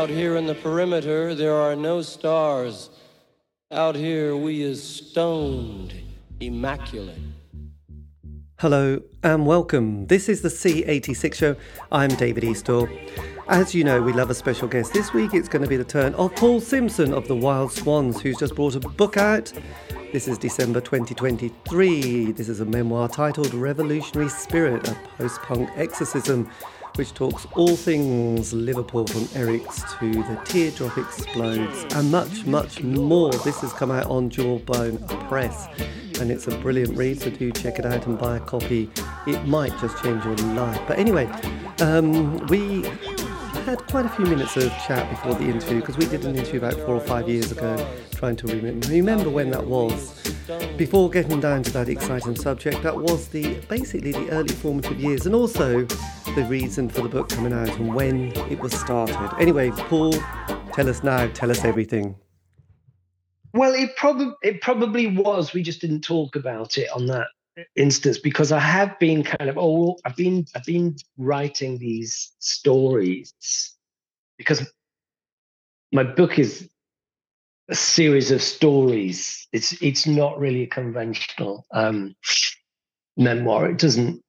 Out here in the perimeter, there are no stars. Out here, we is stoned, immaculate. Hello and welcome. This is the C86 show. I'm David Eastaugh. As you know, we love a special guest. This week it's going to be the turn of Paul Simpson of the Wild Swans, who's just brought a book out. This is December 2023. This is a memoir titled Revolutionary Spirit, a post punk exorcism which talks all things Liverpool from Eric's to The Teardrop Explodes and much, much more. This has come out on Jawbone Press and it's a brilliant read, so do check it out and buy a copy. It might just change your life. But anyway, um, we had quite a few minutes of chat before the interview because we did an interview about four or five years ago trying to remember when that was. Before getting down to that exciting subject, that was the basically the early formative years and also the reason for the book coming out and when it was started. Anyway, Paul, tell us now, tell us everything. Well, it probably it probably was. We just didn't talk about it on that instance because I have been kind of oh I've been I've been writing these stories because my book is a series of stories. It's it's not really a conventional um, memoir. It doesn't.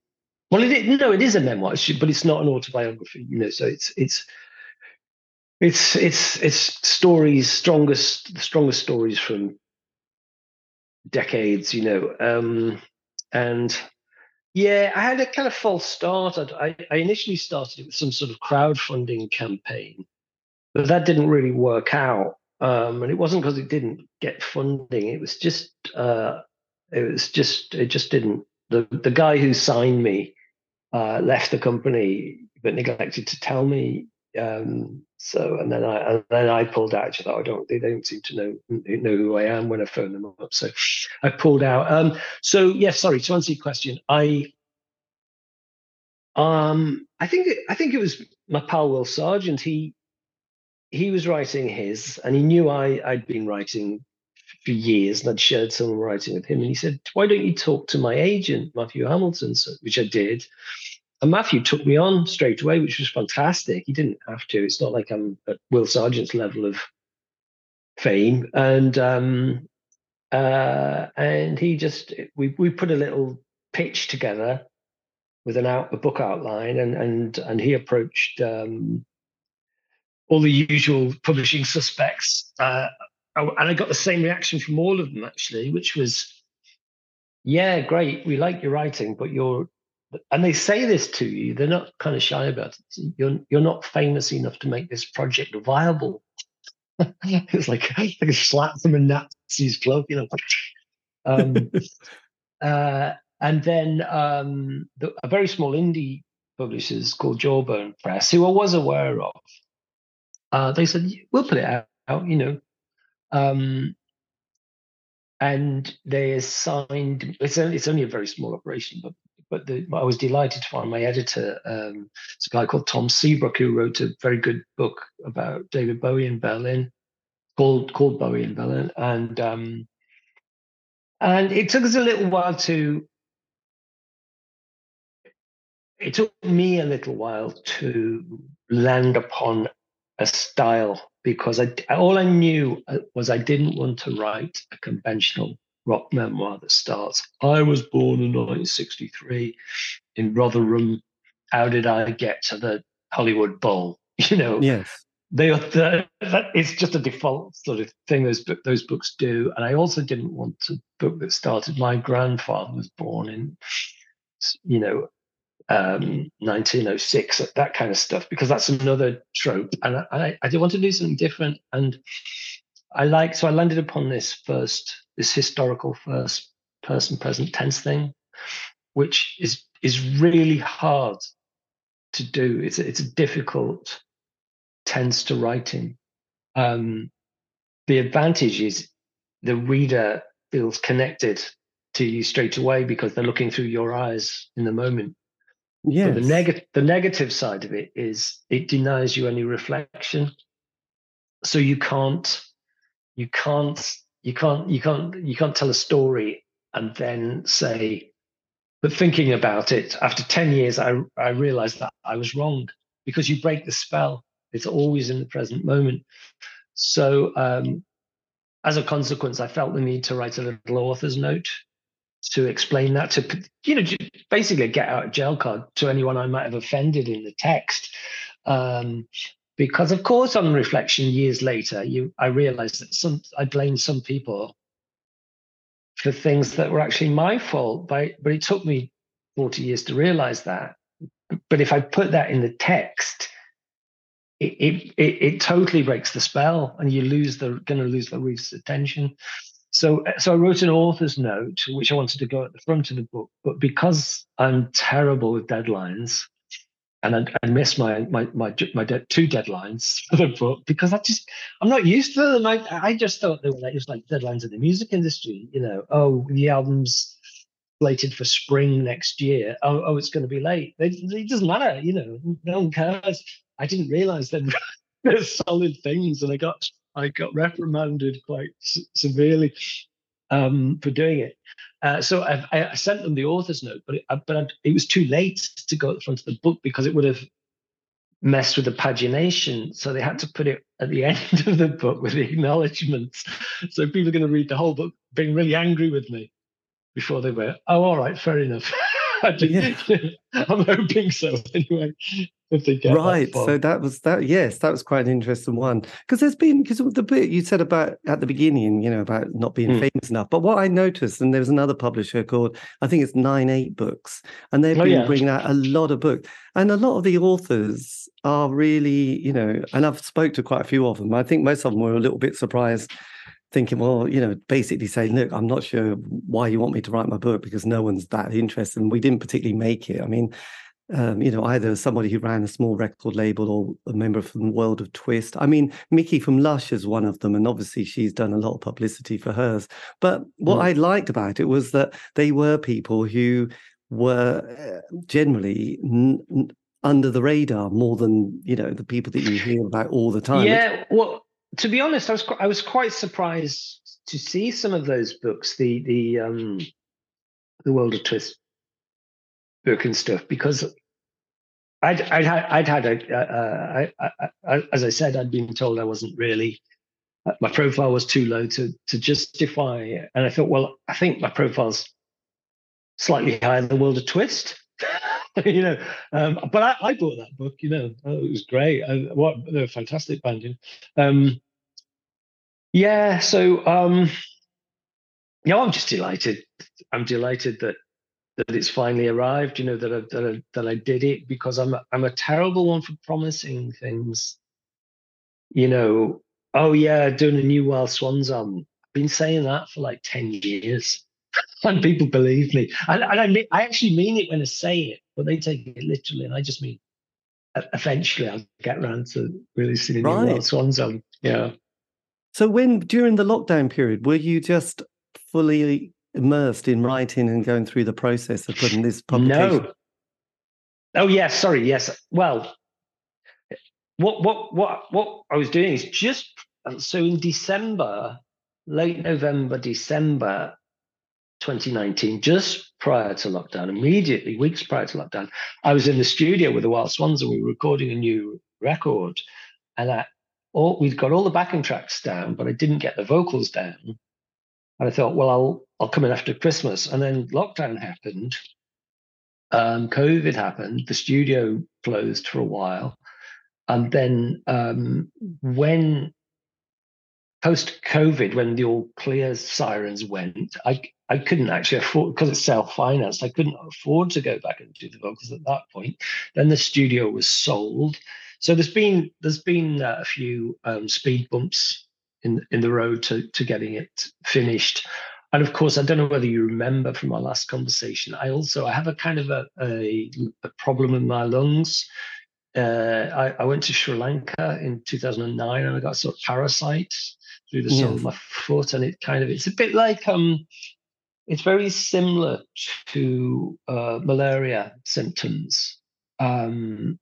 Well, it no, it is a memoir, but it's not an autobiography. You know, so it's it's it's it's it's stories, strongest strongest stories from decades. You know, um, and yeah, I had a kind of false start. I, I initially started it with some sort of crowdfunding campaign, but that didn't really work out. Um, and it wasn't because it didn't get funding. It was just, uh, it was just, it just didn't. The the guy who signed me uh, left the company, but neglected to tell me. Um, so, and then I and then I pulled out. I thought, I don't. They don't seem to know know who I am when I phone them up. So, I pulled out. Um, so, yes, yeah, sorry to answer your question. I um, I think I think it was my pal Will Sergeant. He he was writing his, and he knew I I'd been writing for years, and I'd shared some writing with him. And he said, "Why don't you talk to my agent, Matthew Hamilton?" So, which I did. And Matthew took me on straight away, which was fantastic. He didn't have to. It's not like I'm at Will Sergeant's level of fame. And um, uh, and he just we we put a little pitch together with an out a book outline, and and and he approached um, all the usual publishing suspects. Uh, and I got the same reaction from all of them actually, which was, "Yeah, great, we like your writing, but you're," and they say this to you. They're not kind of shy about it. You're you're not famous enough to make this project viable. it's like like a slap from a Nazi's glove, you know. Um, uh, and then um, the, a very small indie publishers called Jawbone Press, who I was aware of, uh, they said, we'll put it out, you know. Um, and they assigned, it's only, it's only a very small operation, but but the, I was delighted to find my editor. Um, it's a guy called Tom Seabrook who wrote a very good book about David Bowie in Berlin, called called Bowie in Berlin, and um, and it took us a little while to. It took me a little while to land upon a style because I, all I knew uh, was I didn't want to write a conventional rock memoir that starts, I was born in 1963 in Rotherham. How did I get to the Hollywood Bowl? You know, yes. They are the, that, it's just a default sort of thing those those books do, and I also didn't want a book that started. My grandfather was born in, you know, um, 1906, that kind of stuff, because that's another trope. And I, I, I want to do something different. And I like, so I landed upon this first, this historical first person present tense thing, which is is really hard to do. It's a, it's a difficult tense to write in. Um, the advantage is the reader feels connected to you straight away because they're looking through your eyes in the moment. Yeah. The negative the negative side of it is it denies you any reflection. So you can't you can't you can't you can't you can't tell a story and then say but thinking about it after 10 years i i realized that i was wrong because you break the spell It's always in the present moment. So, um, as a consequence, I felt the need to write a little author's note to explain that to you know basically get out of jail card to anyone I might have offended in the text. Um, because of course, on reflection, years later, you I realized that some I blamed some people for things that were actually my fault. But but it took me forty years to realize that. But if I put that in the text, it it, it, it totally breaks the spell, and you lose the going to lose the reader's attention. So, so I wrote an author's note, which I wanted to go at the front of the book, but because I'm terrible with deadlines, and I, I missed my my my, my de- two deadlines for the book because I just I'm not used to them. I I just thought they were like was like deadlines in the music industry. You know, oh the album's slated for spring next year. Oh oh it's going to be late. It, it doesn't matter. You know, no one cares. I didn't realize that they're solid things, and I got I got reprimanded quite severely um, for doing it. Uh, so I, I, sent them the author's note, but it, uh, but I, it was too late to go at the front of the book because it would have messed with the pagination. So they had to put it at the end of the book with the acknowledgements. So people are going to read the whole book being really angry with me before they were, oh, all right, fair enough. I'm hoping so anyway right so that was that yes that was quite an interesting one because there's been because the bit you said about at the beginning you know about not being mm. famous enough but what i noticed and there was another publisher called i think it's nine eight books and they've oh, been yeah. bringing out a lot of books and a lot of the authors are really you know and i've spoke to quite a few of them i think most of them were a little bit surprised thinking, well, you know, basically saying, look, I'm not sure why you want me to write my book because no one's that interested. And we didn't particularly make it. I mean, um, you know, either somebody who ran a small record label or a member from the World of Twist. I mean, Miki from Lush is one of them, and obviously she's done a lot of publicity for hers. But what mm. I liked about it was that they were people who were uh, generally n- n- under the radar more than you know the people that you hear about all the time. Yeah, well, to be honest, I was I was quite surprised to see some of those books, the the um, the World of Twist book and stuff because I'd I'd had I'd had a as I said I'd been told I wasn't really uh, my profile was too low to to justify and I thought well I think my profile's slightly higher than the world of twist you know um, but I, I bought that book you know it was great what a fantastic band you know? um, yeah so um yeah I'm just delighted I'm delighted that that it's finally arrived. You know that I, that I, that I did it because I'm a, I'm a terrible one for promising things. You know, oh yeah, doing a new Wild Swans album. I've been saying that for like ten years, and people believe me. And, and I mean, I actually mean it when I say it, but they take it literally, and I just mean eventually I'll get around to really seeing right. Wild Swans album. Yeah. So when during the lockdown period, were you just fully immersed in writing and going through the process of putting this publication? No. Oh yes, sorry, yes. Well, what what what what I was doing is just uh, so in December, late November, December 2019, just prior to lockdown, immediately weeks prior to lockdown, I was in the studio with the Wild Swans and we were recording a new record, and I, all, we'd got all the backing tracks down, but I didn't get the vocals down. And I thought, well, I'll I'll come in after Christmas. And then lockdown happened. Um, COVID happened. The studio closed for a while. And then um, when post COVID, when the all clear sirens went, I I couldn't actually afford because it's self financed. I couldn't afford to go back and do the vocals at that point. Then the studio was sold. So there's been there's been uh, a few um, speed bumps in in the road to to getting it finished. And of course, I don't know whether you remember from our last conversation. I also I have a kind of a a, a problem in my lungs. Uh, I, I, went to Sri Lanka in 2009 and I got sort of parasite through the sole of my foot, and it kind of it's a bit like um, it's very similar to uh, malaria symptoms. Um,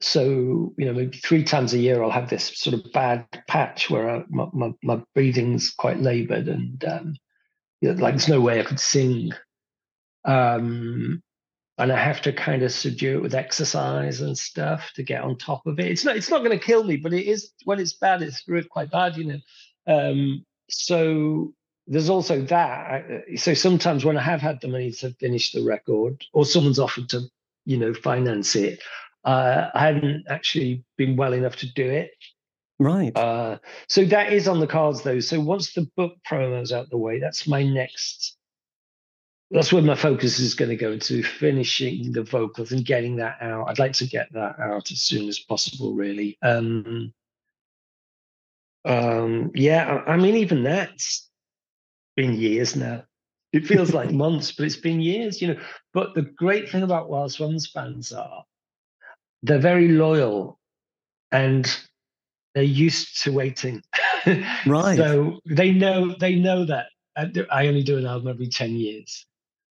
so you know maybe three times a year i'll have this sort of bad patch where I, my, my, my, breathing's quite labored and um, you know, like there's no way i could sing um, and I have to kind of subdue it with exercise and stuff to get on top of it. It's not it's not going to kill me, but it is when it's bad, it's really quite bad, you know. Um, so there's also that. Uh, so sometimes when I have had the money to finish the record, or someone's offered to, you know, finance it, uh, I haven't actually been well enough to do it. Right. Uh, so that is on the cards, though. So once the book promo's out the way, that's my next. That's where my focus is going to go into finishing the vocals and getting that out. I'd like to get that out as soon as possible, really. Um, um, yeah, I, I mean, even that's been years now. It feels like months, but it's been years, you know. But the great thing about Wild Swans fans are they're very loyal and they're used to waiting. Right. so they know they know that I only do an album every 10 years.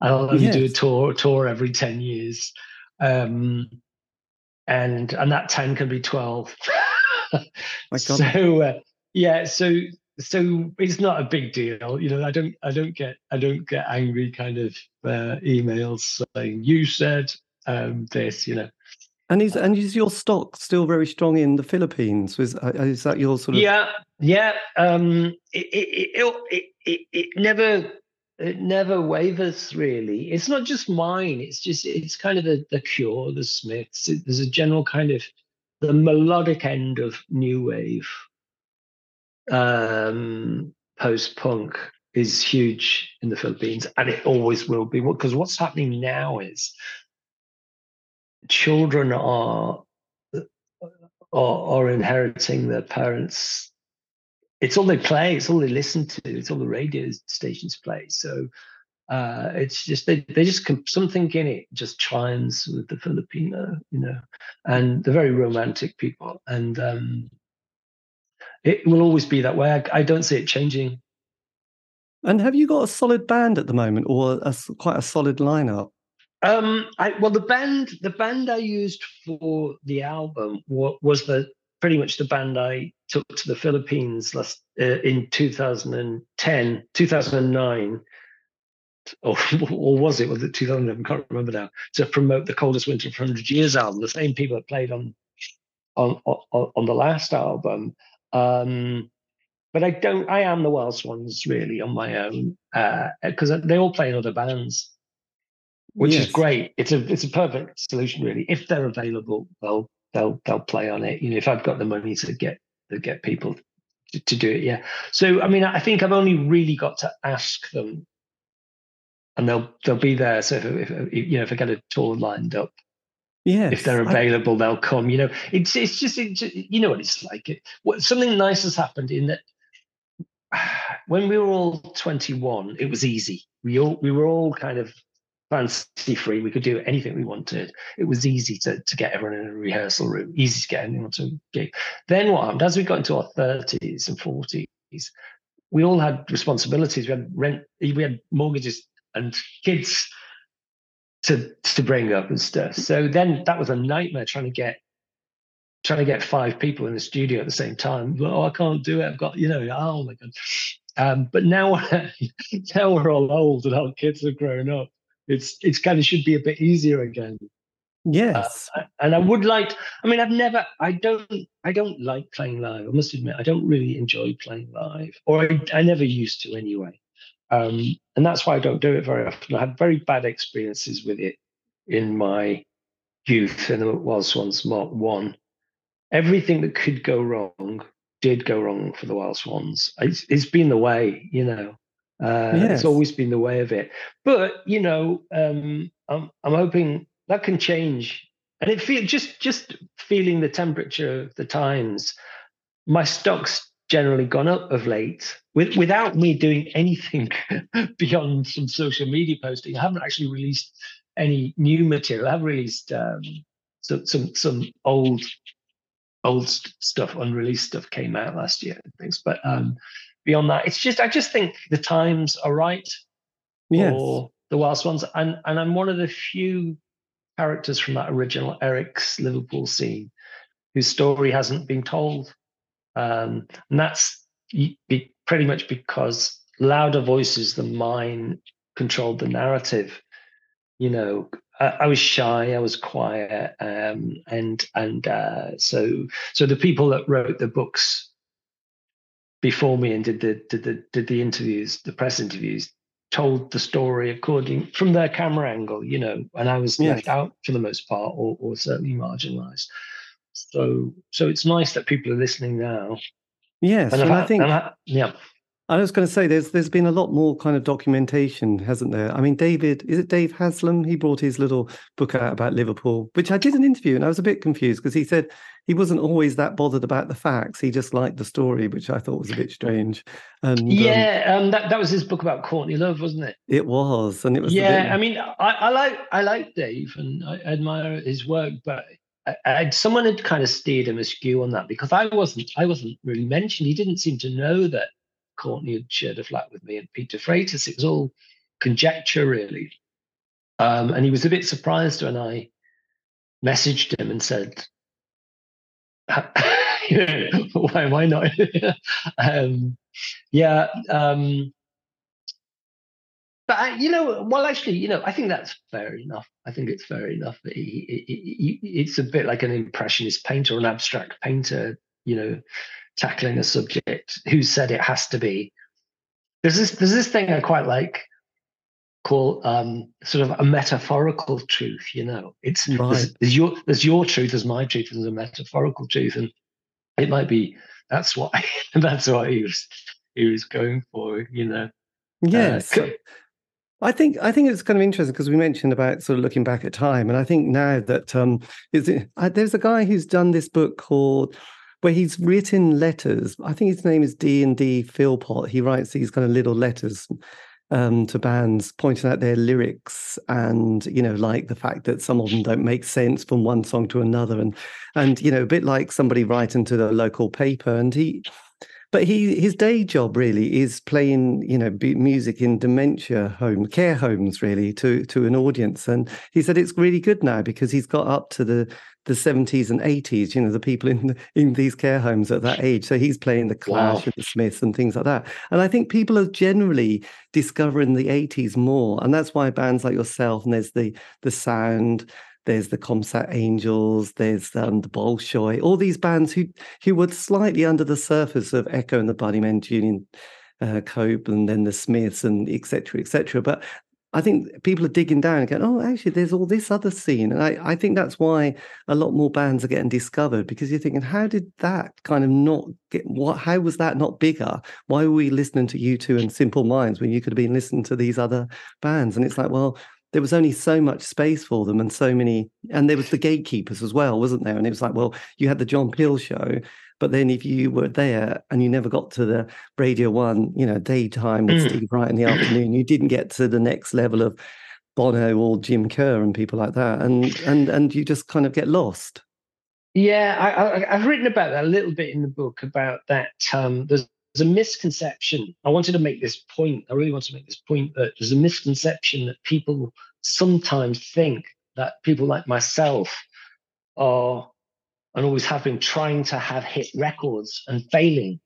I'll only yes. do a tour tour every 10 years. Um, and and that 10 can be 12. so uh, yeah, so so it's not a big deal you know i don't i don't get i don't get angry kind of uh, emails saying you said um, this you know. And is and is your stock still very strong in the philippines? Was uh, is that your sort of yeah yeah um it it it, it, it never it never wavers really. It's not just mine it's just it's kind of the, the cure the smiths. It, there's a general kind of the melodic end of new wave um, post punk is huge in the Philippines, and it always will be. Because what's happening now is children are are, are inheriting their parents. It's all they play. It's all they listen to. It's all the radio stations play. So uh, it's just they they just something in it just chimes with the Filipino, you know, and they're very romantic people, and um, it will always be that way. I, I, don't see it changing. And have you got a solid band at the moment, or a, quite a solid lineup? Um, I, well, the band the band I used for the album was, the pretty much the band I took to the Philippines last uh, in 2010, 2009. Or, or was it? Was it 2011? I can't remember now. To promote the Coldest Winter of 100 Years album, the same people that played on on on, on the last album. Um, but I don't. I am the Wild Swans really on my own because uh, they all play in other bands, which yes. is great. It's a it's a perfect solution really. If they're available, they'll they'll they'll play on it. You know, if I've got the money to get to get people to, to do it, yeah. So I mean, I think I've only really got to ask them, and they'll they'll be there. So if, if you know if I get a tour lined up, yeah, if they're available, they'll come. You know, it's it's just it's, you know what it's like. It, what, something nice has happened in that when we were all 21, it was easy. We all we were all kind of fancy free. We could do anything we wanted. It was easy to to get everyone in a rehearsal room. Easy to get anyone to a gig. Then what happened as we got into our 30s and 40s, we all had responsibilities. We had rent. We had mortgages and kids to to bring up and stuff. So then that was a nightmare trying to get trying to get five people in the studio at the same time. oh, I can't do it. I've got you know. Oh my god. Um, but now now we're all old and our kids have grown up. It's it's kind of should be a bit easier again. Yes. Uh, and I would like. I mean, I've never. I don't. I don't like playing live. I must admit, I don't really enjoy playing live, or I, I never used to anyway. Um, and that's why I don't do it very often. I had very bad experiences with it in my youth in the Wild Swans Mark One. Everything that could go wrong did go wrong for the Wild Swans. It's, it's been the way, you know. Uh, yes. It's always been the way of it. But you know, um, I'm I'm hoping that can change. And it feel just just feeling the temperature of the times. My stocks generally gone up of late with, without me doing anything beyond some social media posting. I haven't actually released any new material. I've released um, some, some some old old stuff, unreleased stuff came out last year and things. But um, beyond that, it's just I just think the times are right yes. for the Wild Swans, and and I'm one of the few characters from that original Eric's Liverpool scene whose story hasn't been told. Um, and that's pretty much because louder voices than mine controlled the narrative. You know, I was shy. I was quiet, um, and and uh, so so the people that wrote the books before me and did the did the did the interviews, the press interviews, told the story according from their camera angle, you know, and I was left out for the most part, or, or certainly marginalised. So so it's nice that people are listening now. Yes, and, and I, I think I, yeah. I was going to say there's there's been a lot more kind of documentation, hasn't there? I mean, David is it Dave Haslam? He brought his little book out about Liverpool, which I did an interview, and I was a bit confused because he said he wasn't always that bothered about the facts. He just liked the story, which I thought was a bit strange. And um, yeah, um, um, that that was his book about Courtney Love, wasn't it? It was, and it was. Yeah, bit... I mean, I, I like I like Dave and I admire his work, but I, I, someone had kind of steered him askew on that because I wasn't I wasn't really mentioned. He didn't seem to know that Courtney had shared a flat with me and Pete de Freitas. It was all conjecture, really. Um, and he was a bit surprised when I messaged him and said, why, am I not? um, yeah. Um, but I, you know, well, actually, you know, I think that's fair enough. I think it's fair enough it's a bit like an impressionist painter, an abstract painter, you know, tackling a subject. Who said it has to be? There's this there's this thing I quite like called um, sort of a metaphorical truth. You know, it's right. there's, there's, your there's your truth, there's my truth, there's a metaphorical truth, and it might be that's what that's what he was he was going for. You know. Yes. Uh, I think I think it's kind of interesting because we mentioned about sort of looking back at time, and I think now that um, is it, uh, there's a guy who's done this book called where he's written letters. I think his name is D and D Philpott. He writes these kind of little letters um, to bands, pointing out their lyrics and you know, like the fact that some of them don't make sense from one song to another, and and you know, a bit like somebody writing to the local paper. And he but he his day job really is playing you know music in dementia home care homes really to to an audience. And he said it's really good now because he's got up to the the 70s and 80s you know the people in in these care homes at that age. So he's playing the clash wow. and the smiths and things like that. And i think people are generally discovering the 80s more. And that's why bands like yourself and there's the the sound there's the Comsat Angels, there's um, the Bolshoi, all these bands who who were slightly under the surface of Echo and the Bunnymen, Julian uh, Cope, and then the Smiths, and etc. etc. But I think people are digging down and going, oh, actually, there's all this other scene. And I, I think that's why a lot more bands are getting discovered because you're thinking, how did that kind of not get what how was that not bigger? Why were we listening to U2 and Simple Minds when you could have been listening to these other bands? And it's like, well, there was only so much space for them and so many and there was the gatekeepers as well wasn't there and it was like well you had the john peel show but then if you were there and you never got to the radio one you know daytime with mm. steve wright in the afternoon you didn't get to the next level of bono or jim kerr and people like that and and and you just kind of get lost yeah I, have written about that a little bit in the book about that um, there's there's a misconception. I wanted to make this point. I really want to make this point that there's a misconception that people sometimes think that people like myself are and always have been trying to have hit records and failing.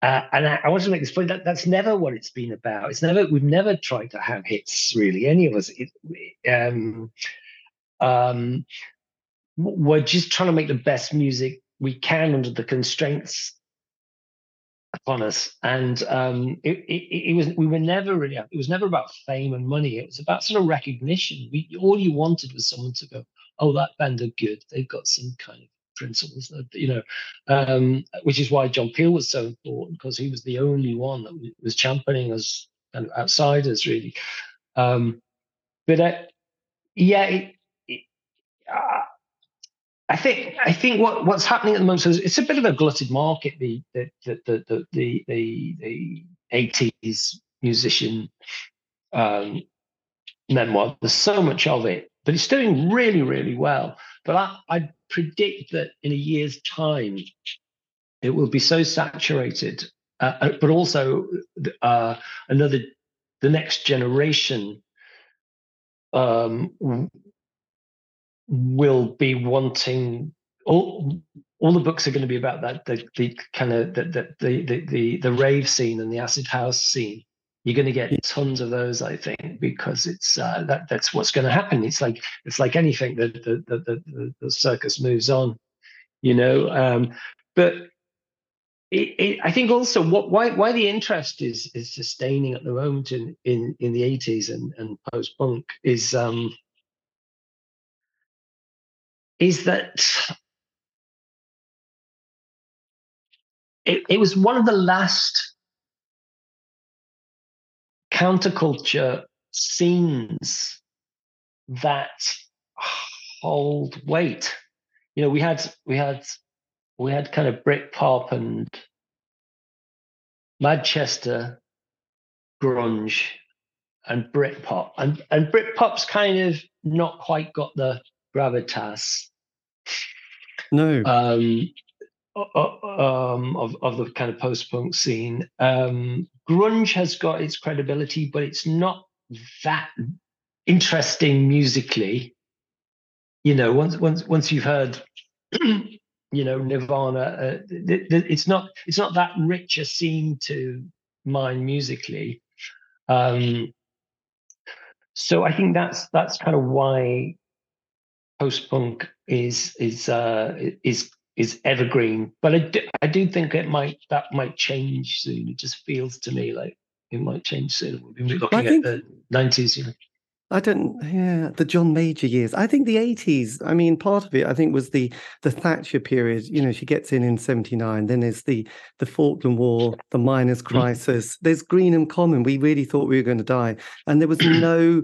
Uh, and I, I want to make this point that that's never what it's been about. It's never we've never tried to have hits really. Any of us. It, um, um, we're just trying to make the best music we can under the constraints upon us. And um, it, it, it, was we were never really it was never about fame and money. It was about sort of recognition. We all you wanted was someone to go, oh, that band are good. They've got some kind of principles, you know, um, which is why John Peel was so important because he was the only one that was championing us of outsiders, really. Um, but uh, yeah, it, uh, I think I think what, what's happening at the moment is it's a bit of a glutted market. The the the the the the, the 80s musician um, memoir. There's so much of it, but it's doing really really well. But I, I predict that in a year's time, it will be so saturated. Uh, uh but also uh, another the next generation um, will be wanting all all the books are going to be about that the, the kind of the the, the the the rave scene and the acid house scene you're going to get tons of those, I think, because it's uh, that that's what's going to happen. It's like it's like anything that the the, the, the circus moves on, you know. Um, but it, it, I think also what why why the interest is is sustaining at the moment in in, in the 80s and, and post punk is um, is that it, it was one of the last counterculture scenes that hold weight. You know, we had we had we had kind of Britpop and Manchester grunge and Britpop, and and Britpop's kind of not quite got the gravitas. No. Um, um, of of the kind of post punk scene. Um, grunge has got its credibility, but it's not that interesting musically. You know, once once once you've heard, you know, Nirvana, uh, it's not it's not that rich a scene to mine musically. Um, so I think that's that's kind of why post punk is is uh, is is evergreen. But I do, I do think it might that might change soon. It just feels to me like it might change soon. We've been looking at the nineties, you know. I don't, yeah, the John Major years. I think the eighties. I mean, part of it, I think, was the the Thatcher period. You know, she gets in in seventy nine. Then there's the the Falkland War, the miners' mm. crisis. There's Greenham Common. We really thought we were going to die, and there was no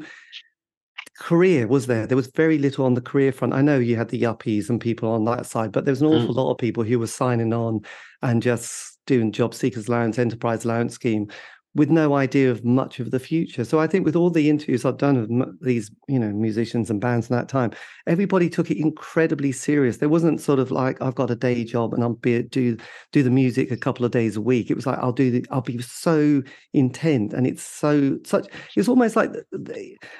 career was there? There was very little on the career front. I know you had the yuppies and people on that side but there was an awful mm. lot of people who were signing on and just doing job seekers allowance enterprise allowance scheme with no idea of much of the future. So I think with all the interviews I've done with these, you know, musicians and bands in that time, everybody took it incredibly serious. There wasn't sort of like I've got a day job and I'll be do do the music a couple of days a week. It was like I'll do the I'll be so intent and it's so such. It's almost like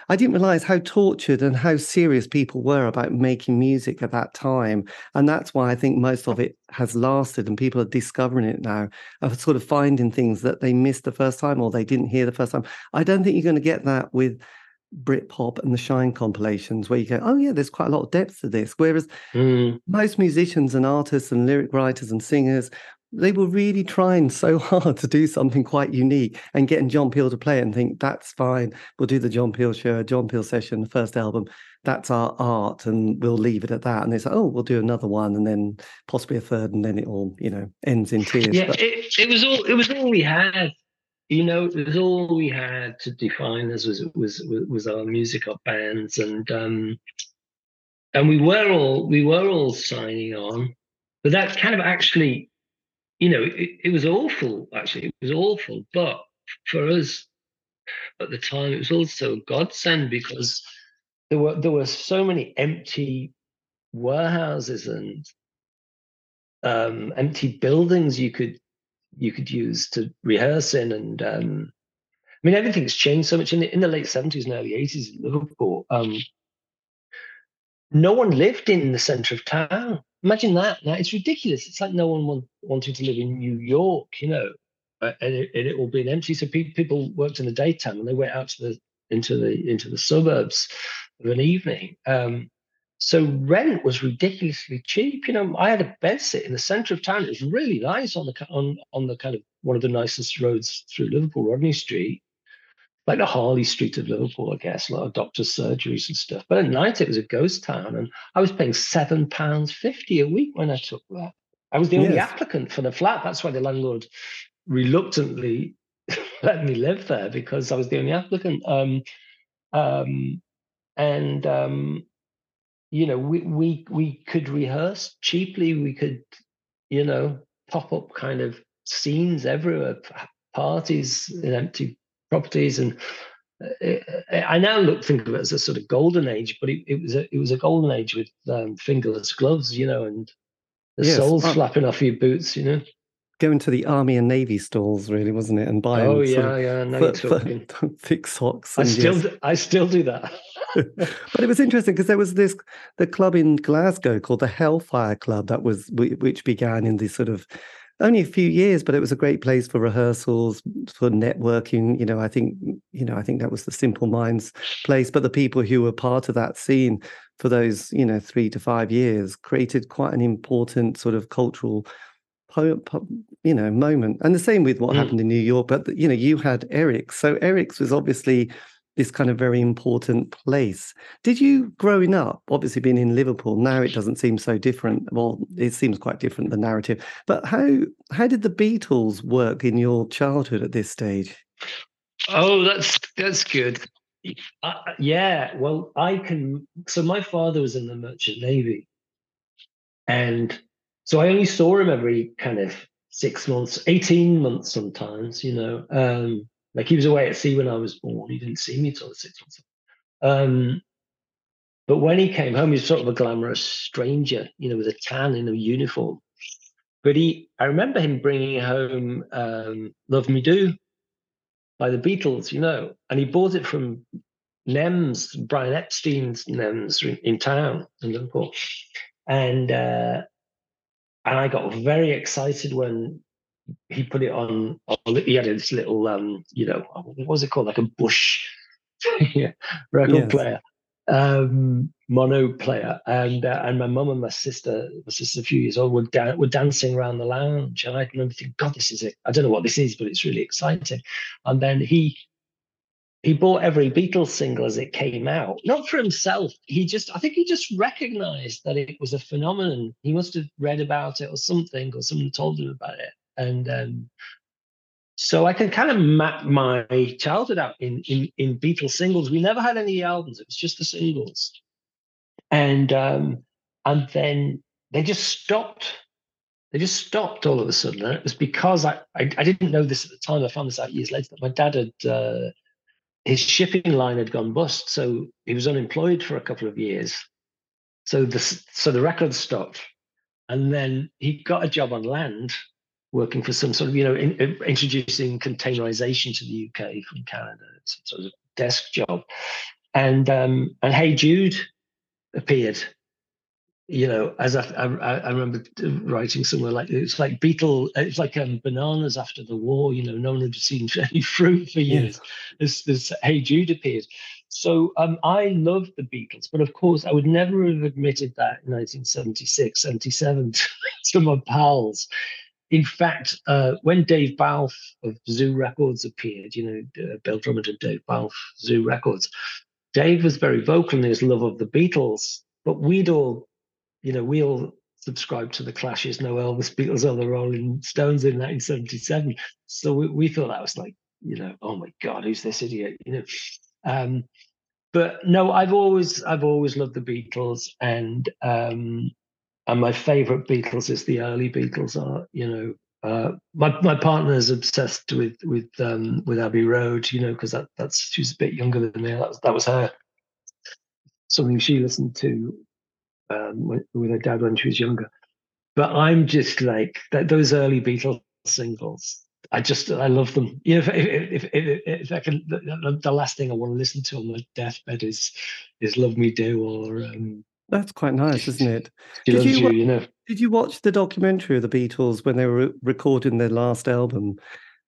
I didn't realize how tortured and how serious people were about making music at that time, and that's why I think most of it has lasted and people are discovering it now of sort of finding things that they missed the first time or they didn't hear the first time. I don't think you're going to get that with Britpop and the Shine compilations where you go, oh yeah, there's quite a lot of depth to this. Whereas mm. most musicians and artists and lyric writers and singers, they were really trying so hard to do something quite unique and getting John Peel to play it and think that's fine. We'll do the John Peel show, John Peel session, the first album that's our art and we'll leave it at that. And they say, oh, we'll do another one and then possibly a third, and then it all, you know, ends in tears. Yeah, but... it, it was all it was all we had. You know, it was all we had to define as was was was our music, our bands, and um, and we were all we were all signing on, but that kind of actually, you know, it, it was awful. Actually, it was awful. But for us at the time, it was also a godsend because there were there were so many empty warehouses and um, empty buildings you could you could use to rehearse in and um, I mean everything's changed so much in the in the late 70s and early 80s in Liverpool um, no one lived in the center of town. Imagine that. Now it's ridiculous. It's like no one want, wanting to live in New York you know and, it, and it all being empty. So pe- people worked in the daytime and they went out to the into the into the suburbs of an evening. Um, so rent was ridiculously cheap. You know, I had a bed sit in the centre of town. It was really nice on the on on the kind of one of the nicest roads through Liverpool, Rodney Street, like the Harley Street of Liverpool, I guess. A lot of doctors' surgeries and stuff. But at night it was a ghost town, and I was paying seven pounds fifty a week when I took that. I was the only yes. applicant for the flat. That's why the landlord reluctantly let me live there because I was the only applicant. Um, um, and um, you know we we we could rehearse cheaply. We could you know pop up kind of scenes everywhere, parties in empty properties, and uh, I now look think of it as a sort of golden age, but it, it was a it was a golden age with um, fingerless gloves, you know, and the yes, soles um, flapping off your boots, you know going to the army and navy stalls, really, wasn't it? And buying oh yeah, yeah, thick socks. I still, yes. I still do that. But it was interesting because there was this the club in Glasgow called the Hellfire Club that was which began in the sort of only a few years, but it was a great place for rehearsals, for networking. You know, I think, you know, I think that was the Simple Minds place. But the people who were part of that scene for those, you know, three to five years created quite an important sort of cultural, you know, moment. And the same with what mm. happened in New York. But you know, you had eric so Eric's was obviously this kind of very important place. Did you growing up, obviously being in Liverpool, now it doesn't seem so different. Well, it seems quite different, the narrative. But how how did the Beatles work in your childhood at this stage? Oh, that's that's good. Uh, yeah, well, I can. So my father was in the Merchant Navy, and so I only saw him every kind of six months, eighteen months sometimes. You know, um, like he was away at sea when I was born. He didn't see me until six months. Um, but when he came home, he was sort of a glamorous stranger, you know, with a tan in a uniform. But he, I remember him bringing home um, "Love Me Do" by the Beatles, you know, and he bought it from NEMS, Brian Epstein's NEMS in, in town in Liverpool, and uh, and I got very excited when he put it on, he had this little um you know what was it called? Like a bush. Record yes. player. Um mono player. And uh, and my mum and my sister my sister a few years old were, da- were dancing around the lounge. And i remember thinking god this is it i don't know what this is but it's really exciting. And then he he bought every Beatles single as it came out, not for himself. He just, I think he just recognized that it was a phenomenon. He must have read about it or something, or someone told him about it and um, so I can kind of map my childhood out in in in Beatles singles. We never had any albums; it was just the singles, and um, and then they just stopped. They just stopped all of a sudden, and it was because I, I, I didn't know this at the time. I found this out years later that my dad had uh, his shipping line had gone bust, so he was unemployed for a couple of years. So the so the records stopped, and then he got a job on land working for some sort of, you know, in, in, introducing containerization to the UK from Canada, some sort of desk job. And um, and Hey Jude appeared. You know, as I, I, I remember writing somewhere like it's like beetle, it's like um, bananas after the war. You know, no one had seen any fruit for years. This this Hey Jude appeared. So um, I loved the Beatles, but of course I would never have admitted that in 1976, 77 to my pals in fact, uh, when Dave Balfe of Zoo Records appeared, you know, uh, Bill Drummond and Dave Balfe, Zoo Records, Dave was very vocal in his love of the Beatles, but we'd all, you know, we all subscribed to the Clashes, no Elvis, Beatles, or the Rolling Stones in 1977. So we, we thought that was like, you know, oh my God, who's this idiot? You know, um, but no, I've always I've always loved the Beatles, and um, and my favorite Beatles is the early Beatles are you know uh, my my partner is obsessed with with um, with Abbey Road you know because that that's she's a bit younger than me that was that was her something she listened to um, with, her dad when she was younger but I'm just like that, those early Beatles singles I just I love them. You know, if if, if, if, if I can, the, the, last thing I want to listen to on my deathbed is is "Love Me Do" or um, that's quite nice, isn't it? did you, you, you know. Did you watch the documentary of the Beatles when they were recording their last album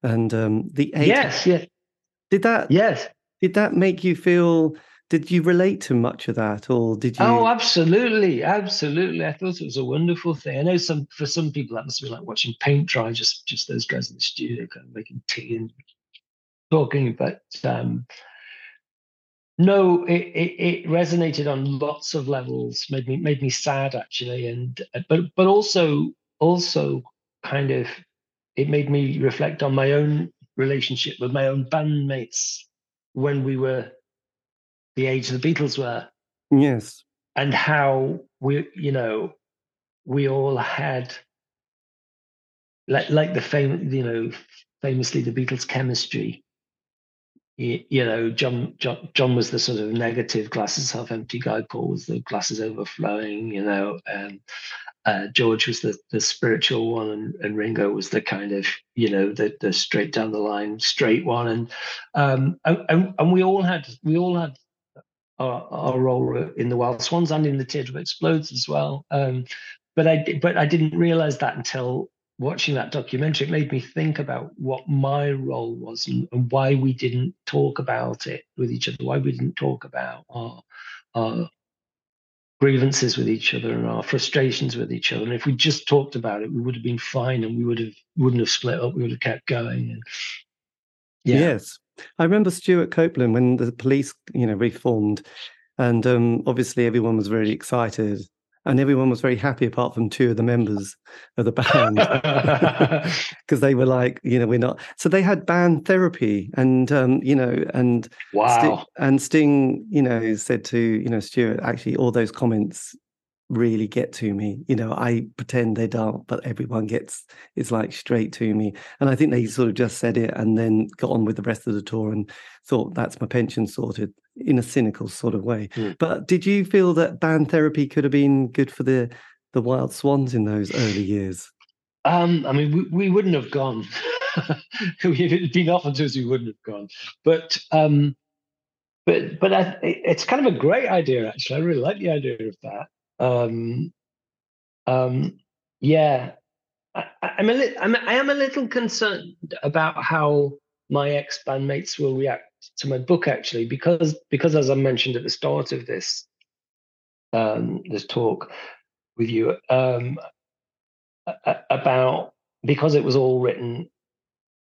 and um, the eight? Yes, yes. Did that? Yes. Did that make you feel? Did you relate to much of that, or did you? Oh, absolutely, absolutely. I thought it was a wonderful thing. I know some for some people that must be like watching paint dry, just just those guys in the studio kind of making tea and talking. But um, no, it, it, it, resonated on lots of levels. Made me made me sad actually, and but but also also kind of it made me reflect on my own relationship with my own bandmates when we were the age the Beatles were. Yes, and how we you know we all had like like the famous you know famously the Beatles chemistry you know, John, John, John was the sort of negative glasses half empty guy. Paul was the glasses overflowing. You know, and uh, George was the the spiritual one, and, and, Ringo was the kind of you know the the straight down the line straight one. And um, and, and we all had we all had our, our role in the Wild Swans and in the Teardrop Explodes as well. Um, but I but I didn't realize that until watching that documentary, it made me think about what my role was and, why we didn't talk about it with each other, why we didn't talk about our, our grievances with each other and our frustrations with each other. And if we just talked about it, we would have been fine and we would have wouldn't have split up. We would have kept going. And yeah. Yes. I remember Stewart Copeland when the police, you know, reformed and um, obviously everyone was very excited and everyone was very happy apart from two of the members of the band. Because they were like you know we're not so they had band therapy and um you know and wow. Sting, and sting you know said to you know stewart actually all those comments really get to me. You know, I pretend they don't, but everyone gets it's like straight to me. And I think they sort of just said it and then got on with the rest of the tour and thought that's my pension sorted in a cynical sort of way. Mm. But did you feel that band therapy could have been good for the the Wild Swans in those early years? Um, I mean, we, we wouldn't have gone. if it had been offered to us, we wouldn't have gone. But um, but but I, it's kind of a great idea actually. I really like the idea of that. Um, um, yeah, I, am a I'm, I am a little concerned about how my ex bandmates will react to my book actually, because because as I mentioned at the start of this um, this talk with you um, about because it was all written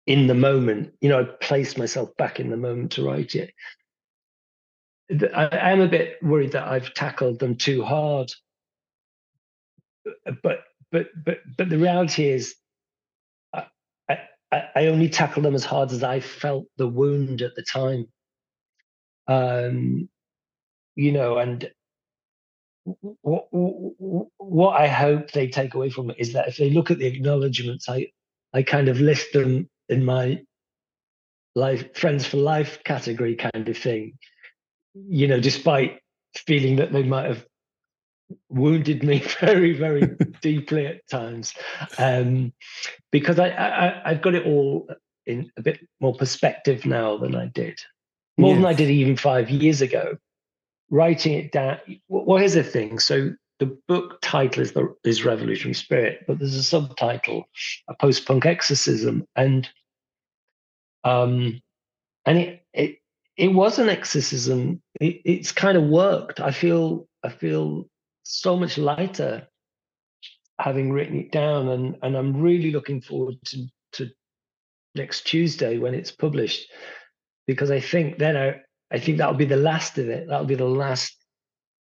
in the moment. You know, I placed myself back in the moment to write it. I am a bit worried that I've tackled them too hard. But but but but the reality is, I, I, I only tackled them as hard as I felt the wound at the time. Um, you know, and what, what I hope they take away from it is that if they look at the acknowledgements, I I kind of list them in my life friends for life category kind of thing you know, despite feeling that they might have wounded me very, very deeply at times, um, because I, I I've got it all in a bit more perspective now than I did, more yes. than I did even five years ago. Writing it down. Well, here's the thing. So the book title is the is Revolutionary Spirit, but there's a subtitle, a post-punk exorcism, and um, and it it it was an exorcism. It, it's kind of worked. I feel I feel so much lighter having written it down, and and I'm really looking forward to to next Tuesday when it's published, because I think then I I think that'll be the last of it. That'll be the last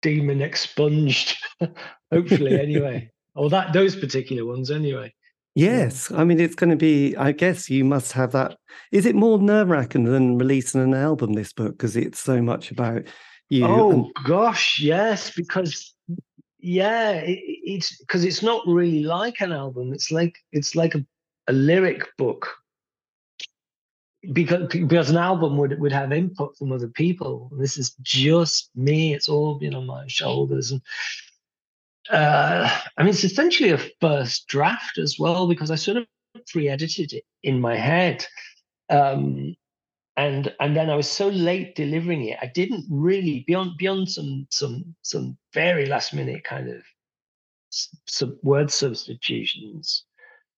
demon expunged, hopefully. anyway, or that those particular ones anyway. Yes, I mean it's going to be. I guess you must have that. Is it more nerve wracking than releasing an album? This book because it's so much about you. Oh and... gosh, yes, because yeah, it, it's because it's not really like an album. It's like it's like a, a lyric book. Because because an album would would have input from other people. This is just me. It's all been on my shoulders and uh, I mean, it's essentially a first draft as well because I sort of pre-edited it in my head, um, and and then I was so late delivering it, I didn't really beyond beyond some some some very last minute kind of some word substitutions.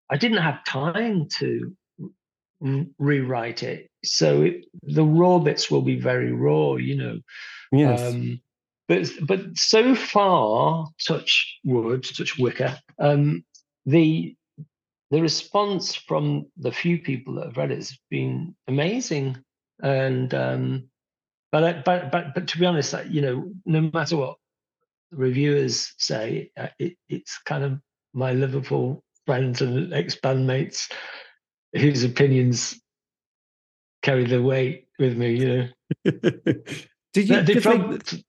I didn't have time to rewrite it, so it, the raw bits will be very raw, you know. Yes. Um, but but so far, touch wood, touch wicker, um, the the response from the few people that have read it has been amazing. And um, but but but but to be honest, you know, no matter what reviewers say, uh, it, it's kind of my Liverpool friends and ex bandmates whose opinions carry the weight with me. You know. Did you? They, they,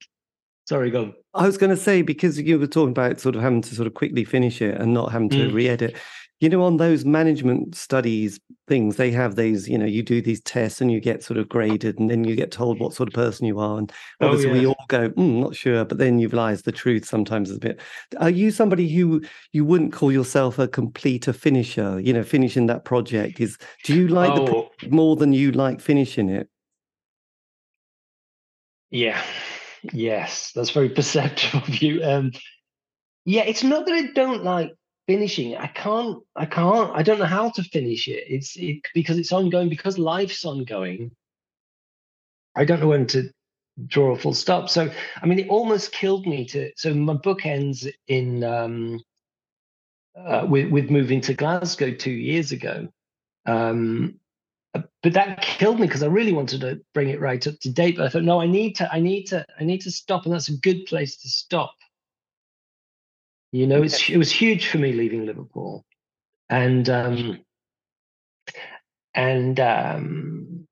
Sorry, go. I was going to say because you were talking about sort of having to sort of quickly finish it and not having to mm. re-edit. You know, on those management studies things, they have these. You know, you do these tests and you get sort of graded, and then you get told what sort of person you are. And oh, obviously, oh, yeah. we all go, mm, "Not sure," but then you've realize the truth sometimes is a bit. Are you somebody who you wouldn't call yourself a completer finisher? You know, finishing that project is. Do you like oh. the more than you like finishing it? Yeah, Yes, that's very perceptive of you. Um, yeah, it's not that I don't like finishing. I can't. I can't. I don't know how to finish it. It's it, because it's ongoing. Because life's ongoing. I don't know when to draw a full stop. So I mean, it almost killed me to. So my book ends in um, uh, with with moving to Glasgow two years ago. Um, but that killed me because I really wanted to bring it right up to date. But I thought, no, I need to, I need to, I need to stop, and that's a good place to stop. You know, it's it was huge for me leaving Liverpool, and um, and um,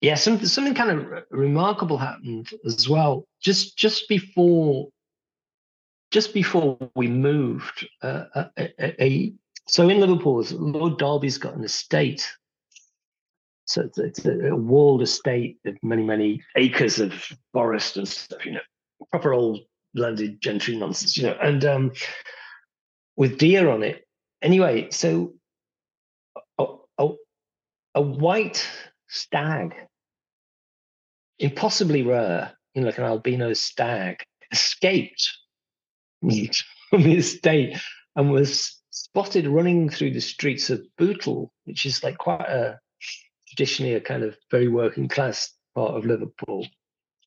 yeah, something something kind of remarkable happened as well. Just just before just before we moved, uh, a, a, a, so in Liverpool, Lord Derby's got an estate. So it's, it's a, a, walled estate of many, many acres of forest and stuff, you know, proper old landed gentry nonsense, you know, and um, with deer on it. Anyway, so a, a, a white stag, impossibly rare, you know, like an albino stag, escaped from the estate and was spotted running through the streets of Bootle, which is like quite a traditionally a kind of very working class part of Liverpool.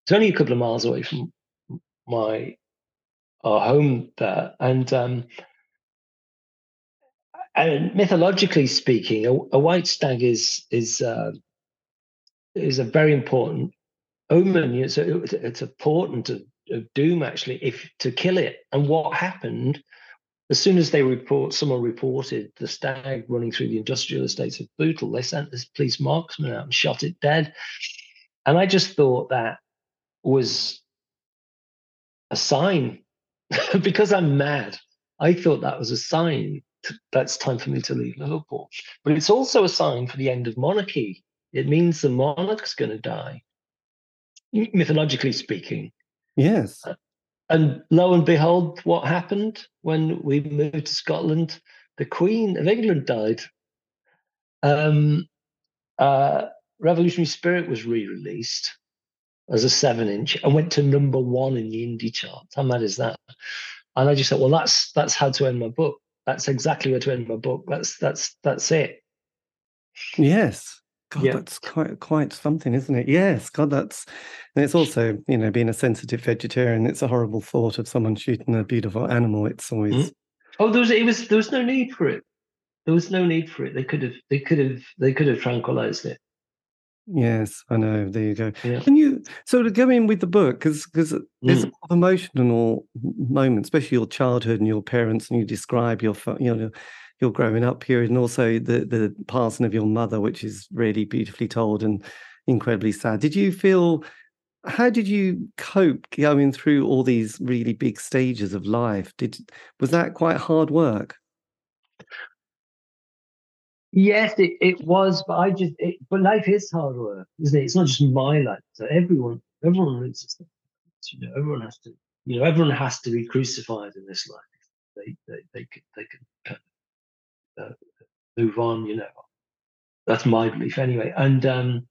It's only a couple of miles away from my our home there, and um, and mythologically speaking, a, a white stag is is uh, is a very important omen. It's a, it's a portent of, of doom actually if to kill it. And what happened as soon as they report, someone reported the stag running through the industrial estates of Bootle, they sent this police marksman out and shot it dead. And I just thought that was a sign because I'm mad. I thought that was a sign to, that's time for me to leave Liverpool. But it's also a sign for the end of monarchy. It means the monarch's going to die, mythologically speaking. Yes. Uh, And lo and behold, what happened when we moved to Scotland? The Queen of England died. Um, uh, Revolutionary Spirit was re-released as a seven-inch and went to number one in the indie chart. How mad is that? And I just thought, well, that's that's how to end my book. That's exactly where to end my book. That's that's that's it. Yes. God, yeah. that's quite quite something, isn't it? Yes, God, that's and it's also you know being a sensitive vegetarian. It's a horrible thought of someone shooting a beautiful animal. It's always mm. oh, there was it was there was no need for it. There was no need for it. They could have they could have they could have tranquilized it. Yes, I know. There you go. Yeah. Can you sort of go in with the book because because there's mm. a lot of emotional moment, especially your childhood and your parents, and you describe your you know your growing up period and also the the passing of your mother, which is really beautifully told and incredibly sad. Did you feel how did you cope going through all these really big stages of life? Did was that quite hard work? Yes, it, it was, but I just it, but life is hard work, isn't it? It's not just my life. So everyone everyone you know, everyone has to you know, everyone has to be crucified in this life. They they they can they can uh, move on. You know, that's my belief anyway. And um,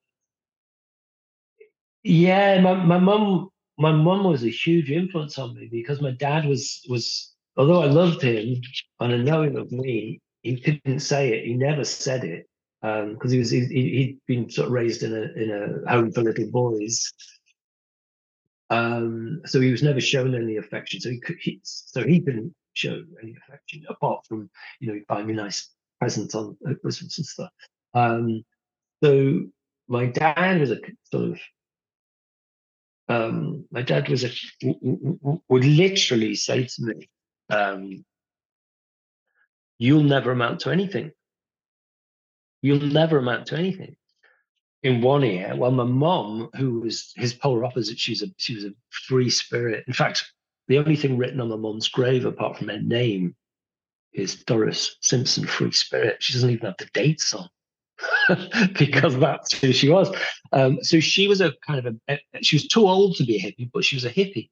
yeah, my my mum my mum was a huge influence on me because my dad was was although I loved him and I know him of me, he couldn't say it. He never said it because um, he was he, he'd been sort of raised in a in a home for little boys. Um, so he was never shown any affection. So he could he, so he couldn't show any affection apart from you know buying me nice presents on Christmas and stuff. Um, so my dad was a sort of um, my dad was a would literally say to me, um, "You'll never amount to anything. You'll never amount to anything." In one ear, while my mom, who was his polar opposite, she's a she was a free spirit. In fact, the only thing written on my mum's grave, apart from her name, is Doris Simpson, Free Spirit. She doesn't even have the dates on because that's who she was. Um, so she was a kind of a, she was too old to be a hippie, but she was a hippie.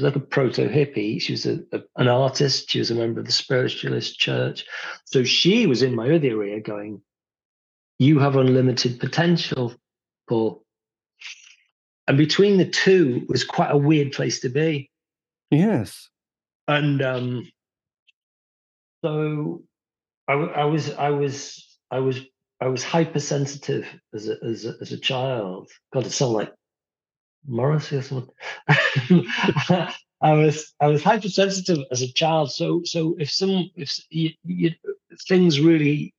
Like a proto hippie. She was a, a, an artist. She was a member of the spiritualist church. So she was in my other area going, You have unlimited potential, Paul. And between the two was quite a weird place to be Yes. And um, so I, I was I was I was I was hypersensitive as a, as a, as a child. God, it sound like Morrissey or something. I was I was hypersensitive as a child. So so if some if you, you, things really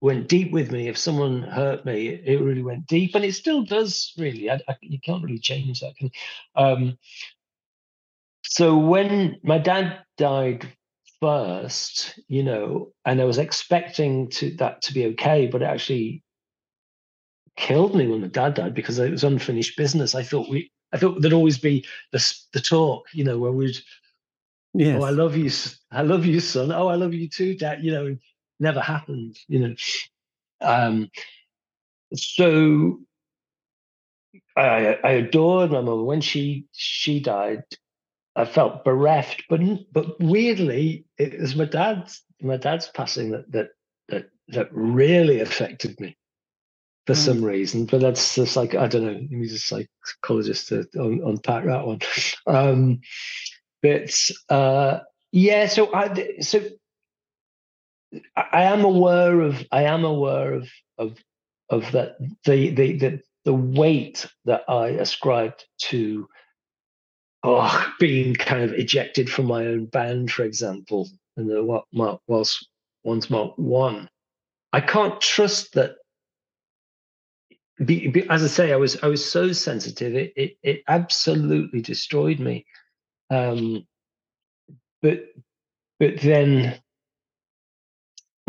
went deep with me, if someone hurt me, it, it really went deep, and it still does. Really, I, I, you can't really change that. Um, so when my dad died first, you know, and I was expecting to that to be okay, but it actually killed me when my dad died because it was unfinished business. I thought we, I thought there'd always be the the talk, you know, where we'd, yes. oh, I love you, I love you, son. Oh, I love you too, dad. You know, never happened, you know. Um, so I, I adored my mum. When she she died, I felt bereft, but but weirdly, it was my dad's my dad's passing that that that that really affected me for mm. some reason. But that's just like I don't know. He's a psychologist to un, unpack that one. Um, but uh, yeah, so I so I am aware of I am aware of of of that the the the the weight that I ascribed to oh, being kind of ejected from my own band, for example, and the what Mark whilst once Mark one, I can't trust that. Be, be, as I say, I was I was so sensitive. It it, it absolutely destroyed me. Um, but but then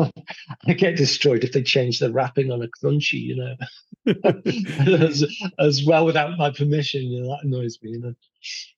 I get destroyed if they change the wrapping on a Crunchie, you know, as, as, well without my permission. You know, that annoys me. You know,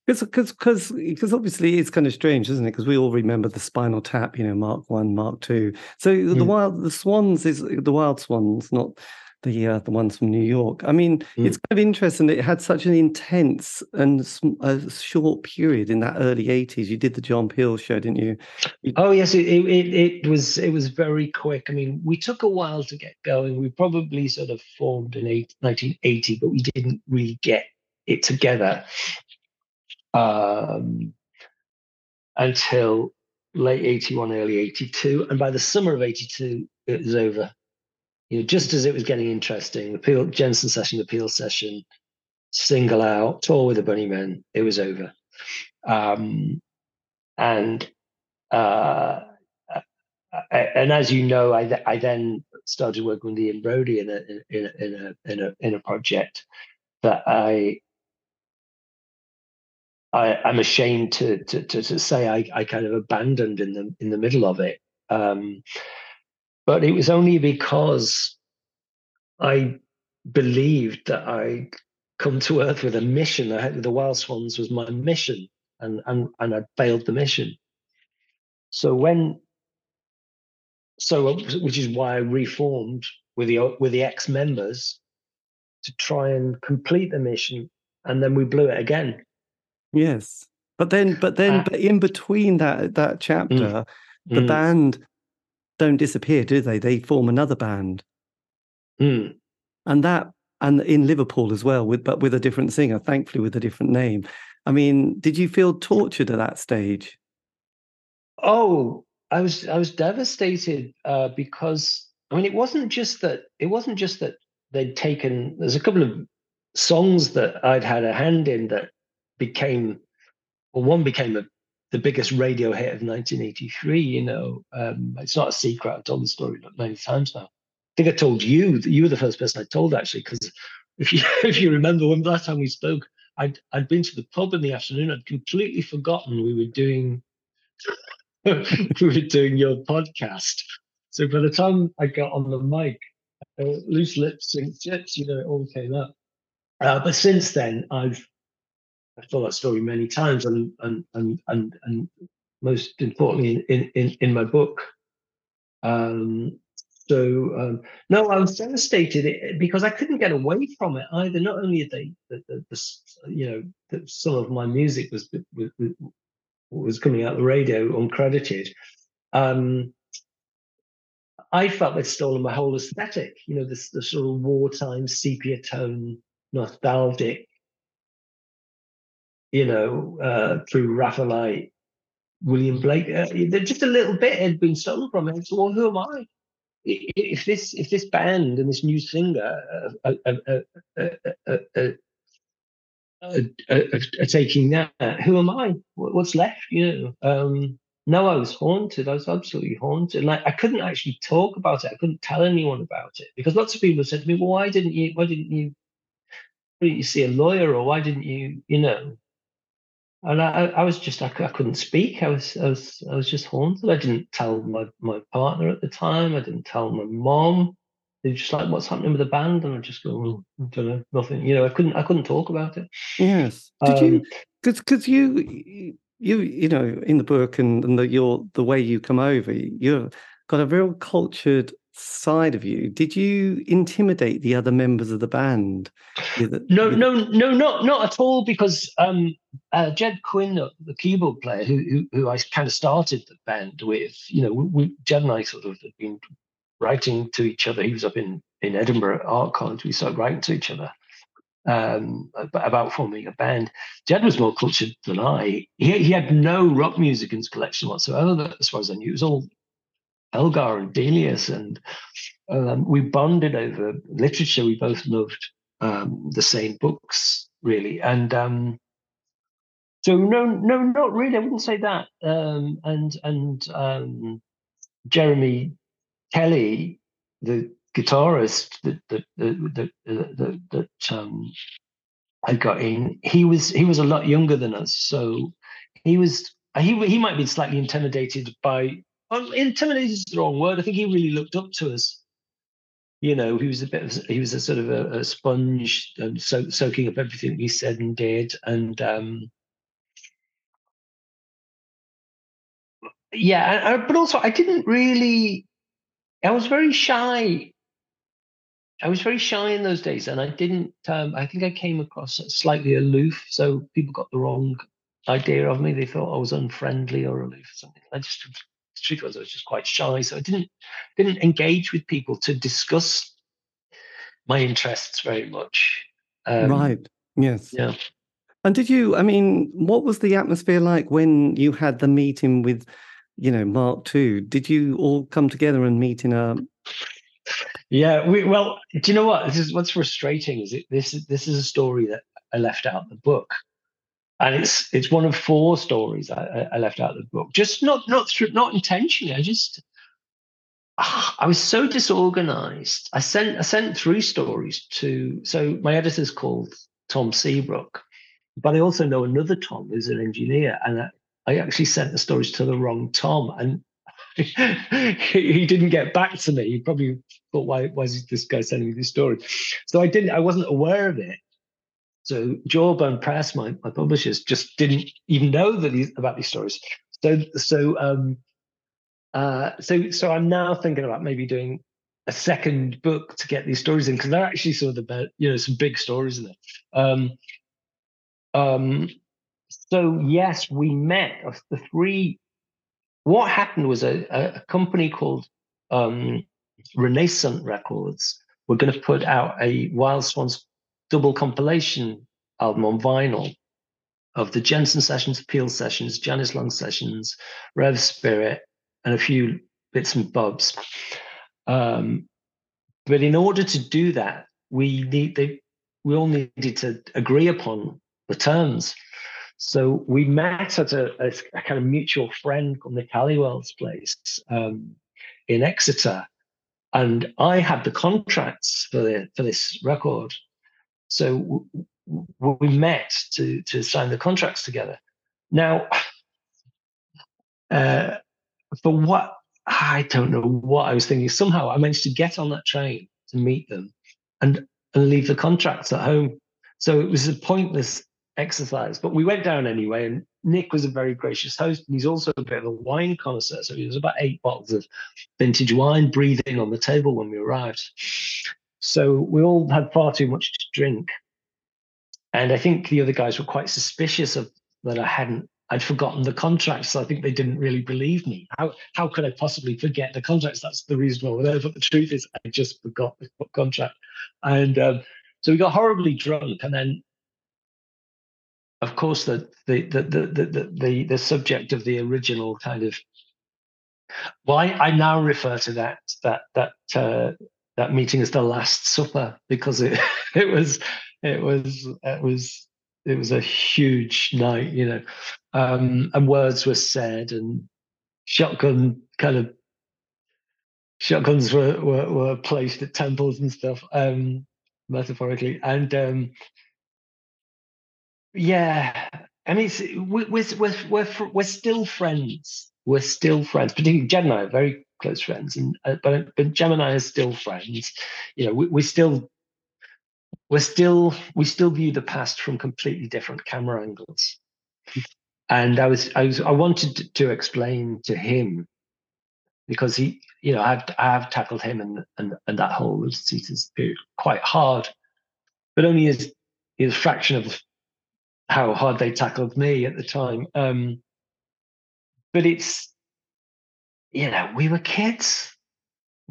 because because obviously it's kind of strange, isn't it? Because we all remember the Spinal Tap, you know, Mark One, Mark Two. So mm. the wild the Swans is the Wild Swans, not the uh, the ones from New York. I mean, mm. it's kind of interesting that it had such an intense and a short period in that early '80s. You did the John Peel show, didn't you? you oh yes, it, it it was it was very quick. I mean, we took a while to get going. We probably sort of formed in 1980, but we didn't really get it together um, until late 81, early 82. And by the summer of 82, it was over you know, just as it was getting interesting, the Peel, Jensen session, the Peel session, single out, tour with the Bunnymen, it was over. Um, and uh, and as you know, I, I then started working with Ian Broudie in a in a in a in a, in a project that I I, am ashamed to, to, to to say I, I kind of abandoned in the in the middle of it. Um, but it was only because I believed that I'd come to Earth with a mission. I the Wild Swans was my mission, and and and I failed the mission. So when, so which is why I reformed with the with the ex members to try and complete the mission, and then we blew it again. Yes, but then, but then, uh, but in between that that chapter, mm, the mm. band don't disappear, do they? They form another band. Mm. And that, and in Liverpool as well, with but with a different singer, thankfully with a different name. I mean, did you feel tortured at that stage? Oh, I was I was devastated uh, because I mean it wasn't just that it wasn't just that they'd taken. There's a couple of songs that I'd had a hand in that became, well, one became a the biggest radio hit of 1983. You know, um, it's not a secret. I've told the story many times now. I think I told you that you were the first person I told actually, because if you if you remember when last time we spoke, I'd I'd been to the pub in the afternoon. I'd completely forgotten we were doing we were doing your podcast. So by the time I got on the mic, uh, loose lips and chips, you know, it all came up. Uh, but since then, I've I've told that story many times, and and and and, and most importantly in, in in my book. Um, so um, no, I was devastated eh, because I couldn't get away from it either. Not only they, the, the, the you know, some of my music was, was was coming out the radio uncredited. Um, I felt they'd stolen my whole aesthetic. You know, this the sort of wartime sepia tone, nostalgic you know, uh, Pre-Raphaelite William Blake. Uh, just a little bit had been stolen from me. So, well, who am I? If this if this band and this new singer are, are, are, are taking that, who am I? What's left? You know. Um, no, I was haunted. I was absolutely haunted. And I, I couldn't actually talk about it. I couldn't tell anyone about it because lots of people said to me, "Well, why didn't you? Why didn't you? Why didn't you see a lawyer? Or why didn't you? You know?" And I, I was just, I, I couldn't speak. I was, I was, I was just haunted. I didn't tell my my partner at the time. I didn't tell my mom. They're just like, "What's happening with the band?" And I just go, well, "I don't know, nothing." You know, I couldn't, I couldn't talk about it. Yes. Did um, you? Because because you you you know in the book and, and the your the way you come over you've got a real cultured side of you did you intimidate the other members of the band no no no not not at all because um uh, ged quinn the keyboard player who, who, who i kind of started the band with you know we, ged and i sort of had been writing to each other he was up in in edinburgh art college we started writing to each other um, about forming a band. Ged was more cultured than I. He, he had no rock music in his collection whatsoever, as far as I knew. It was all Elgar and Delius, and um, we bonded over literature. We both loved um, the same books, really, and um, so no, no, not really. I wouldn't say that. Um, and and um, Jeremy Kelly, the guitarist that that that that, that, that um, I got in, he was he was a lot younger than us, so he was he he might be slightly intimidated by. Well, intimidated is the wrong word. I think he really looked up to us. You know, he was a bit. Of, he was a sort of a, a sponge, and so, soaking up everything we said and did, and um, yeah. but also, I didn't really. I was very shy I was very shy in those days, and I didn't. Um, I think I came across slightly aloof, so people got the wrong idea of me. They thought I was unfriendly or aloof or something. I just, truth was, I was just quite shy, so I didn't didn't engage with people to discuss my interests very much. Um, right. Yes. Yeah. And did you? I mean, what was the atmosphere like when you had the meeting with, you know, Mark Two? Did you all come together and meet in a yeah, we, well, do you know what? This is what's frustrating is it, this is this is a story that I left out the book, and it's it's one of four stories I, I left out of the book. Just not not through, not intentionally. I just ah, I was so disorganized. I sent I sent three stories to so my editor's called Tom Seabrook, but I also know another Tom who's an engineer, and I, I actually sent the stories to the wrong Tom, and he didn't get back to me. He probably thought, why, why is this guy sending me this story? So I didn't, I wasn't aware of it. So Jawbone Press, my, my publishers, just didn't even know that these, about these stories. So so um uh so so I'm now thinking about maybe doing a second book to get these stories in because they're actually sort of the you know some big stories in it. Um um so yes, we met of the three what happened was a, a company called um, Renaissance Records were going to put out a Wild Swans double compilation album on vinyl of the Jensen sessions, Peel sessions, Janice Long sessions, Rev Spirit, and a few bits and bobs. Um, but in order to do that, we need they, we all needed to agree upon the terms. So we met at a, a, a kind of mutual friend called Nick Halliwell's place um, in Exeter, and I had the contracts for the for this record. So w- we met to to sign the contracts together. Now, uh, for what I don't know what I was thinking. Somehow I managed to get on that train to meet them and and leave the contracts at home. So it was a pointless exercise. But we went down anyway, and Nick was a very gracious host, and he's also a bit of a wine connoisseur. So there was about eight bottles of vintage wine breathing on the table when we arrived. So we all had far too much to drink. And I think the other guys were quite suspicious of that I hadn't I'd forgotten the contracts, so I think they didn't really believe me. How how could I possibly forget the contracts? That's the reason why there. But the truth is, I just forgot the contract, and um, so we got horribly drunk. And then of course, the the the the the the, the subject of the original kind of well, I, I now refer to that that that uh, that meeting as the Last Supper because it it was it was it was it was a huge night, you know, um, and words were said and shotgun kind of shotguns were, were, were placed at temples and stuff, um, metaphorically. And um, yeah, I mean, we're, we're, we're, we're still friends. We're still friends, particularly Jem and I very close friends, and uh, but but Jem and I is still friends. You know, we, we still we're still we still view the past from completely different camera angles. And I was I was I wanted to, explain to him because he, you know, I've I've tackled him and and and that whole Seasons period quite hard, but only as is a fraction of how hard they tackled me at the time. Um, but it's, you know, we were kids.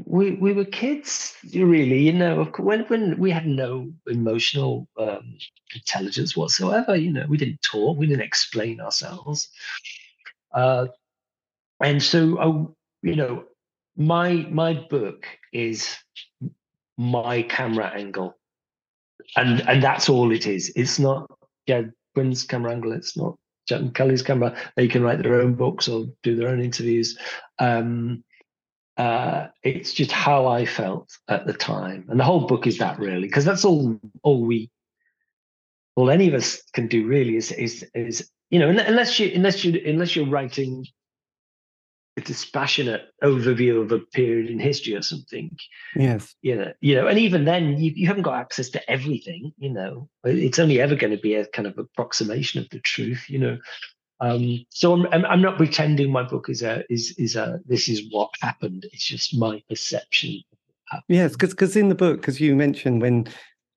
We we were kids, really. You know, when when we had no emotional um, intelligence whatsoever. You know, we didn't talk, we didn't explain ourselves, uh, and so oh, you know, my my book is my camera angle, and and that's all it is. It's not Ged Quinn's camera angle. It's not Jem Kelly's camera. They can write their own books or do their own interviews. Um, uh, it's just how I felt at the time, and the whole book is that really, because that's all all we, all any of us can do really is is is you know unless you unless you unless you're writing a dispassionate overview of a period in history or something. Yes. You know, you know, and even then you, you haven't got access to everything, you know. It's only ever going to be a kind of approximation of the truth, you know. Um, so I'm, I'm not pretending my book is a is is a this is what happened. It's just my perception. Yes, because because in the book, because you mentioned when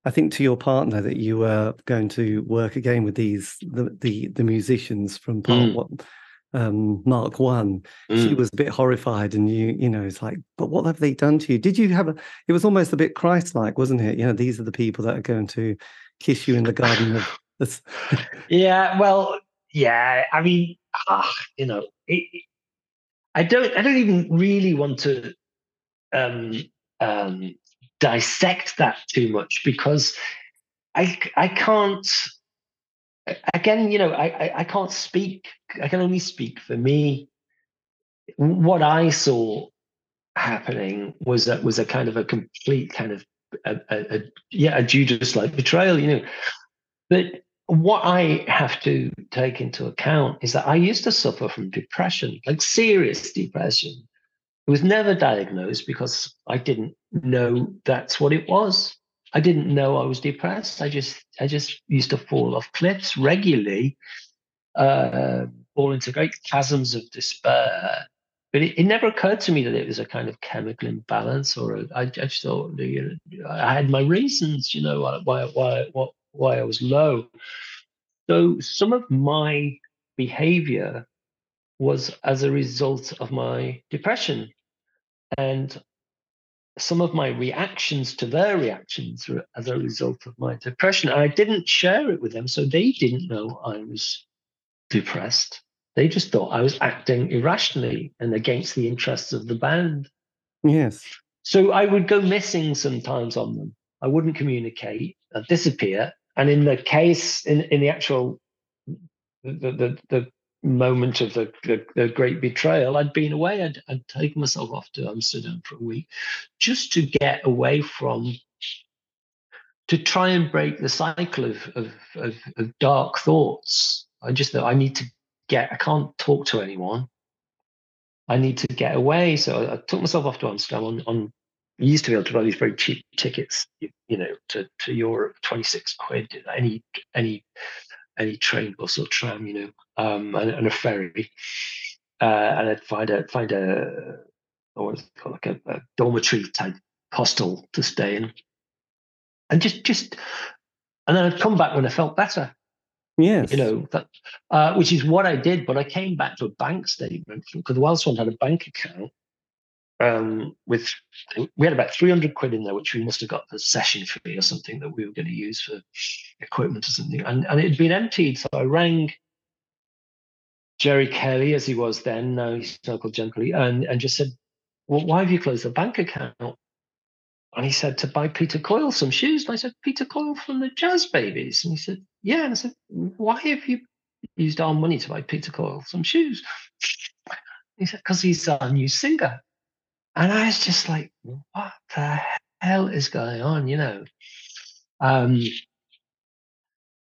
I think to your partner that you were going to work again with these the the, the musicians from part mm. one um, Mark One, mm. she was a bit horrified, and you, you know, it's like, but what have they done to you? Did you have a? It was almost a bit Christ-like, wasn't it? You know, these are the people that are going to kiss you in the garden of. This. yeah, well, yeah. I mean, ah, you know, it, it, I don't, I don't even really want to um, um, dissect that too much because I, I can't again, you know, I, I, I can't speak. I can only speak for me. What I saw happening was that was a kind of a complete kind of a, a, a yeah a Judas like betrayal, you know. But what I have to take into account is that I used to suffer from depression, like serious depression. It was never diagnosed because I didn't know that's what it was. I didn't know I was depressed. I just I just used to fall off cliffs regularly, uh, fall into great chasms of despair. But it, it, never occurred to me that it was a kind of chemical imbalance, or a, I, I just thought you know, I had my reasons, you know, why why why why I was low. So some of my behavior was as a result of my depression, and some of my reactions to their reactions were as a result of my depression. And I didn't share it with them, so they didn't know I was depressed. They just thought I was acting irrationally and against the interests of the band. Yes. So I would go missing sometimes on them. I wouldn't communicate, I'd disappear. And in the case, in, in the actual the, the, the moment of the, the, the, great betrayal, I'd been away. I'd, I'd taken myself off to Amsterdam for a week just to get away from, to try and break the cycle of, of, of, of dark thoughts. I just thought I need to get, I can't talk to anyone. I need to get away. So I, I took myself off to Amsterdam on, on you used to be able to buy these very cheap tickets, you, you know, to, to Europe, 26 quid, any, any any train, bus, or tram, you know, um, and, and a ferry, uh, and I'd find a find a or what's it called, like a, a dormitory type hostel to stay in, and just just, and then I'd come back when I felt better. Yes. You know, that, uh, which is what I did, but I came back to a bank statement because the Wild Swans had a bank account um, with we had about 300 quid in there, which we must have got a session fee or something that we were going to use for equipment or something. And, and it had been emptied. So I rang Jeremy Kelly, as he was then, now he's now called Jem Kelly, and, and just said, Well, why have you closed the bank account? And he said, To buy Peter Coyle some shoes. And I said, Peter Coyle from the Jass Babies. And he said, Yeah. And I said, Why have you used our money to buy Peter Coyle some shoes? He said, Because he's our new singer. And I was just like, what the hell is going on, you know? Um,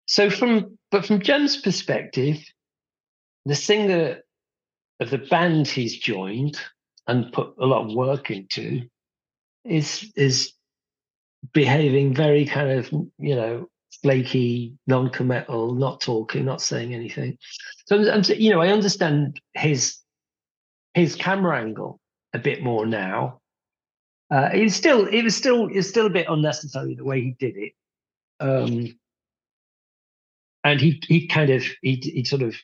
so from but from Jem's perspective, the singer of the band he's joined and put a lot of work into is is behaving very kind of you know flaky, non-committal, not talking, not saying anything. So I'm, you know I understand his his camera angle a bit more now. Uh, it was still it was still it's still a bit unnecessary the way he did it. Um, and he he kind of he he sort of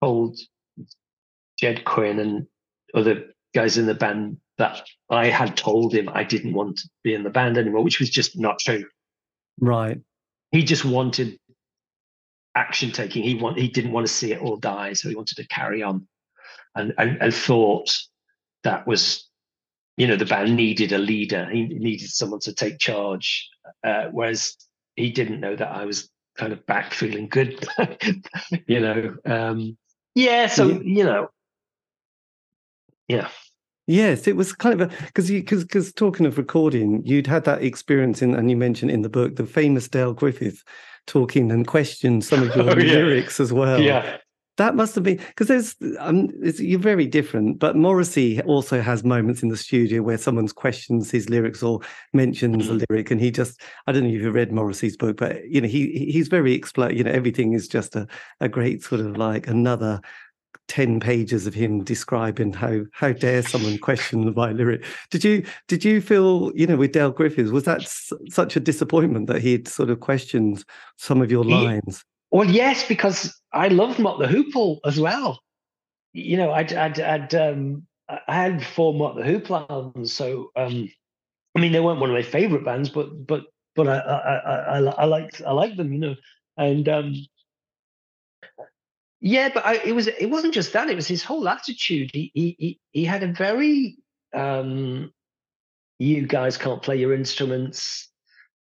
told Ged Quinn and other guys in the band that I had told him I didn't want to be in the band anymore, which was just not true. Right. He just wanted action taking. He want he didn't want to see it all die, so he wanted to carry on, and and, and thought that was, you know, the band needed a leader. He needed someone to take charge. Uh, whereas he didn't know that I was kind of back feeling good, you know. Um, yeah, so yeah. you know, yeah. Yes, it was kind of a because you because because talking of recording, you'd had that experience in, and you mentioned in the book the famous Dale Griffin talking and questioned some of your oh, yeah. lyrics as well. Yeah, that must have been because there's um, you're very different. But Morrissey also has moments in the studio where someone questions his lyrics or mentions a mm-hmm. lyric, and he just I don't know if you've read Morrissey's book, but you know he he's very expl- You know everything is just a a great sort of like another 10 pages of him describing how how dare someone question my lyric did you did you feel you know with dale griffin was that s- such a disappointment that he had sort of questioned some of your lines well, yes, because I loved Mott the Hoople as well. You know, I'd, I'd, I'd um, I had four Mott the Hoople albums, so um, I mean, they weren't one of my favorite bands, but but but I I I, I, liked I liked them, you know, and um, yeah, but I, it was it wasn't just that; it was his whole attitude. He he he, he had a very um, you guys can't play your instruments.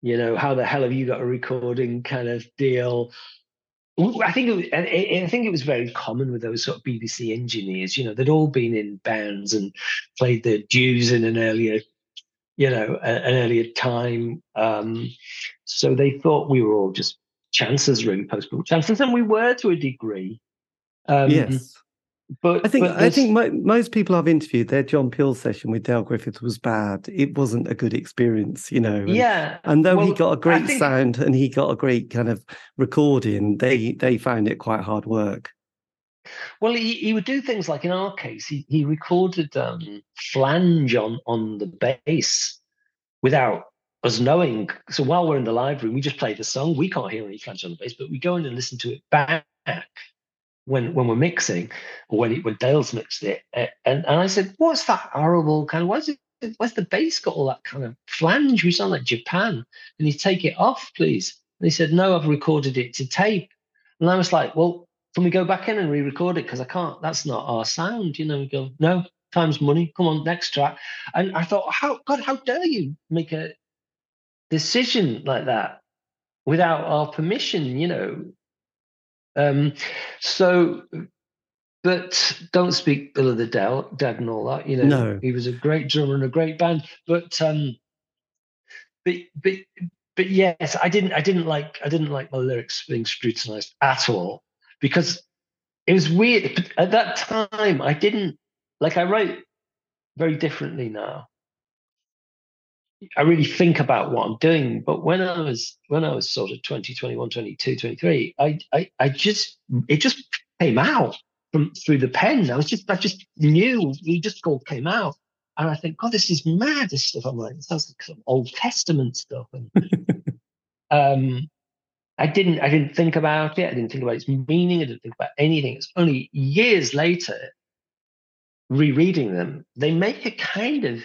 You know, how the hell have you got a recording kind of deal? I think it was, I think it was very common with those sort of BBC engineers. You know, they'd all been in bands and played the dues in an earlier, you know, an earlier time. Um, so they thought we were all just chances, really post-punk chances, and we were to a degree. Um, yes. But I think but I think mo- most people I've interviewed, their John Peel session with Dale Griffin was bad. It wasn't a good experience, you know. And, yeah. And though well, he got a great think... sound and he got a great kind of recording, they they found it quite hard work. Well, he, he would do things like in our case, he he recorded um, flange on on the bass without us knowing. So while we're in the library, we just play the song. We can't hear any flange on the bass, but we go in and listen to it back when when we're mixing, or when when Dale's mixed it, eh, and and I said, "What's that horrible kind of? What's it? Where's the bass got all that kind of flange? We sound like Japan." And he take it off, please. And he said, "No, I've recorded it to tape." And I was like, "Well, can we go back in and re-record it? Because I can't. That's not our sound." You know, we go, "No, time's money. Come on, next track." And I thought, "How God? How dare you make a decision like that without our permission?" You know, um, so, but don't speak Bill of the Dead and all that. You know, no. he was a great drummer and a great band. But, um, but, but, but yes, I didn't, I didn't like, I didn't like my lyrics being scrutinized at all because it was weird. At that time, I didn't like. I write very differently now. I really think about what I'm doing. But when I was when I was sort of 20, 21, 22, 23, I I, I just it just came out from through the pen. I was just I just knew it just all came out. And I think, God, this is mad, this stuff I'm writing. It sounds like some Old Testament stuff. And um I didn't I didn't think about it. I didn't think about its meaning. I didn't think about anything. It's only years later rereading them, they make a kind of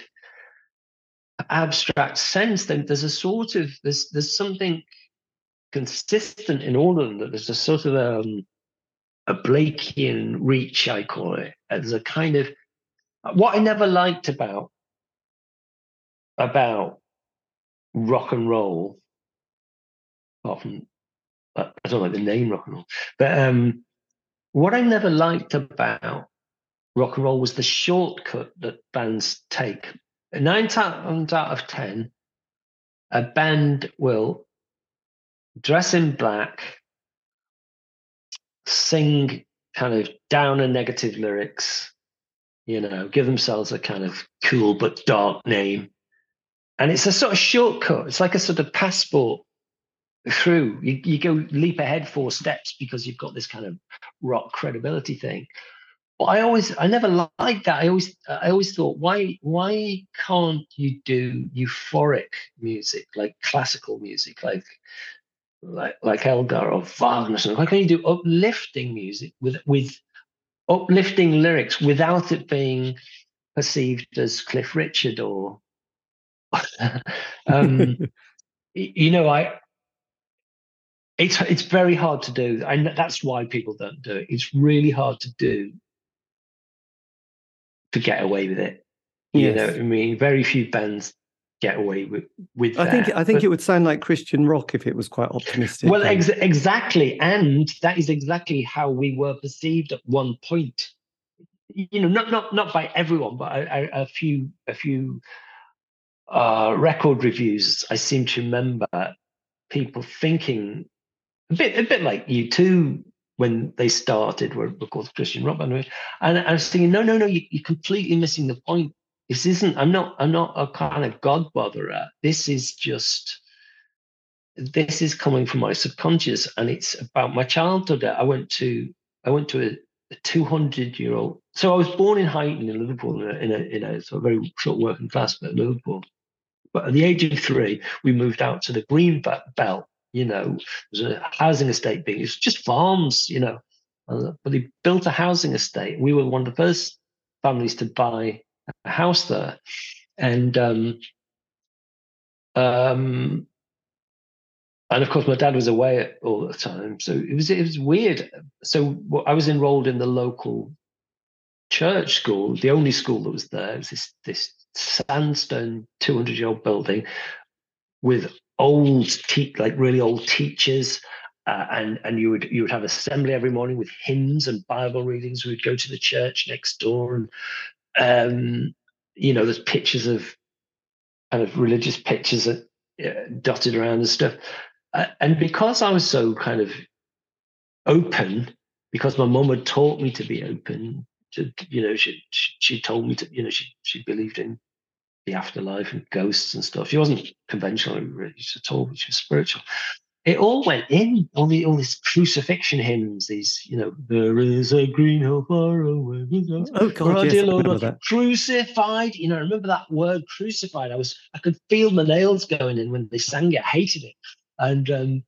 abstract sense. Then there's a sort of there's there's something consistent in all of them. That there's a sort of um, a Blakean reach, I call it. There's a kind of what I never liked about about rock and roll, apart from I don't like the name rock and roll, but um, what I never liked about rock and roll was the shortcut that bands take. Nine times out of ten, a band will dress in black, sing kind of down and negative lyrics, you know, give themselves a kind of cool but dark name. And it's a sort of shortcut. It's like a sort of passport through. You, you go leap ahead four steps because you've got this kind of rock credibility thing. But I always, I never liked that. I always, I always thought, why, why can't you do euphoric music like classical music, like, like, like Elgar or Wagner? Why can't you do uplifting music with, with uplifting lyrics without it being perceived as Cliff Richard or, um, you know, I, it's it's very hard to do and that's why people don't do it it's really hard to do to get away with it you yes. know i mean very few bands get away with with i that. think i think but, it would sound like christian rock if it was quite optimistic well ex- exactly and that is exactly how we were perceived at one point you know not not not by everyone but a, a, few a few uh record reviews i seem to remember people thinking a bit a bit like U2 when they started were, were called Christian rock band. And I was thinking, no, no, no, you, are completely missing the point. This isn't. I'm not. I'm not a kind of god botherer. This is just. This is coming from my subconscious, and it's about my childhood. I went to. I went to a, a 200 year old. So I was born in Huyton in Liverpool in a, in a, in a sort of very short working class, but Liverpool. But at the age of three, we moved out to the green belt you know, there's a housing estate being, it's just farms, you know. Uh, but they built a housing estate. We were one of the first families to buy a house there. And um, um, and of course, my dad was away all the time, so it was it was weird. So well, I was enrolled in the local church school, the only school that was there. It was this this sandstone, two hundred year old building with old te- like really old teachers uh, and and you would you would have assembly every morning with hymns and bible readings. We would go to the church next door and um, you know there's pictures of kind of religious pictures that, uh, dotted around and stuff. Uh, and because i was so kind of open because my mum had taught me to be open to you know she she told me to you know she she believed in the afterlife and ghosts and stuff. She wasn't conventionally religious at all, but she was spiritual. It all went in, all the all these crucifixion hymns, these, you know, there is a green hill far away. Oh God, yes, Lord, crucified. You know, I remember that word crucified. I was I could feel my nails going in when they sang it. I hated it. And um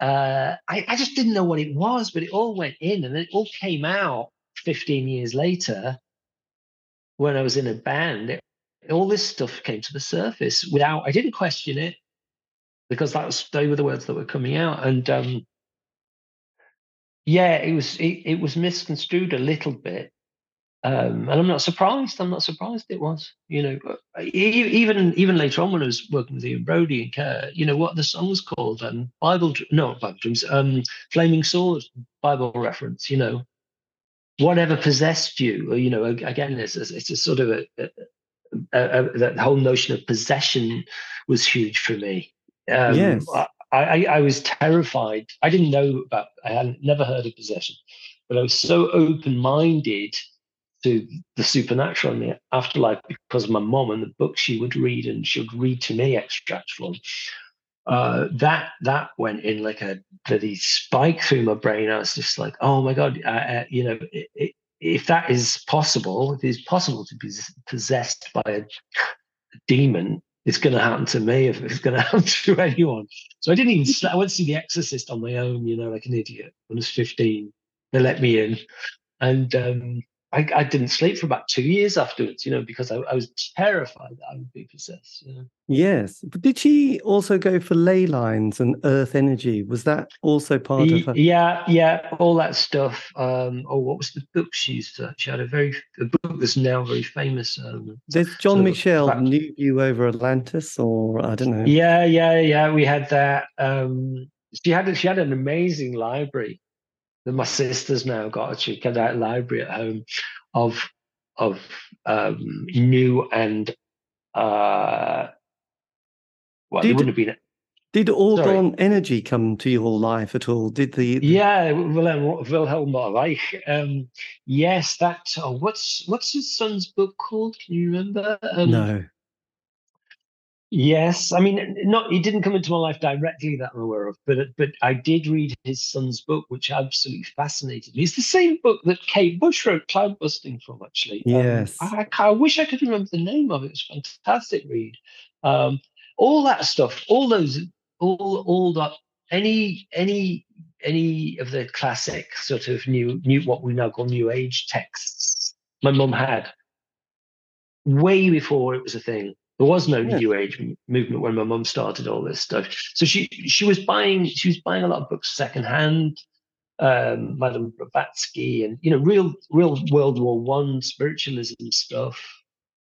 uh, I, I just didn't know what it was, but it all went in and then it all came out 15 years later when I was in a band. It all this stuff came to the surface without I didn't question it because that was they were the words that were coming out and um, yeah it was it, it was misconstrued a little bit um, and I'm not surprised I'm not surprised it was you know even even later on when I was working with Ian Broudie and Care you know what the song was called um, Bible no Bible dreams um, Flaming Sword Bible reference you know. Whatever possessed you you know again it's, it's a sort of a, a uh, uh, that whole notion of possession was huge for me. Um, yes. I, I, I, was terrified. I didn't know about, I had never heard of possession, but I was so open minded to the supernatural and the afterlife because of my mom and the books she would read and she would read to me extracts from. Uh, that that went in like a bloody spike through my brain. I was just like, oh my god, uh, uh, you know, it, it, if that is possible, if it's possible to be possessed by a demon, it's going to happen to me if it's going to happen to anyone. So I didn't even, I went to see The Exorcist on my own, you know, like an idiot when I was 15. They let me in. And um, I, I didn't sleep for about two years afterwards, you know, because I, I was terrified that I would be possessed. You know? Yes, but did she also go for ley lines and earth energy? Was that also part of her? Yeah, yeah, all that stuff. Um, oh, what was the book she used to? She had a very a book that's now very famous. Um, There's John Michell, New View over Atlantis, or I don't know. Yeah, yeah, yeah. We had that. Um, she had she had an amazing library that my sister's now got. She got that library at home of of um, new and uh, well, did, it wouldn't have been. Did Orgone Energy come to your life at all? Did the, the... yeah Wilhelm, Wilhelm Reich? Um, yes, that. Oh, what's what's his son's book called? Can you remember? Um, no. Yes, I mean, not he didn't come into my life directly that I'm aware of, but but I did read his son's book, which absolutely fascinated me. It's the same book that Kate Bush wrote Cloudbusting from, actually. Um, yes, um, I, I, wish I could remember the name of it. It was a fantastic read. Um, all that stuff, all those, all all that, any any any of the classic sort of new new what we now call new age texts, my mum had way before it was a thing there was no yeah. new age movement when my mum started all this stuff. So she she was buying she was buying a lot of books secondhand, um, Madame Blavatsky, and you know real real World War One spiritualism stuff.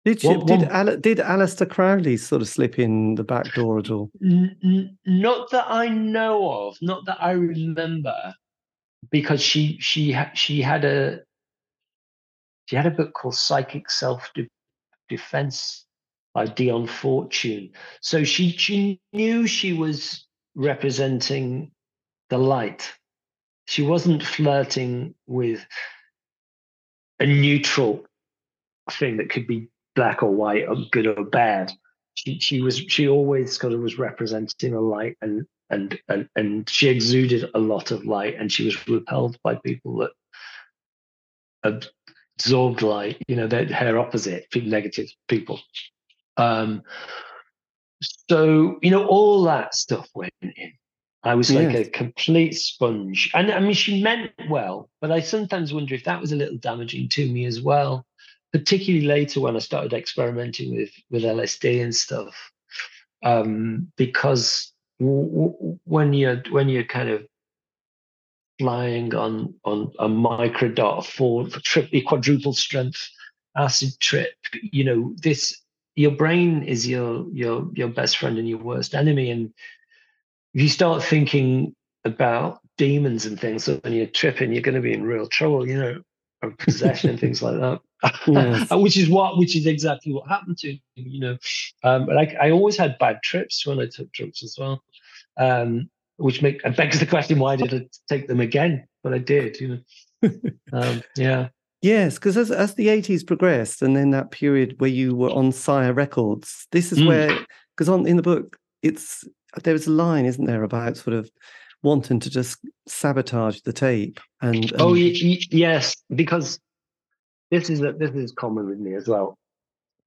Did she, did Al, did Aleister Crowley sort of slip in the back door at all? N- n- not that I know of, not that I remember, because she she she had a she had a book called Psychic Self Defense by Dion Fortune. So she, she knew she was representing the light. She wasn't flirting with a neutral thing that could be black or white or good or bad. She, she was she always kind of was representing a light and and and and she exuded a lot of light and she was repelled by people that absorbed light you know that her opposite negative people um, so you know, all that stuff went in. I was like yes. a complete sponge, and I mean, she meant well, but I sometimes wonder if that was a little damaging to me as well. Particularly later when I started experimenting with with LSD and stuff, um, because w- w- when you're when you're kind of flying on on a microdot for, for triple quadruple strength acid trip, you know this your brain is your your your best friend and your worst enemy. And if you start thinking about demons and things when you're tripping you're going to be in real trouble you know of possession and things like that. Yes. which is what which is exactly what happened to me you know. Um but I, I always had bad trips when i took drugs as well um which make begs the question why did i take them again? But i did you know. Um yeah Yes, because as as the eighties progressed, and then that period where you were on Sire Records, this is mm. where because on in the book it's there was a line, isn't there, about sort of wanting to just sabotage the tape and, and... oh yes, because this is a, this is common with me as well.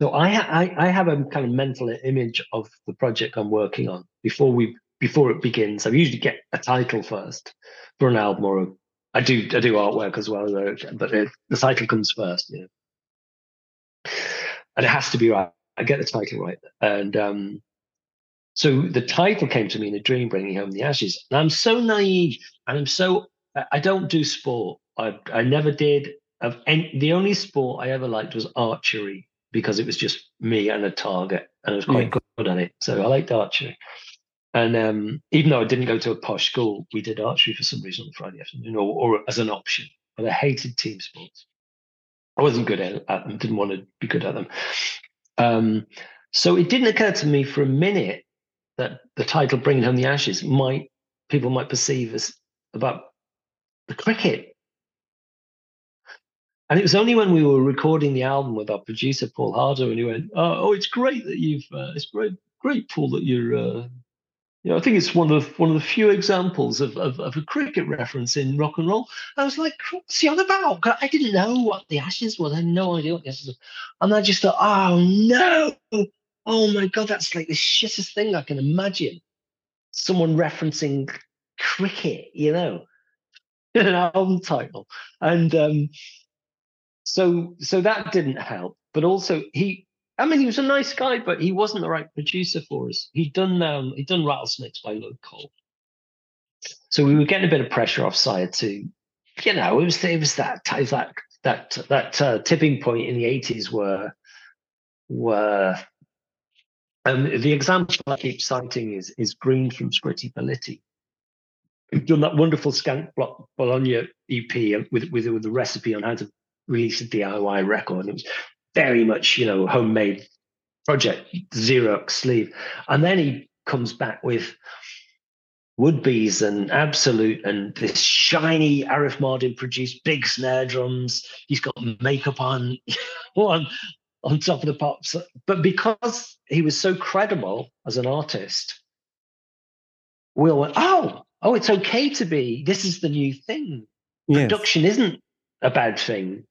So I, ha- I I have a kind of mental image of the project I'm working on before we before it begins. I usually get a title first for an album or a I do I do artwork as well, though, but it, the title comes first, you know. and it has to be right. I get the title right, and um, so the title came to me in a dream, bringing home the ashes. And I'm so naive, and I'm so I don't do sport. I I never did. Of any, the only sport I ever liked was archery because it was just me and a target, and I was quite mm. good at it. So I liked archery. And um, even though I didn't go to a posh school, we did archery for some reason on Friday afternoon, or, or as an option. But I hated team sports. I wasn't good at, them, didn't want to be good at them. Um, so it didn't occur to me for a minute that the title "Bringing Home the Ashes" might people might perceive as about the cricket. And it was only when we were recording the album with our producer Paul Hardiman, and he went, "Oh, oh it's great that you've uh, it's great, great Paul that you're uh, you know, I think it's one of one of the few examples of, of, of, a cricket reference in rock and roll. I was like, what's he on about? I didn't know what the Ashes was. I had no idea what the Ashes were. And I just thought, oh no, oh my God, that's like the shittest thing I can imagine. Someone referencing cricket, you know, in an album title. And um, so so that didn't help. But also he, I mean, he was a nice guy, but he wasn't the right producer for us. He'd done um, he'd done Rattlesnakes by Lloyd Cole, so we were getting a bit of pressure off Sire to, you know, it was it was that that that that uh, tipping point in the eighties where were um, the example I keep citing is is Green from Scritti Politti. We've done that wonderful Skank Bologna EP with, with with a recipe on how to release a DIY record. It was very much, you know, homemade project, Xerox sleeve. And then he comes back with Wood Beez and Absolute and this shiny Arif Mardin produced big snare drums. He's got makeup on, on on top of the pops. But because he was so credible as an artist, we all went, oh, oh, it's okay to be. This is the new thing. Yes. Production isn't a bad thing,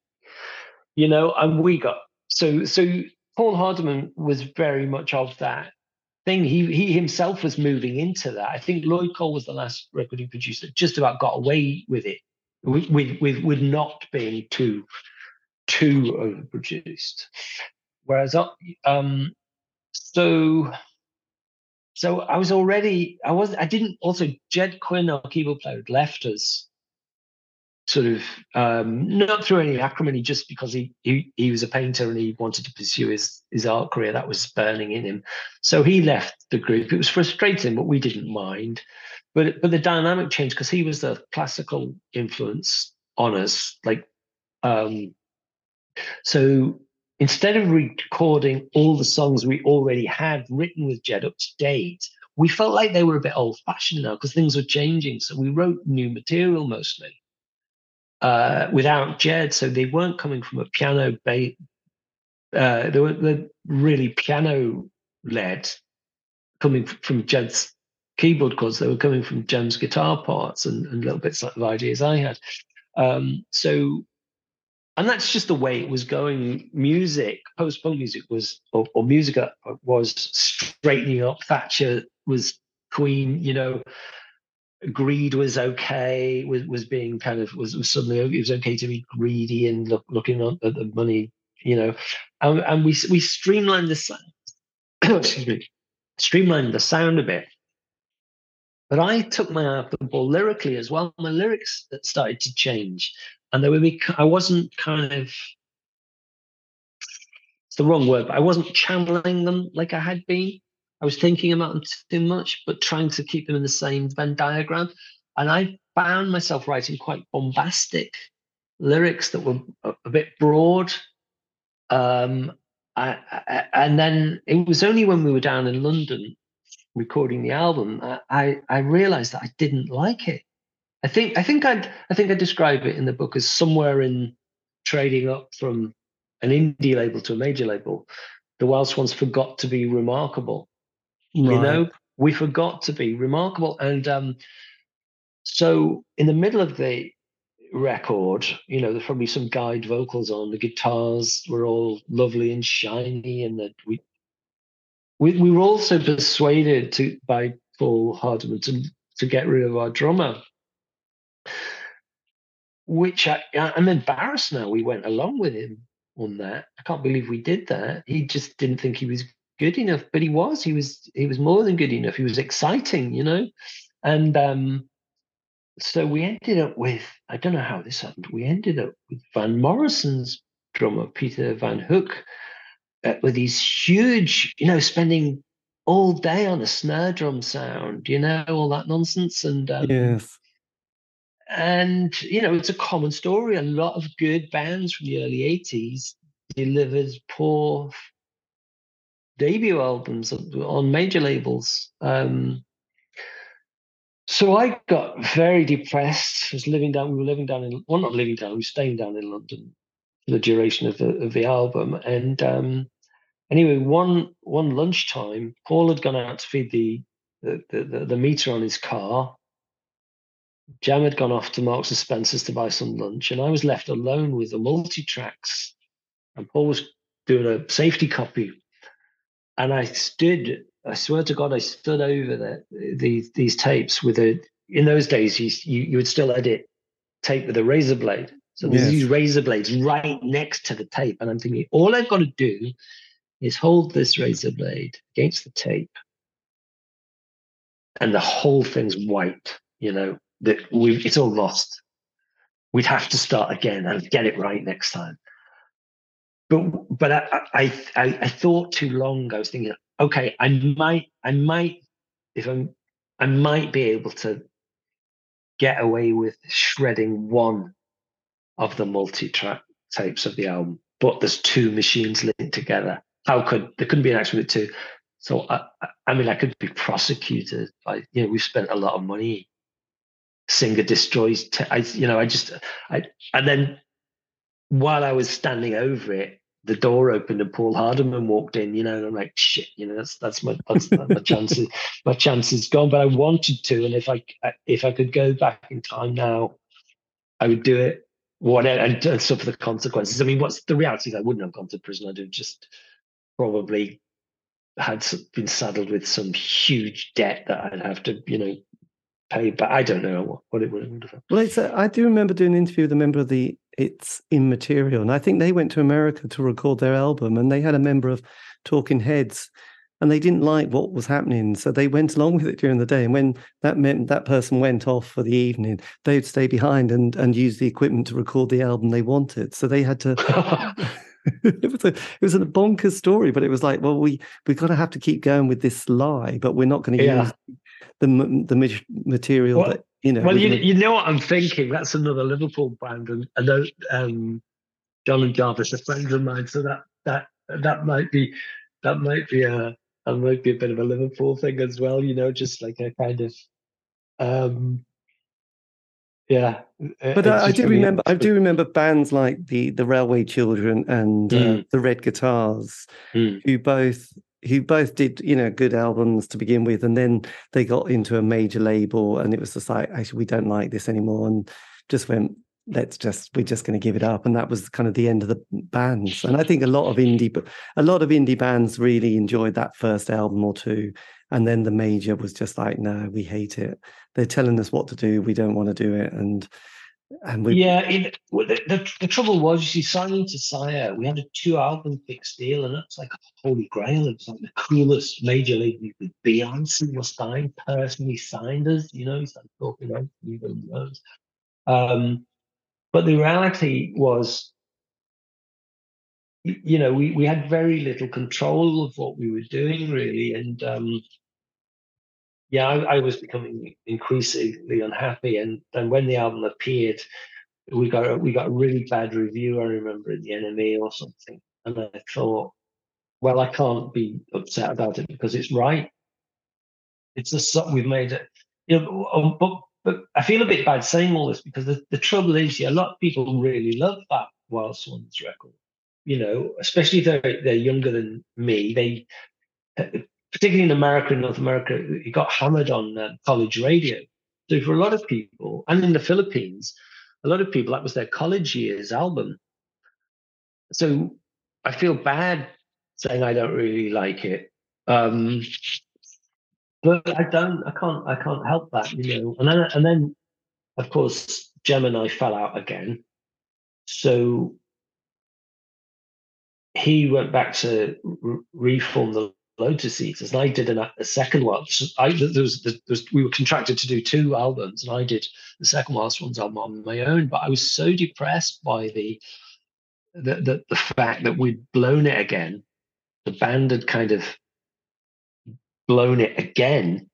you know. And we got so so. Paul Hardiman was very much of that thing. He he himself was moving into that. I think Lloyd Cole was the last recording producer that just about got away with it, with with with, not being too too overproduced. Whereas, uh, um, so, so I was already, I was, I didn't also, Ged Quinn, our keyboard player, had left us sort of um, not through any acrimony, just because he, he he was a painter and he wanted to pursue his his art career that was burning in him. So he left the group. It was frustrating, but we didn't mind. But but the dynamic changed because he was the classical influence on us. Like um, so instead of recording all the songs we already had written with Ged up to date, we felt like they were a bit old fashioned now because things were changing. So we wrote new material mostly uh, without Ged, So they weren't coming from a piano. Uh, they were really piano led, coming from Ged's keyboard chords. They were coming from Jem's guitar parts and, and little bits of ideas I had. Um, so and that's just the way it was going. Music, post-punk music was, or, or music was straightening up. Thatcher was queen, you know. Greed was okay. Was was being kind of was, was suddenly it was okay to be greedy and look, looking at the money, you know. And, and we we streamlined the sound. excuse me, streamlined the sound a bit. But I took my eye off the ball lyrically as well. My lyrics started to change and they were I wasn't kind of it's the wrong word, but I wasn't channeling them like I had been. I was thinking about them too much, but trying to keep them in the same Venn diagram. And I found myself writing quite bombastic lyrics that were a, bit broad. Um, I, I, and then it was only when we were down in London recording the album, I, I realized that I didn't like it. I think I think I'd I think I describe it in the book as somewhere in trading up from an indie label to a major label. The Wild Swans forgot to be remarkable. Right. You know, we forgot to be remarkable, and um, so in the middle of the record, you know, there's probably some guide vocals on. The guitars were all lovely and shiny, and that we we we were also persuaded to by Paul Hardiman to to get rid of our drummer which I, I'm embarrassed now. We went along with him on that. I can't believe we did that. He just didn't think he was good enough, but he was. He was. He was more than good enough. He was exciting, you know. And um, so we ended up with. I don't know how this happened. We ended up with Van Morrison's drummer Peter Van Hooke, uh, with these huge, you know, spending all day on a snare drum sound, you know, all that nonsense. And um, yes and, you know, it's a common story. A lot of good bands from the early 80s delivered poor debut albums on major labels. Um, so I got very depressed. I was living down, we were living down in, well, not living down, we were staying down in London for the duration of the, of the album. And um, anyway, one one lunchtime, Paul had gone out to feed the the, the, the meter on his car Jem had gone off to Marks and Spencer's to buy some lunch, and I was left alone with the multi tracks. And Paul was doing a safety copy, and I stood. I swear to God, I stood over the, these these tapes with a. In those days, you, you you would still edit tape with a razor blade. So there's yes. these razor blades right next to the tape. And I'm thinking, all I've got to do is hold this razor blade against the tape. And the whole thing's white, you know, that we it's all lost. We'd have to start again and get it right next time. But but I I I, I thought too long. I was thinking, okay, I might I might if I'm I might be able to get away with shredding one of the multi-track tapes of the album, but there's two machines linked together. How could there couldn't be an accident with two? So I, I mean, I could be prosecuted. I, you know, we've spent a lot of money. Singer destroys. T- I, you know, I just, I, and then while I was standing over it, the door opened and Paul Hardiman walked in. You know, and I'm like, shit. You know, that's that's my that's my chances. My chances gone. But I wanted to, and if I if I could go back in time now, I would do it what and, and suffer the consequences. I mean, what's the reality? I wouldn't have gone to prison. I'd have just probably had been saddled with some huge debt that I'd have to, you know, pay. But I don't know what, what it would have. Well, it's a, I do remember doing an interview with a member of the It's Immaterial, and I think they went to America to record their album, and they had a member of Talking Heads and they didn't like what was happening, so they went along with it during the day. And when that meant that person went off for the evening, they'd stay behind and and use the equipment to record the album they wanted. So they had to. it was a it was a bonkers story, but it was like, well, we we got to have to keep going with this lie, but we're not going to yeah. use the the material well, that you know. Well, you, you know what I'm thinking. That's another Liverpool band, and I know um, John and Jarvis are friends of mine, so that that that might be that might be a and might be a bit of a Liverpool thing as well, you know, just like a kind of um yeah but I, I, do remember i do remember bands like the the railway children and mm. uh, the red guitars mm. who both who both did you know good albums to begin with and then they got into a major label and it was just like actually we don't like this anymore and just went let's just we're just going to give it up and that was kind of the end of the bands. And i think a lot of indie a lot of indie bands really enjoyed that first album or two and then the major was just like no we hate it. They're telling us what to do we don't want to do it and and we yeah the, the, the, trouble was you see signing to sire we had a two album fixed deal and it's like a holy grail it was like the coolest major league you could be on was signed personally signed us you know he's like talking about even those um but the reality was, you know, we, we had very little control of what we were doing, really. And um, yeah, I, I was becoming increasingly unhappy. And then when the album appeared, we got a, we got a really bad review. I remember in the NME or something, and I thought, well, I can't be upset about it because it's right. It's the song we've made it. You know, um, but but I feel a bit bad saying all this because the, the trouble is, yeah, a lot of people really love that Wild Swans record. You know, especially if they're, they're younger than me. They, particularly in America and North America, it got hammered on uh, college radio. So for a lot of people, and in the Philippines, a lot of people that was their college years album. So I feel bad saying I don't really like it. Um, but I don't, I can't, I can't help that, you know. And then, and then, of course, Jem and I fell out again. So he went back to re- reform the Lotus Eaters, and I did an, a second one. I, there was, there was, we were contracted to do two albums, and I did the second Wild Swans album on my own. But I was so depressed by the the, the, the fact that we'd blown it again. The band had kind of blown it again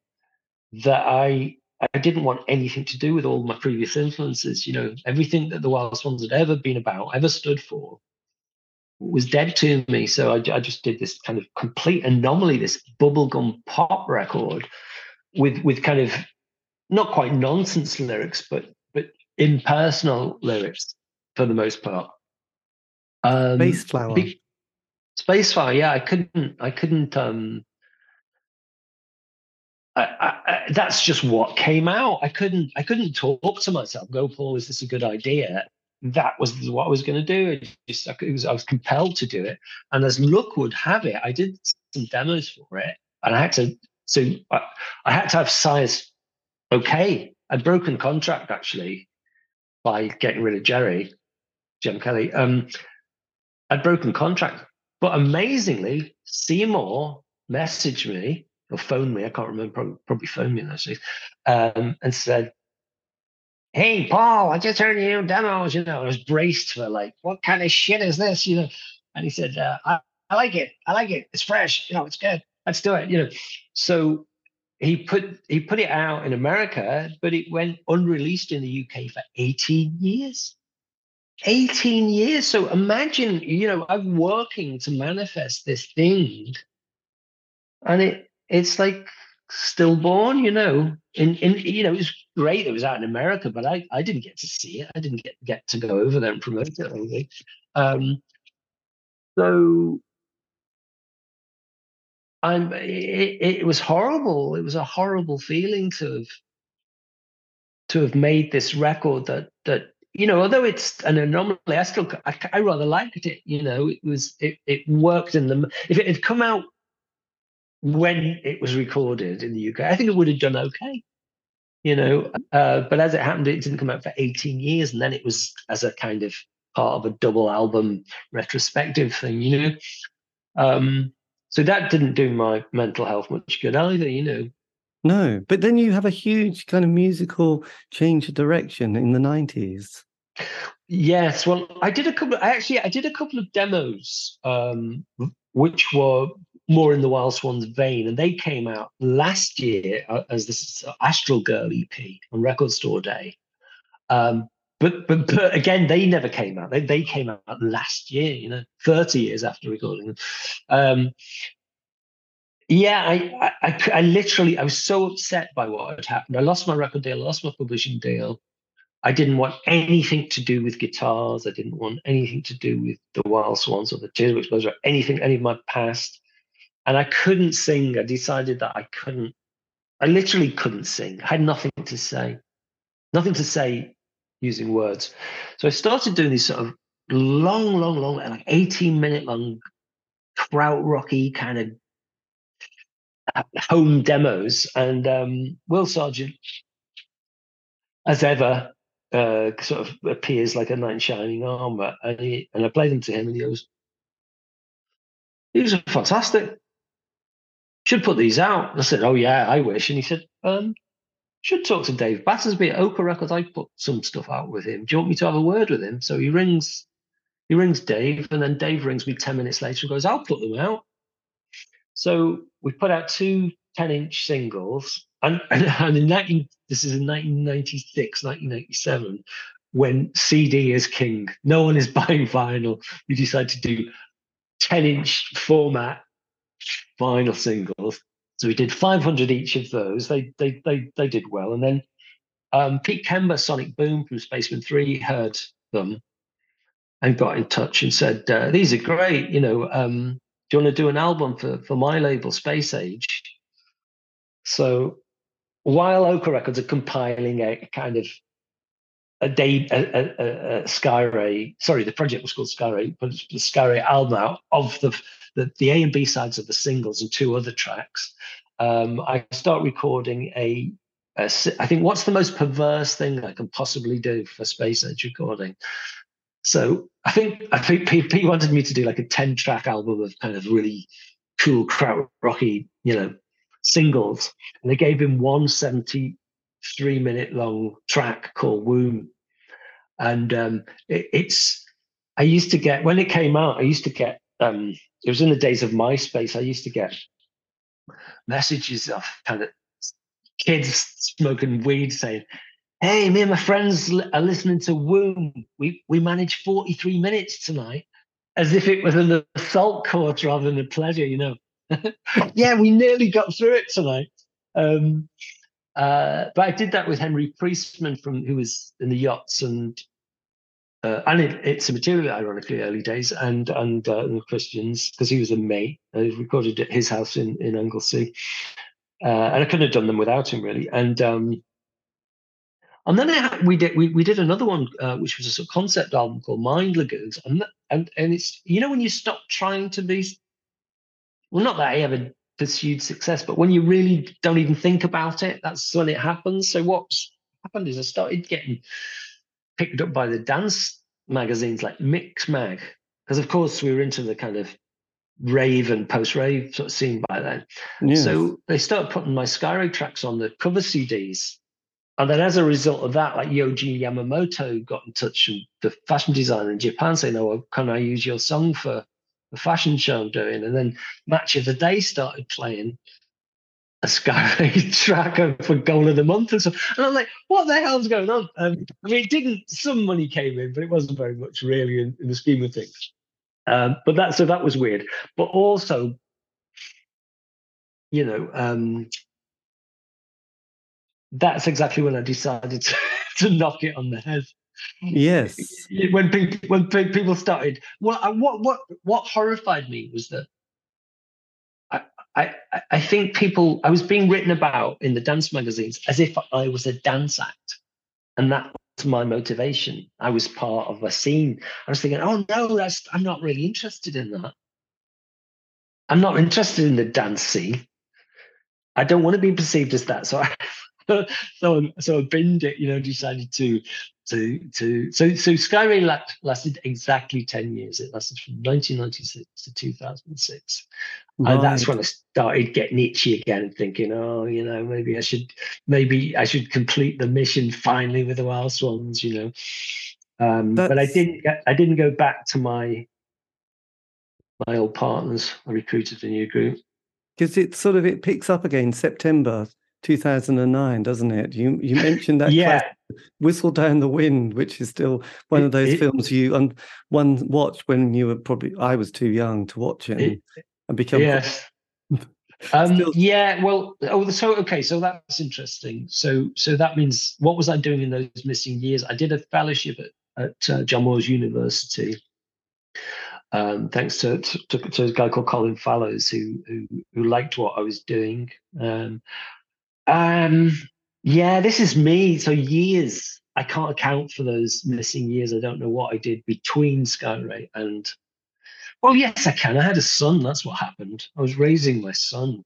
that I I didn't want anything to do with all my previous influences. You know, everything that the Wild Swans had ever been about, ever stood for, was dead to me. So I, I just did this kind of complete anomaly, this bubblegum pop record with with kind of not quite nonsense lyrics, but but impersonal lyrics for the most part. Um, Space flower. Be, Space flower. Yeah, I couldn't. I couldn't. um I, I, that's just what came out. I couldn't I couldn't talk to myself. Go, Paul, is this a good idea? That was what I was going to do. I just was, I was compelled to do it. And as luck would have it, I did some demos for it, and I had to. So I, I had to have size. Okay, I'd broken contract actually by getting rid of Jerry. Jem Kelly, um, I'd broken contract. But amazingly, Seymour messaged me or phoned me, I can't remember, probably, probably phoned me days, um, and said, Hey, Paul, I just heard you demos. You know, I was braced for like, what kind of shit is this? You know, and he said, uh, I, I like it. I like it. It's fresh. You know, it's good. Let's do it. You know, so he put he put it out in America, but it went unreleased in the UK for 18 years. 18 years. So imagine, you know, I'm working to manifest this thing, and it it's like stillborn, you know. In in you know, it was great it was out in America, but I, I didn't get to see it. I didn't get, get to go over there and promote it. Um, so I'm it, it was horrible. It was a horrible feeling to have to have made this record that that you know, although it's an anomaly, I still I, I rather liked it. You know, it was it it worked in the if it had come out when it was recorded in the UK, I think it would have done okay. You know, uh, but as it happened, it didn't come out for 18 years, and then it was as a kind of part of a double album retrospective thing. You know, um, so that didn't do my mental health much good either. You know. No, but then you have a huge kind of musical change of direction in the 90s. Yes, well, I did a couple. I actually, I did a couple of demos, um, which were more in the Wild Swans vein, and they came out last year uh, as this Astral Girl EP on Record Store Day. Um, but, but but again, they never came out. They they came out last year, you know, thirty years after recording. Um, yeah, I, I I literally I was so upset by what had happened. I lost my record deal, I lost my publishing deal. I didn't want anything to do with guitars. I didn't want anything to do with the Wild Swans or the Teardrop Explodes or anything, any of my past and I couldn't sing. I decided that I couldn't. I literally couldn't sing. I had nothing to say, nothing to say using words. So I started doing these sort of long, long, long, like 18 minute long, krautrocky kind of uh, home demos. And um, Will Sergeant, as ever, uh, sort of appears like a knight in shining armor. And, he, and I played them to him, and he goes, "These are fantastic should put these out. I said, oh yeah, I wish. And he said, um, should talk to Dave Battersby at Ochre Records. I put some stuff out with him. Do you want me to have a word with him? So he rings, he rings Dave, and then Dave rings me 10 minutes later and goes, I'll put them out. So we put out two 10 inch singles. And, and, and in 19, this is in 1996, 1997, when CD is king. No one is buying vinyl. We decide to do 10 inch format vinyl singles. So we did 500 each of those. They they they they did well. And then um, Pete Kember, Sonic Boom from Spacemen Three, heard them and got in touch and said, uh, "These are great. You know, um, do you want to do an album for for my label, Space Age?" So while Ochre Records are compiling a kind of a day a, a, a sorry, the project was called Skyray, but the Skyray album out of the the, the A and B sides of the singles and two other tracks, um, I start recording a, a. I think what's the most perverse thing I can possibly do for space age recording. So I think I think Pete, wanted me to do like a ten track album of kind of really cool crowd rocky, you know, singles, and they gave him one seventy three minute long track called Womb, and um, it, it's. I used to get when it came out. I used to get um, it was in the days of MySpace. I used to get messages of kind of kids smoking weed saying, Hey, me and my friends are listening to Womb. We we managed 43 minutes tonight, as if it was an assault course rather than a pleasure, you know. yeah, we nearly got through it tonight. Um, uh, but I did that with Henry Priestman from who was in the yachts and uh, and it, It's Immaterial, ironically, early days, and and, uh, and Christians because he was a mate. I recorded at his house in in Anglesey, uh, and I couldn't have done them without him really. And um, and then I, we did we, we did another one uh, which was a sort of concept album called Mind Lagoons, and and and it's you know when you stop trying to be, well, not that I ever pursued success, but when you really don't even think about it, that's when it happens. So what's happened is I started getting picked up by the dance magazines like Mixmag, because of course we were into the kind of rave and post rave sort of scene by then. So they started putting my Skyray tracks on the cover CDs. And then as a result of that, like Yohji Yamamoto got in touch with the fashion designer in Japan saying, Oh, can I use your song for the fashion show I'm doing? And then Match of the Day started playing a Skyray tracker for goal of the month and stuff. And I'm like, what the hell's going on? Um, I mean, it didn't, some money came in, but it wasn't very much really in, in the scheme of things. Um, but that, so that was weird. But also, you know, um, that's exactly when I decided to, to knock it on the head. Yes. When people when people started, well, what what what horrified me was that I, I think people, I was being written about in the dance magazines as if I was a dance act. And that was my motivation. I was part of a scene. I was thinking, oh no, that's, I'm not really interested in that. I'm not interested in the dance scene. I don't want to be perceived as that. So I, so so I binned it, you know, decided to to to so so Skyray lasted exactly 10 years. It lasted from 1996 to 2006. Right. And that's when I started getting itchy again thinking, oh, you know, maybe I should maybe I should complete the mission finally with the Wild Swans, you know. Um, but I didn't get, I didn't go back to my my old partners. I recruited a new group. Because it sort of it picks up again September 2009, doesn't it? You you mentioned that yeah. Whistle Down the Wind, which is still one of those it, films you and one watched when you were probably I was too young to watch it, it and become yes. um, yeah, well, oh, so okay, so that's interesting. So, so that means what was I doing in those missing years? I did a fellowship at, at uh, John Moores University, um, thanks to, to, to, a guy called Colin Fallows who, who, who liked what I was doing. Um, um, yeah, this is me. So years, I can't account for those missing years. I don't know what I did between Skyray and. Well, yes, I can. I had a son. That's what happened. I was raising my son.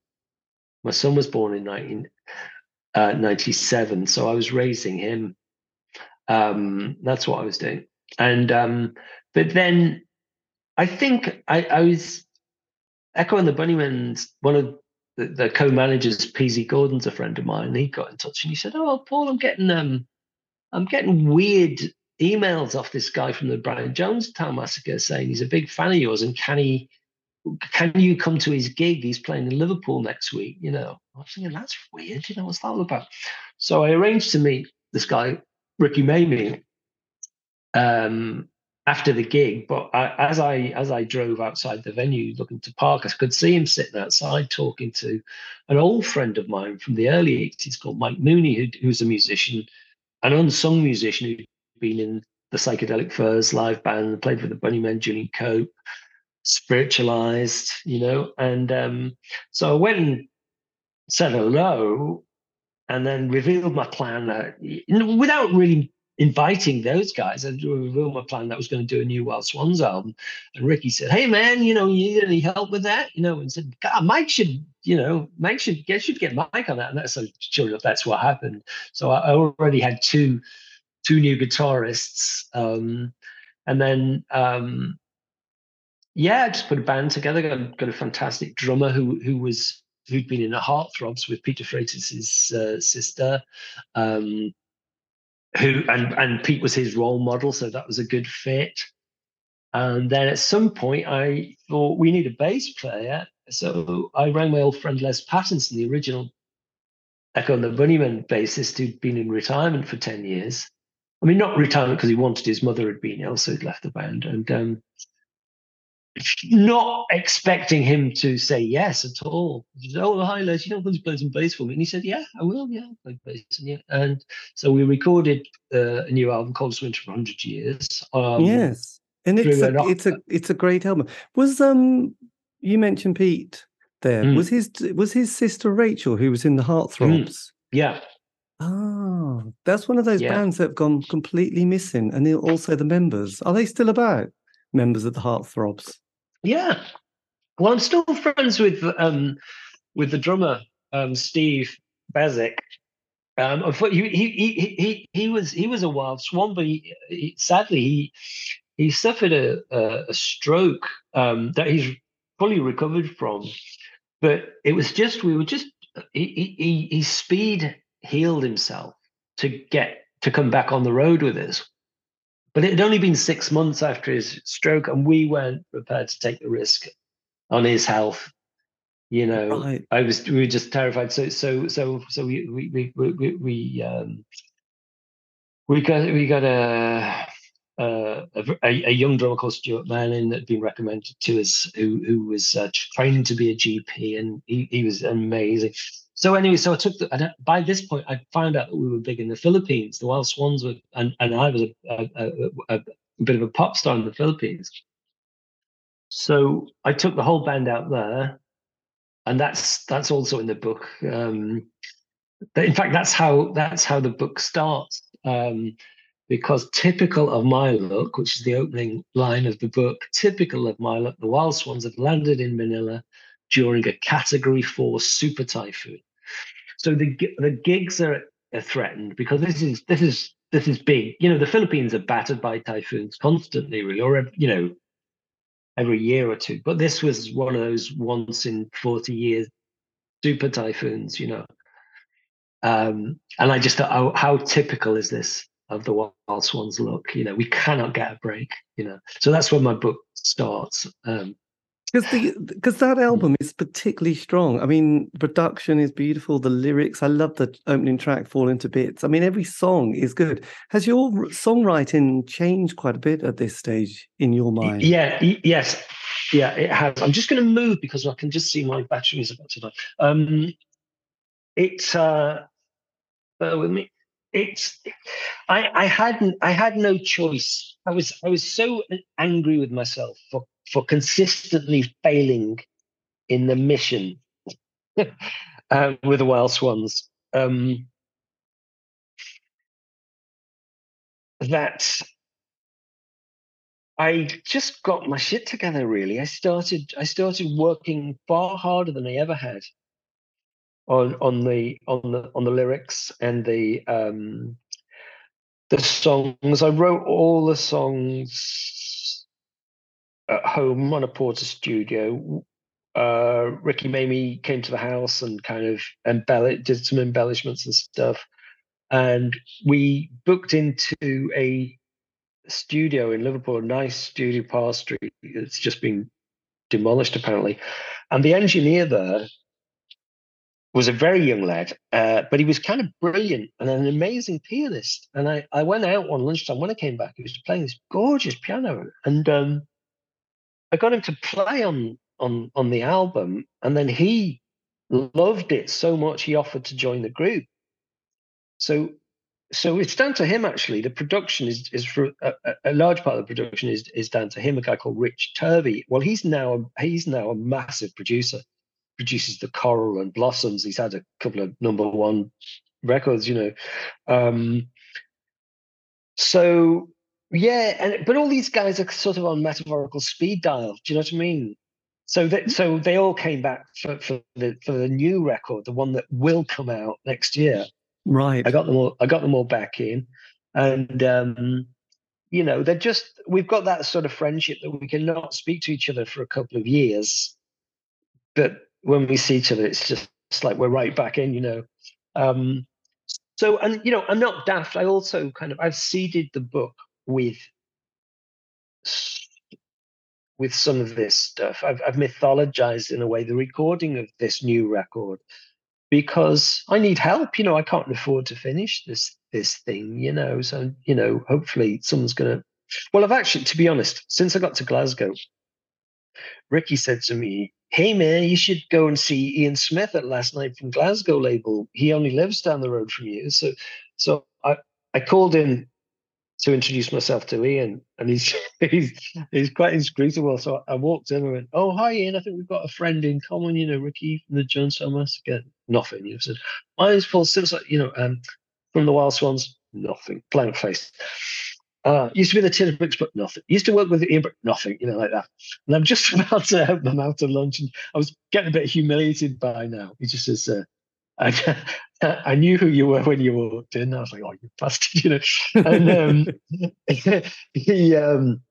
My son was born in 1997, uh, so I was raising him. Um, that's what I was doing. And um, but then I think I, I was Echo and the Bunnymen. One of the, the co-managers, PZ Gordon's a friend of mine, he got in touch and he said, "Oh, Paul, I'm getting um, I'm getting weird emails off this guy from the Brian Jonestown Massacre saying he's a big fan of yours and can he, can you come to his gig? He's playing in Liverpool next week. You know, I was thinking that's weird. You know, what's that all about? So I arranged to meet this guy, Ricky Maymi, um, after the gig. But I, as I as I drove outside the venue looking to park, I could see him sitting outside talking to an old friend of mine from the early 80s called Mike Mooney, who, who's a musician, an unsung musician who'd been in the Psychedelic Furs live band, played with the Bunnymen, Julian Cope, spiritualized, you know. And um, so I went and said hello and then revealed my plan uh, without really inviting those guys and reveal my plan that was going to do a new Wild Swans album. And Ricky said, Hey man, you know, you need any help with that? You know, and said, God, Mike should, you know, Mike should get should get Mike on that. And that's so sure that's what happened. So I already had two two new guitarists. Um, and then um, yeah, I just put a band together, got, got a fantastic drummer who who was who'd been in the Heartthrobs with Pete de Freitas's uh, sister. Um, who and and Pete was his role model, so that was a good fit. And then at some point, I thought we need a bass player, so I rang my old friend Les Pattinson, the original Echo and the Bunnymen bassist, who'd been in retirement for ten years. I mean, not retirement because he wanted his mother had been ill, so he'd left the band. And um, not expecting him to say yes at all. Said, "Oh, hi, Les, you know, please play some bass for me." And he said, "Yeah, I will. Yeah, I'll play bass." And, yeah. and so we recorded uh, a new album called "Winter for Hundred Years." Um, yes, and it's a, it's a it's a great album. Was um you mentioned Pete there? Mm. Was his was his sister Rachel who was in the Heartthrobs? Mm. Yeah. Oh, that's one of those yeah. bands that have gone completely missing, and also the members. Are they still about? Members of the Heartthrobs. Yeah. Well, I'm still friends with um, with the drummer um, Steve Bazik, Um, he, he, he, he, he was he was a wild swan, but he, he sadly he he suffered a, a, stroke um, that he's fully recovered from. But it was just we were just he, he, his speed healed himself to get to come back on the road with us. But it had only been six months after his stroke, and we weren't prepared to take the risk on his health you know right. i was we were just terrified so so so so we we we we, we um we got we got a a, a, young drummer called Stuart Manning that had been recommended to us, who who was uh, training to be a GP, and he, he was amazing. So anyway, so I took the. And by this point, I found out that we were big in the Philippines. The Wild Swans were, and and I was a, a, a, a bit of a pop star in the Philippines. So I took the whole band out there, and that's that's also in the book. Um, in fact, that's how that's how the book starts. Um, because typical of my look, which is the opening line of the book, typical of my look, the wild swans have landed in Manila during a Category Four super typhoon. So the the gigs are, are threatened because this is this is this is big. You know, the Philippines are battered by typhoons constantly, really, or you know, every year or two. But this was one of those once in 40 years super typhoons, you know. Um, and I just thought, oh, how typical is this of the wild swans look? You know, we cannot get a break, you know. So that's where my book starts. Um, because the because that mm. album is particularly strong. I mean, production is beautiful. The lyrics, I love the opening track, "Fall into Bits." I mean, every song is good. Has your songwriting changed quite a bit at this stage in your mind? Yeah, yes, yeah, it has. I'm just going to move because I can just see my battery is about to die. Um, it's uh, bear with me. It's I I hadn't I had no choice. I was I was so angry with myself for for consistently failing in the mission uh, with the wild swans. Um, that I just got my shit together. Really, I started. I started working far harder than I ever had on on the on the on the lyrics and the um, the songs. I wrote all the songs at home on a Portastudio. Uh, Ricky Maymi came to the house and kind of embellished, did some embellishments and stuff. And we booked into a studio in Liverpool, a nice studio, Parr Street. It's just been demolished apparently. And the engineer there was a very young lad, uh, but he was kind of brilliant and an amazing pianist. And I, I went out on lunchtime. When I came back, he was playing this gorgeous piano. And um, I got him to play on on on the album, and then he loved it so much he offered to join the group. So so it's down to him actually. The production is is for a, a, large part of the production is is down to him. A guy called Rich Turvey. Well, he's now he's now a massive producer. Produces the Coral and Blossoms. He's had a couple of number one records, you know. Um, so yeah, and but all these guys are sort of on metaphorical speed dial. Do you know what I mean? So that so they all came back for, for the for the new record, the one that will come out next year. Right. I got them all. I got them all back in, and um, you know they're just we've got that sort of friendship that we cannot speak to each other for a couple of years, but when we see each other, it's just it's like we're right back in. You know. Um, so and you know I'm not daft. I also kind of I've seeded the book with with some of this stuff. I've, I've mythologized in a way the recording of this new record because I need help. You know, I can't afford to finish this this thing. You know, so you know, hopefully someone's gonna. Well, I've actually, to be honest, since I got to Glasgow, Ricky said to me, "Hey man, you should go and see Ian Smith at Last Night from Glasgow label. He only lives down the road from you." So, so I I called in to introduce myself to Ian, and he's he's he's quite inscrutable. So I walked in and went, "Oh, hi, Ian. I think we've got a friend in common. You know, Ricky from the Jonestown Massacre. Nothing." You know, said, "My name's Paul Simpson. You know, um, from the Wild Swans. Nothing. Blank face. Uh, used to be the Tin Bricks, but nothing. Used to work with Ian, but nothing. You know, like that. And I'm just about to help them out to lunch, and I was getting a bit humiliated by now. He just says, uh, I knew who you were when you walked in. I was like, "Oh, you bastard!" You know. And um, he, um,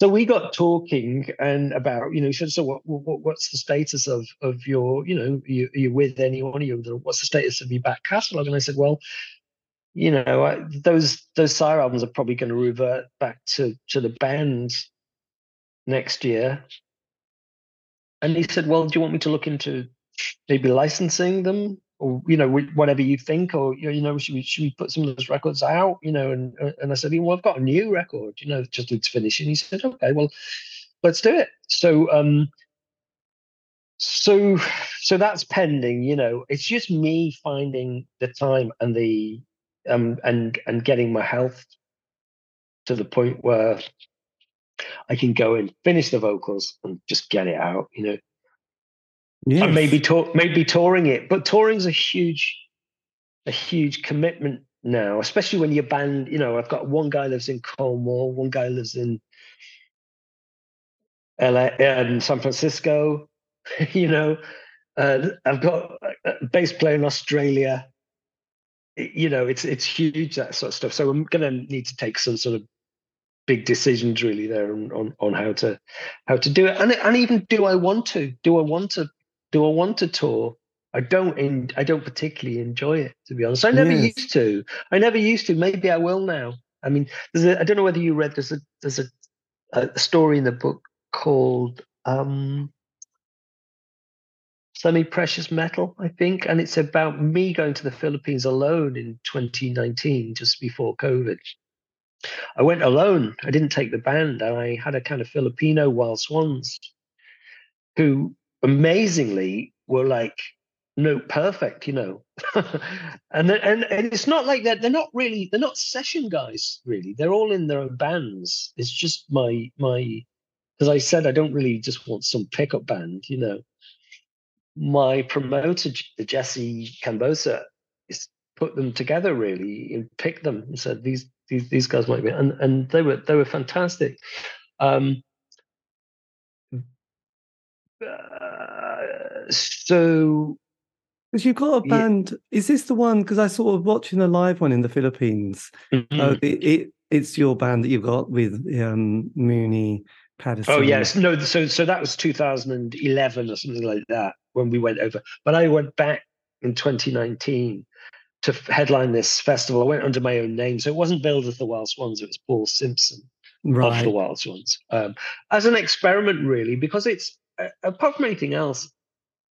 so we got talking and about, you know, he said, "So what, what, what's the status of of your, you know, you, you with anyone? You, what's the status of your back catalogue?" And I said, "Well, you know, I, those those Sire albums are probably going to revert back to to the band next year." And he said, "Well, do you want me to look into maybe licensing them or you know whatever you think or you know should we should we put some of those records out you know and uh, and I said well I've got a new record you know just needs finishing. He said okay well let's do it. So um so so that's pending you know. It's just me finding the time and the um and and getting my health to the point where I can go and finish the vocals and just get it out you know Yes. And maybe tour, maybe touring it, but touring's a huge, a huge commitment now, especially when you're band. You know, I've got one guy lives in Cornwall, one guy lives in LA and San Francisco. you know, uh, I've got a bass player in Australia. You know, it's it's huge that sort of stuff. So I'm going to need to take some sort of big decisions really there on, on, on how to how to do it and and even do I want to do I want to do I want to tour? I don't. In, I don't particularly enjoy it, to be honest. I never yes. used to. I never used to. Maybe I will now. I mean, there's a, I don't know whether you read. There's a there's a, a story in the book called um, Semi Precious Metal, I think, and it's about me going to the Philippines alone in 2019, just before COVID. I went alone. I didn't take the band. I had a kind of Filipino wild swans who amazingly were like no perfect you know. And, and and it's not like that they're not really they're not session guys really. They're all in their own bands. It's just my my as i said i don't really just want some pickup band you know. My promoter jesse cambosa is put them together really and picked them and said these these, these guys might be and and they were they were fantastic. Um uh, so because you've got a band yeah. is this the one because i saw watching a live one in the philippines mm-hmm. uh, it, it, it's your band that you've got with um mooney patterson oh yes no so so that was 2011 or something like that when we went over but i went back in 2019 to headline this festival i went under my own name so it wasn't Billed of the wild swans it was paul simpson right. of the wild swans um, as an experiment really because it's uh, apart from anything else,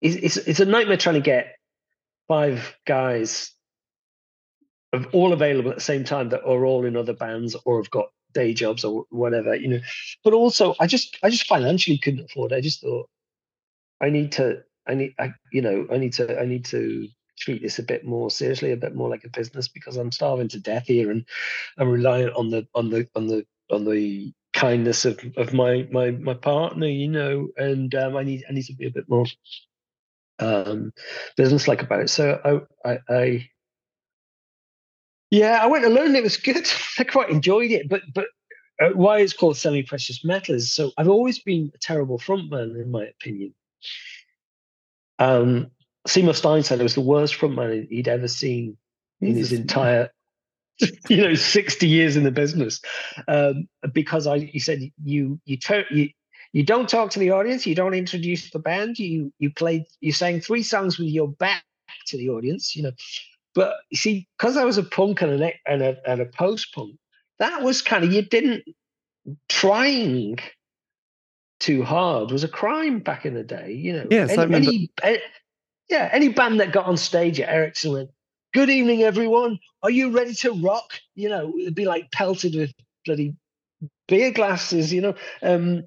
it's, it's, it's a nightmare trying to get five guys of all available at the same time that are all in other bands or have got day jobs or whatever, you know. But also, I just I just financially couldn't afford. It. I just thought I need to I need I you know I need to I need to treat this a bit more seriously, a bit more like a business because I'm starving to death here and I'm reliant on the on the on the on the kindness of, of my my my partner, you know, and um, I need I need to be a bit more um, business like about it. So I, I, I yeah, I went alone. It was good. I quite enjoyed it, but but uh, why it's called semi precious metal is so I've always been a terrible frontman in my opinion. Um, Seymour Stein said it was the worst frontman he'd ever seen in his entire you know 60 years in the business um, because I he said you you turn you you don't talk to the audience you don't introduce the band you you play you sang three songs with your back to the audience you know but you see because I was a punk and a and a, and a post punk that was kind of you didn't trying too hard was a crime back in the day you know yes any, I remember. Any, any, yeah any band that got on stage at Eric's went good evening, everyone. Are you ready to rock? You know, it'd be like pelted with bloody beer glasses, you know. Um,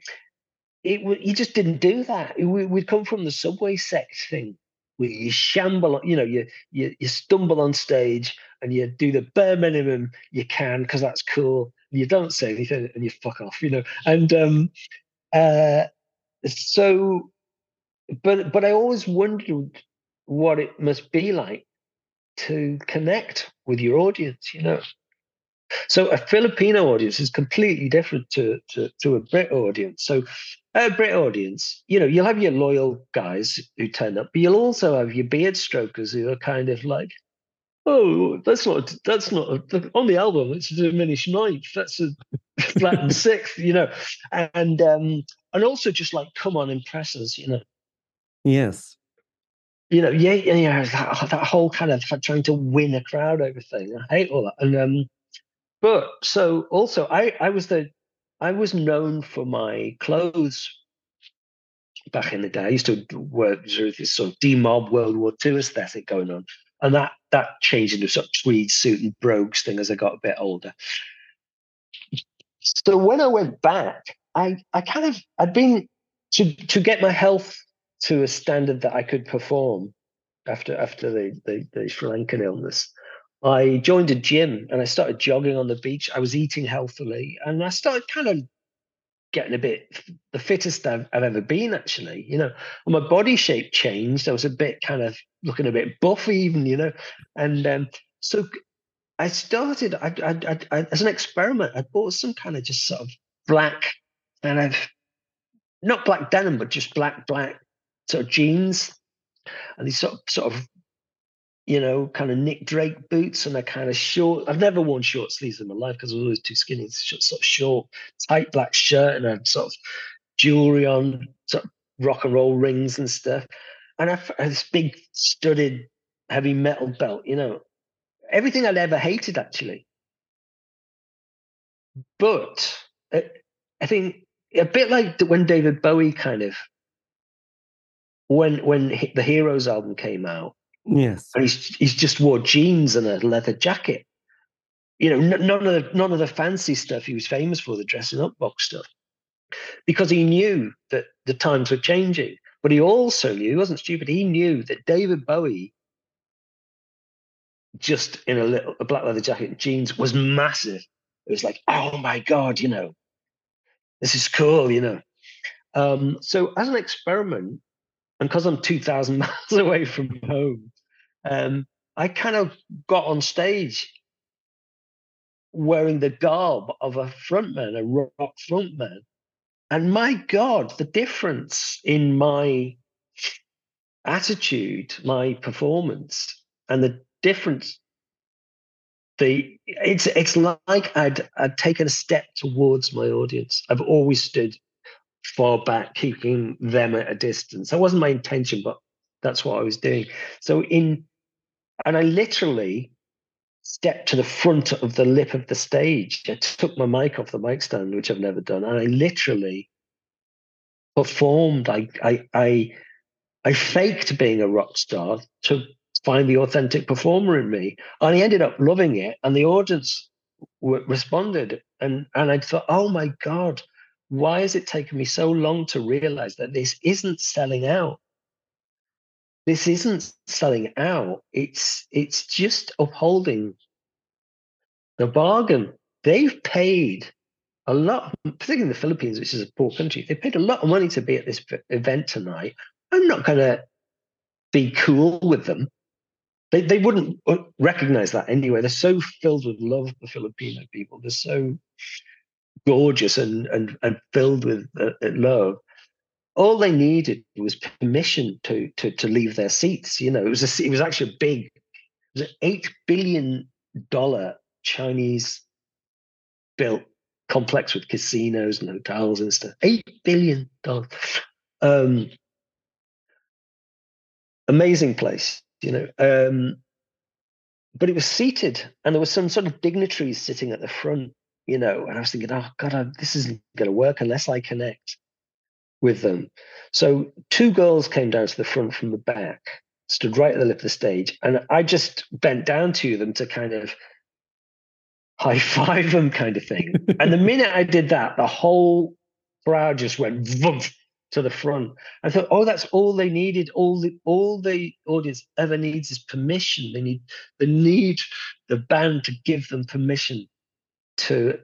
it you just didn't do that. We, would come from the Subway Sect thing where you shamble, you know, you, you, you stumble on stage and you do the bare minimum you can because that's cool. You don't say anything and you fuck off, you know. And um, uh, so, but but I always wondered what it must be like to connect with your audience, you know. So a Filipino audience is completely different to, to, to a Brit audience. So a Brit audience, you know, you'll have your loyal guys who turn up, but you'll also have your beard strokers who are kind of like, oh, that's not that's not a, on the album. It's a diminished ninth. That's a flattened sixth, you know, and um, and also just like come on, impress us, you know. Yes. You know, yeah, yeah, that, that whole kind of trying to win a crowd over thing. I hate all that. And um, but so also, I I was the I was known for my clothes back in the day. I used to work with this sort of demob World War II aesthetic going on and that that changed into sort of tweed suit and brogues thing as I got a bit older. So when I went back, I I kind of I'd been to to get my health to a standard that I could perform after after the the, the Sri Lankan illness. I joined a gym and I started jogging on the beach. I was eating healthily and I started kind of getting a bit the fittest I've, I've, ever been actually you know and my body shape changed i was a bit kind of looking a bit buff even you know and um, so i started I, I, I, as an experiment i bought some kind of just sort of black and i've not black denim but just black black sort of jeans and these sort of sort of you know, kind of Nick Drake boots and a kind of short. I've never worn short sleeves in my life because I was always too skinny. It's sort of short, tight black shirt and a sort of jewelry on, sort of rock and roll rings and stuff. And I have this big studded heavy metal belt, you know, everything I'd ever hated actually. But uh, I think a bit like when David Bowie kind of when when the Heroes album came out, Yes. And he's he's just wore jeans and a leather jacket. You know, n- none of the none of the fancy stuff he was famous for, the dressing up box stuff, because he knew that the times were changing. But he also knew, he wasn't stupid. He knew that David Bowie, just in a little a black leather jacket and jeans, was massive. It was like, oh my god, you know, this is cool, you know. Um, so as an experiment, and because I'm 2,000 miles away from home, um, I kind of got on stage wearing the garb of a frontman, a rock frontman. And my God, the difference in my attitude, my performance, and the difference the it's it's like I'd I'd taken a step towards my audience. I've always stood far back, keeping them at a distance. That wasn't my intention, but that's what I was doing. So in and I literally stepped to the front of the lip of the stage. I took my mic off the mic stand, which I've never done, and I literally performed. I I I I faked being a rock star to find the authentic performer in me, and I ended up loving it. And the audience w- responded, and and I thought, oh my god, why has it taken me so long to realize that this isn't selling out? This isn't selling out. It's it's just upholding the bargain. They've paid a lot, particularly in the Philippines, which is a poor country. They paid a lot of money to be at this event tonight. I'm not going to be cool with them. They, they wouldn't uh, recognize that anyway. They're so filled with love, the Filipino people. They're so gorgeous and and, and filled with uh, love. All they needed was permission to to to leave their seats. You know, it was a, it was actually a big, it was an eight billion dollar Chinese built complex with casinos and hotels and stuff. Eight billion dollars. Um, amazing place, you know. Um, but it was seated, and there was some sort of dignitaries sitting at the front you know, and I was thinking, oh God, I, this isn't going to work unless I connect with them. So two girls came down to the front from the back, stood right at the lip of the stage, and I just bent down to them to kind of high five them, kind of thing. and the minute I did that, the whole crowd just went to the front. I thought, oh, that's all they needed. All the all the audience ever needs is permission. They need the need the band to give them permission to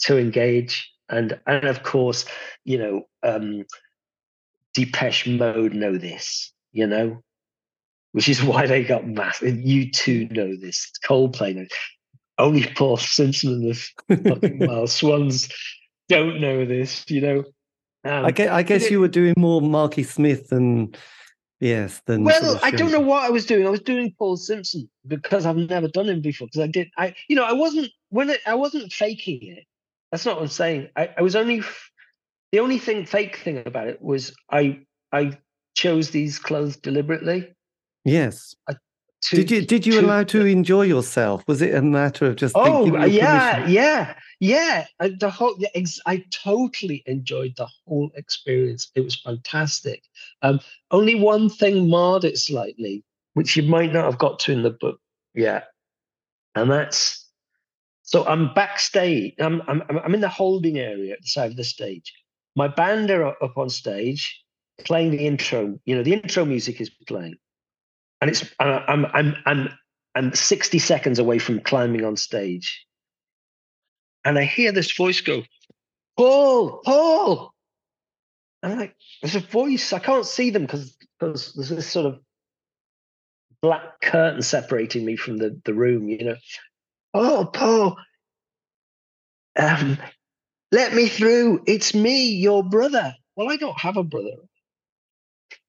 to engage and and of course you know um depeche mode know this you know? Which is why they got massive U2 know this coldplay know only paul simpson and the fucking wild swans don't know this you know? Um, I guess, I guess it, you were doing more Marky Smith and Yes. Then Well, sort of I don't know what I was doing. I was doing Paul Simpson because I've never done him before. Because I did, I you know, I wasn't when it, I wasn't faking it. That's not what I'm saying. I, I was only the only thing fake thing about it was I I chose these clothes deliberately. Yes. To, Did you did you to- allow to enjoy yourself? Was it a matter of just Oh uh, yeah, yeah, yeah. The whole, yeah, ex- I totally enjoyed the whole experience. It was fantastic. Um, only one thing marred it slightly, which you might not have got to in the book yet, and that's so I'm backstage. I'm I'm I'm in the holding area at the side of the stage. My band are up on stage playing the intro. You know, the intro music is playing, and it's I'm I'm I'm I'm 60 seconds away from climbing on stage. And I hear this voice go, Paul, Paul. And I'm like, there's a voice. I can't see them because because there's this sort of black curtain separating me from the, the room, you know. Oh, Paul. Um, let me through. It's me, your brother. Well, I don't have a brother,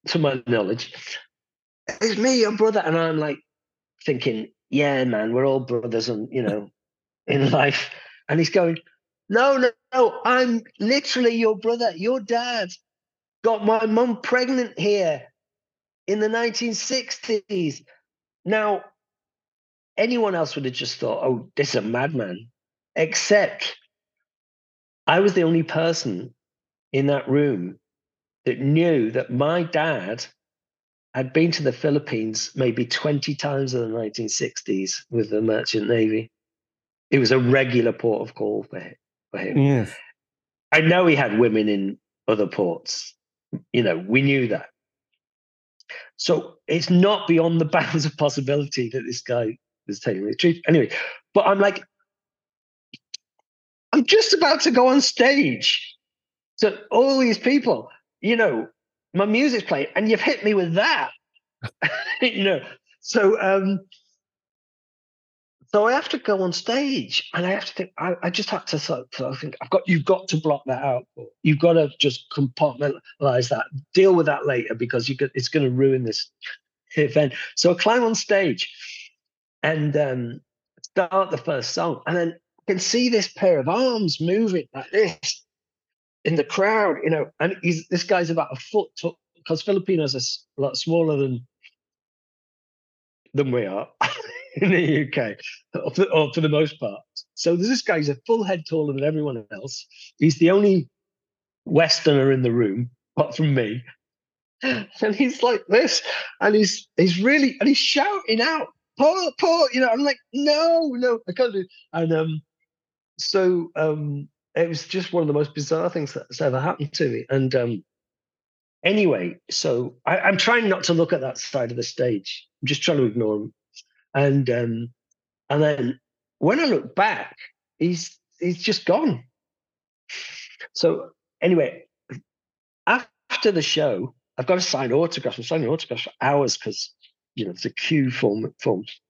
to my knowledge. It's me, your brother. And I'm like thinking, yeah, man, we're all brothers and you know, in life. And he's going, No, no, no, I'm literally your brother. Your dad got my mum pregnant here in the 1960s. Now, anyone else would have just thought, oh, this is a madman. Except I was the only person in that room that knew that my dad had been to the Philippines maybe 20 times in the 1960s with the Merchant Navy. It was a regular port of call for him. For him. Yes. I know he had women in other ports. You know, we knew that. So it's not beyond the bounds of possibility that this guy is telling the truth. Anyway, but I'm like, I'm just about to go on stage to all these people. You know, my music's playing, and you've hit me with that. you know, so um, so I have to go on stage, and I have to think. I, I just have to sort of, think. I've got. You've got to block that out. You've got to just compartmentalize that. Deal with that later because you. It's going to ruin this event. So I climb on stage, and um, start the first song, and then can see this pair of arms moving like this in the crowd. You know, and he's this guy's about a foot tall because Filipinos are a lot smaller than than we are in the UK, or for, or for the most part. So this guy's a full head taller than everyone else. He's the only Westerner in the room, apart from me. And he's like this, and he's he's really and he's shouting out, Paul, Paul, you know, I'm like, no, no, I can't do it. And um, so um it was just one of the most bizarre things that's ever happened to me. And um anyway, so I, I'm trying not to look at that side of the stage. I'm just trying to ignore him. And um, and then when I look back, he's he's just gone. So anyway, after the show, I've got to sign autographs. I'm signing autographs for hours because you know it's a queue form forms.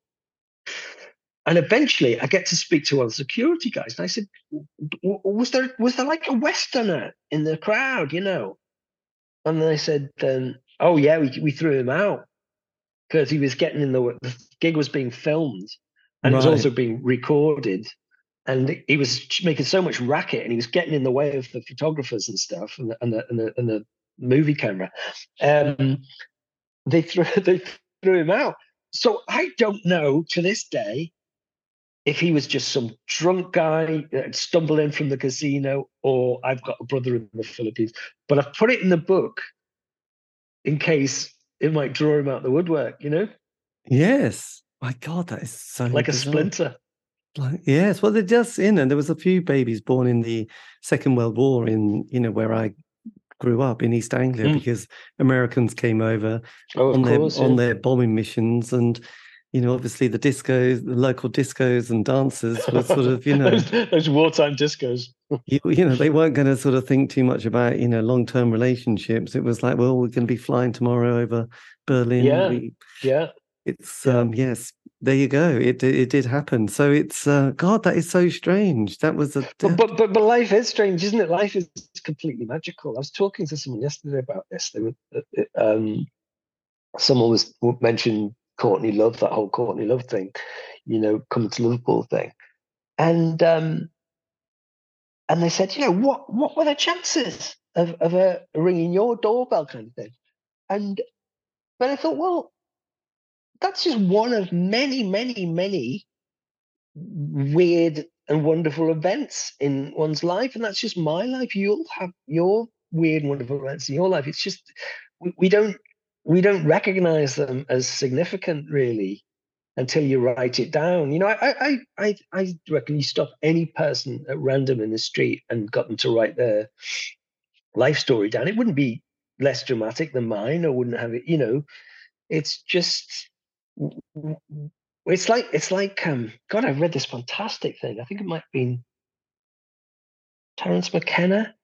And eventually, I get to speak to one of the security guys, and I said, "Was there was there like a Westerner in the crowd, you know?" And they said, um, "Oh yeah, we we threw him out because he was getting in the the gig was being filmed, and it was also being recorded, and he was making so much racket, and he was getting in the way of the photographers and stuff, and the and the and the, and the movie camera. Um, they threw they threw him out. So I don't know to this day if he was just some drunk guy that had stumbled in from the casino, or I've got a brother in the Philippines. But I've put it in the book in case it might draw him out the woodwork, you know, Yes. My God, that is so like a splinter. Like, yes, well, they're just in, and there was a few babies born in the Second World War in, you know, where I grew up in East Anglia Mm. because Americans came over Oh, on of their course. on their bombing missions, and you know, obviously the discos, the local discos and dancers were sort of, you know, those, those wartime discos. you, you know, they weren't going to sort of think too much about, you know, long term relationships. It was like, well, we're going to be flying tomorrow over Berlin. Yeah. We, Yeah. it's Yeah. um yes, there you go. It it it did happen. So it's uh, God, that is so strange. That was a But, but but but life is strange, isn't it? Life is completely magical. I was talking to someone yesterday about this. They were, uh, uh, um, someone was mentioned Courtney Love, that whole Courtney Love thing, you know, coming to Liverpool thing, and um, and they said, you know, what what were the chances of of a ringing your doorbell kind of thing, and but I thought, well, that's just one of many, many, many weird and wonderful events in one's life, and that's just my life. You'll have your weird, wonderful events in your life. It's just we, we don't we don't recognize them as significant, really, until you write it down. You know, I I I I reckon you stop any person at random in the street and got them to write their life story down. It wouldn't be less dramatic than mine, or wouldn't have it. You know, it's just it's like it's like um God, I read this fantastic thing. I think it might have been Terence McKenna,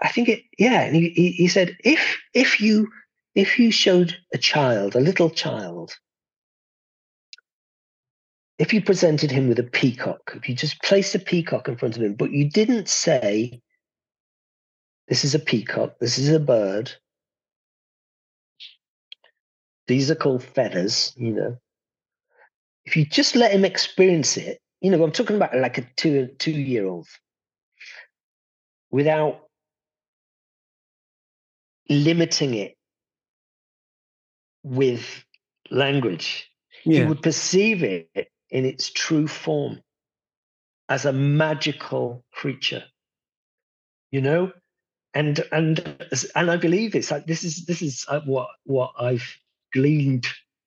I think it yeah. And he, he said if if you if you showed a child, a little child, if you presented him with a peacock, if you just placed a peacock in front of him, but you didn't say, "This is a peacock. This is a bird." These are called feathers, you know. If you just let him experience it, you know, I'm talking about like a two two year old without limiting it with language. Yeah. You would perceive it in its true form as a magical creature. You know, and and and I believe this. Like this is this is uh, what what I've gleaned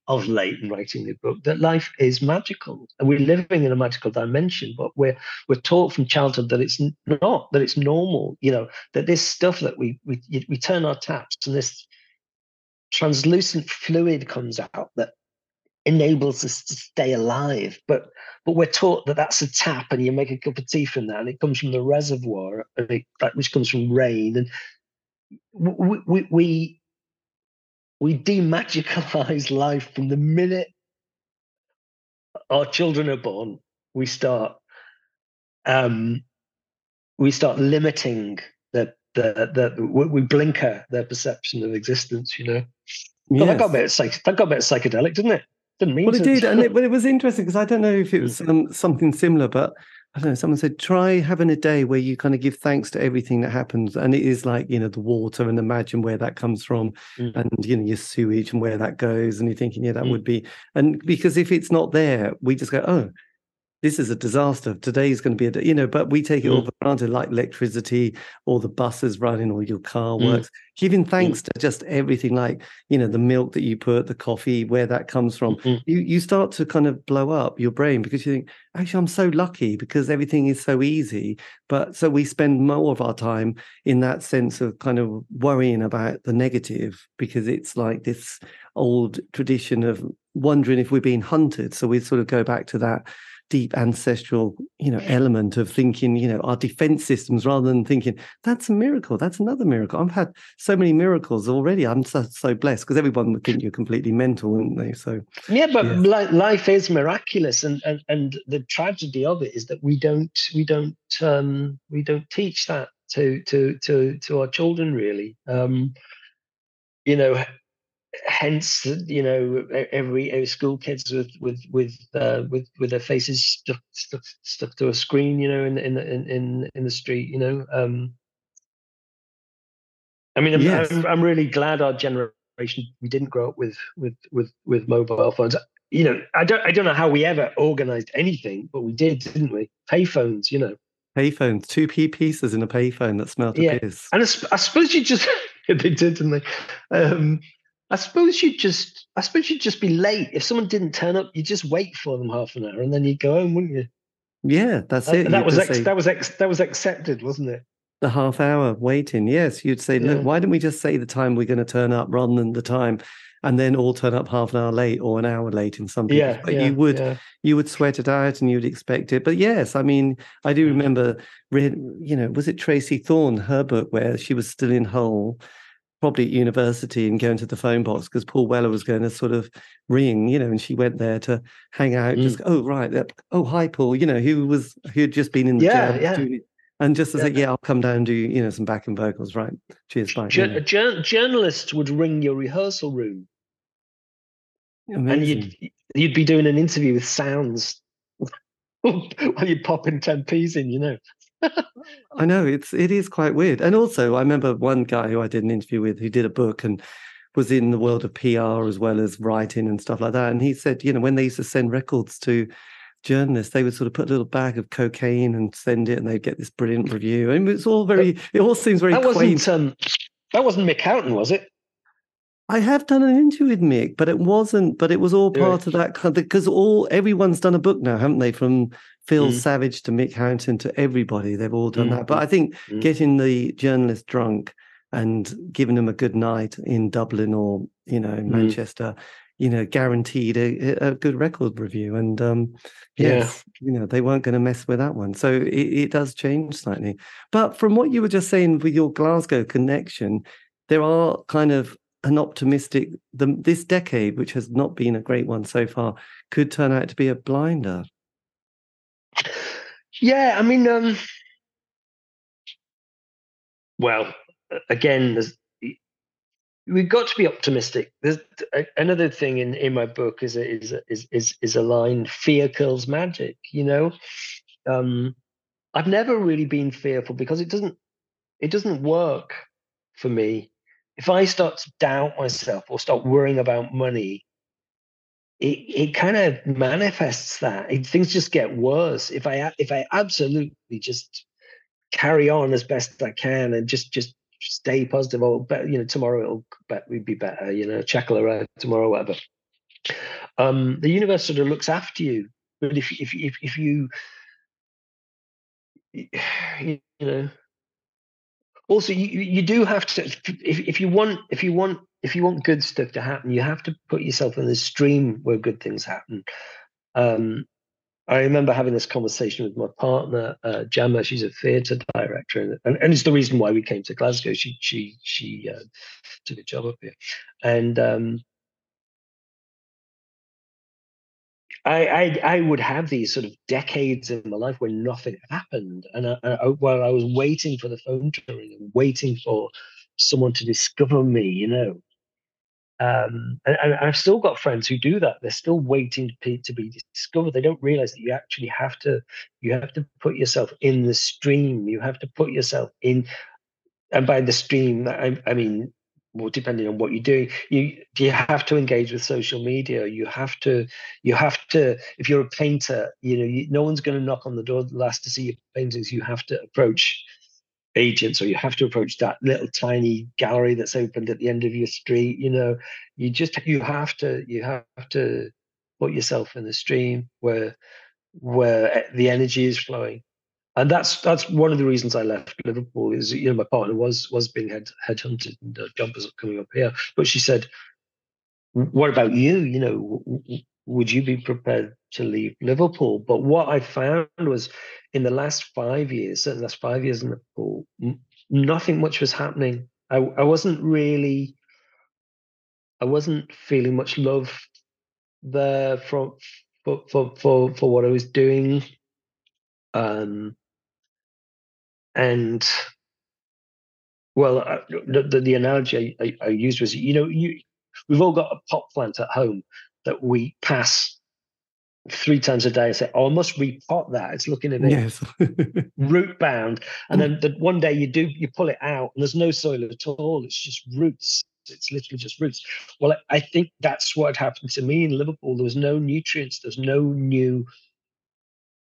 of late in writing the book that life is magical. And we're living in a magical dimension but we're we're taught from childhood that it's not that it's normal you know that this stuff that we we, we turn our taps and this translucent fluid comes out that enables us to stay alive. But but we're taught that that's a tap and you make a cup of tea from that and it comes from the reservoir it, which comes from rain. And we, we, we we demagicalize life from the minute our children are born. We start um, we start limiting the the the we blinker their perception of existence. You know, yes. that got a bit psych- that got a bit psychedelic, didn't it? Didn't mean well, it did, and it, but it was interesting because I don't know if it was um, something similar, but I don't know, someone said, try having a day where you kind of give thanks to everything that happens. And it is like, you know, the water and imagine where that comes from mm. and, you know, your sewage and where that goes. And you're thinking, yeah, that mm. would be. And because if it's not there, we just go, oh, this is a disaster. Today is going to be a, you know, but we take it mm. all for granted, like electricity, or the buses running, or your car mm. works. Giving mm. thanks mm. to just everything, like you know, the milk that you put, the coffee, where that comes from. Mm-hmm. You you start to kind of blow up your brain because you think, actually, I'm so lucky because everything is so easy. But so we spend more of our time in that sense of kind of worrying about the negative because it's like this old tradition of wondering if we're being hunted. So we sort of go back to that deep ancestral you know element of thinking you know our defense systems rather than thinking that's a miracle that's another miracle. I've had so many miracles already i'm so, so blessed. Because everyone would think you're completely mental wouldn't they? So yeah but yeah. life is miraculous and, and and the tragedy of it is that we don't we don't um we don't teach that to to to to our children really. Um you know hence you know every, every school kids with with with uh, with with their faces stuck, stuck stuck to a screen you know in in in in the street you know um i mean I'm, yes. I'm, I'm really glad our generation we didn't grow up with with with with mobile phones you know i don't i don't know how we ever organized anything but we did didn't we payphones you know payphones two p pieces in a payphone that smelled yeah. of piss and I, I suppose you just they did didn't they um I suppose you'd just, I suppose you'd just be late. If someone didn't turn up, you'd just wait for them half an hour and then you'd go home, wouldn't you? Yeah, that's it. And that was ex- say, that was ex- that was accepted, wasn't it? The half hour waiting. Yes, you'd say, look, why don't we just say the time we're going to turn up rather than the time, and then all turn up half an hour late or an hour late in some people. Yeah, but yeah, you would yeah. you would sweat it out and you'd expect it. But yes, I mean, I do mm. remember, you know, was it Tracey Thorn, her book where she was still in Hull probably at university and going to the phone box because Paul Weller was going to sort of ring, you know, and she went there to hang out. Mm. Just oh right, oh hi Paul, you know, who was who had just been in the yeah, yeah. doing And just to yeah. say, yeah, I'll come down and do you know some backing vocals, right? Cheers, bye. Jur- a jur- journalist would ring your rehearsal room, Amazing. and you'd you'd be doing an interview with sounds while you're popping ten p's in, you know. I know it's it is quite weird. And also, I remember one guy who I did an interview with who did a book and was in the world of PR as well as writing and stuff like that. And he said, you know, when they used to send records to journalists, they would sort of put a little bag of cocaine and send it, and they'd get this brilliant review. I mean, it's all very, it all seems very that quaint. Wasn't, um, that wasn't Mick was it? I have done an interview with Mick, but it wasn't. But it was all part yeah. of that kind because all everyone's done a book now, haven't they? From Phil mm. Savage to Mick Houghton to everybody, they've all done mm. that. But I think mm. getting the journalist drunk and giving them a good night in Dublin or you know mm. Manchester you know, guaranteed a, a good record review. And um, yes, yeah. you know, they weren't going to mess with that one. So it, it, does change slightly. But from what you were just saying with your Glasgow connection, there are kind of an optimistic the, this decade, which has not been a great one so far, could turn out to be a blinder. Yeah, I mean, um, well, again, there's we've got to be optimistic. There's another thing in, in my book is is is is is a line: "Fear kills magic." You know, um, I've never really been fearful because it doesn't it doesn't work for me. If I start to doubt myself or start worrying about money, it it kind of manifests that it, things just get worse. If I if I absolutely just carry on as best I can and just just stay positive. Oh, but you know, tomorrow it'll be, be better. You know, Chakla tomorrow, whatever. Um, the universe sort of looks after you, but if if if if you you know also you, you do have to if, if you want if you want if you want good stuff to happen you have to put yourself in the stream where good things happen um I remember having this conversation with my partner, uh, Gemma. She's a theatre director, and, and, it's the reason why we came to Glasgow. She she she uh, took a job up here, and um, I, I, I would have these sort of decades in my life where nothing happened, and I, I, while I was waiting for the phone to ring and waiting for someone to discover me, you know, um, and, and, I've still got friends who do that. They're still waiting to, to be discovered. They don't realize that you actually have to you have to put yourself in the stream. You have to put yourself in, and by the stream, I, I mean, well, depending on what you're doing, you you have to engage with social media. You have to you have to. If you're a painter, you know, you, no one's going to knock on the door last to see your paintings. You have to approach agents or you have to approach that little tiny gallery that's opened at the end of your street you know you just you have to you have to put yourself in the stream where where the energy is flowing and that's that's one of the reasons I left Liverpool is you know my partner was was being head headhunted and uh, jumpers are coming up here but she said what about you you know would you be prepared to leave Liverpool? But what I found was in the last five years, in the last five years in Liverpool, nothing much was happening. I, I wasn't really, I wasn't feeling much love there for for for for, for what I was doing. Um, and well, uh, the, the, analogy I, I, I used was, you know, you we've all got a pot plant at home that we pass three times a day and say, "Oh, I must repot that. It's looking a bit yes. root bound." And then the, one day you do you pull it out, and there's no soil at all. It's just roots. It's literally just roots. Well, I think that's what happened to me in Liverpool. There was no nutrients. There's no new,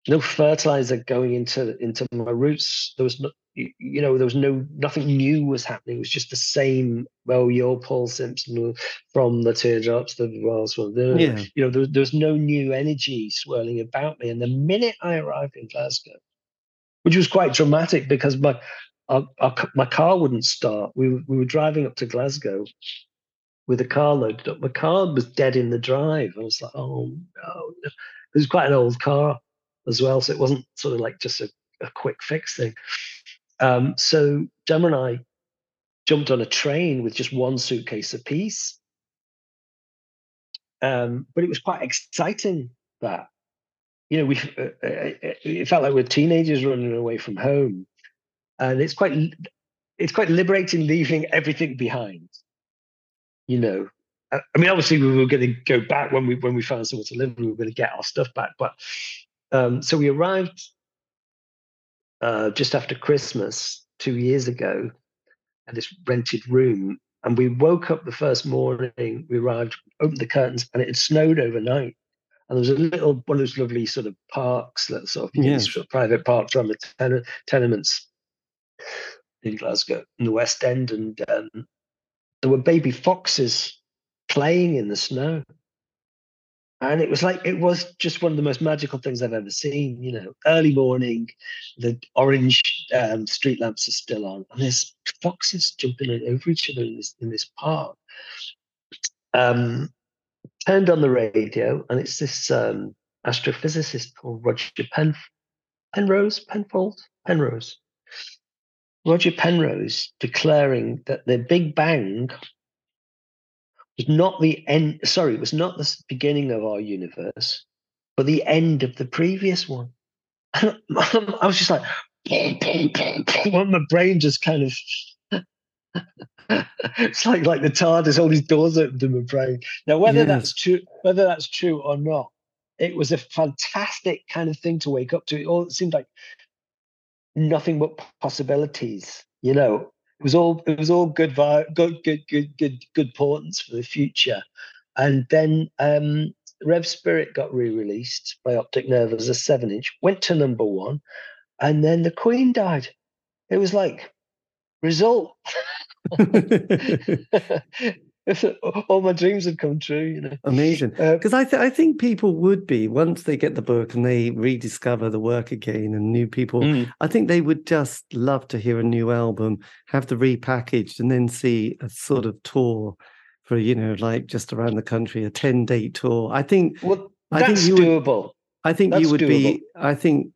no fertilizer going into into my roots. There was no, you know, there was no nothing new was happening. It was just the same. Well, you're Paul Simpson from the teardrops, the wells. Well, yeah. you know, there, there was no new energy swirling about me. And the minute I arrived in Glasgow, which was quite dramatic because my our, our, my car wouldn't start. We we were driving up to Glasgow with a car loaded up. My car was dead in the drive. I was like, oh no. It was quite an old car as well, so it wasn't sort of like just a, a quick fix thing. Um, so Gemma and I jumped on a train with just one suitcase apiece. Um, but it was quite exciting that you know, we uh, uh, uh, it felt like we're teenagers running away from home, and it's quite it's quite liberating leaving everything behind. You know, I mean, obviously we were going to go back when we when we found somewhere to live. We were going to get our stuff back, but um, so we arrived uh, just after Christmas two years ago at this rented room, and we woke up the first morning. We arrived, opened the curtains, and it had snowed overnight. And there was a little one of those lovely sort of parks, that sort of, yes. sort of private parks around the ten- tenements in Glasgow, in the West End, and um, there were baby foxes playing in the snow. And it was like it was just one of the most magical things I've ever seen. You know, early morning, the orange um, street lamps are still on, and there's foxes jumping over each other in this in this park. Um, turned on the radio, and it's this um, astrophysicist called Roger Pen- Penrose, Penfold, Penrose, Roger Penrose declaring that the Big Bang was not the end, sorry, it was not the beginning of our universe, but the end of the previous one. I was just like, well, my brain just kind of it's like like the TARDIS, all these doors opened in my brain. Now, whether yes. that's true, whether that's true or not, it was a fantastic kind of thing to wake up to. It all seemed like nothing but possibilities. You know, it was all it was all good, good, good, good, good, good portents for the future. And then um, Rev Spirit got re-released by Optic Nerve as a seven-inch, went to number one, and then the Queen died. It was like result. all my dreams had come true, you know. Amazing. Because uh, I, th- I think people would be once they get the book and they rediscover the work again and new people. Mm. I think they would just love to hear a new album, have the repackaged, and then see a sort of tour for you know, like just around the country, a ten date tour. I think. Well, that's I think you doable. Would, I think that's you would doable. be. I think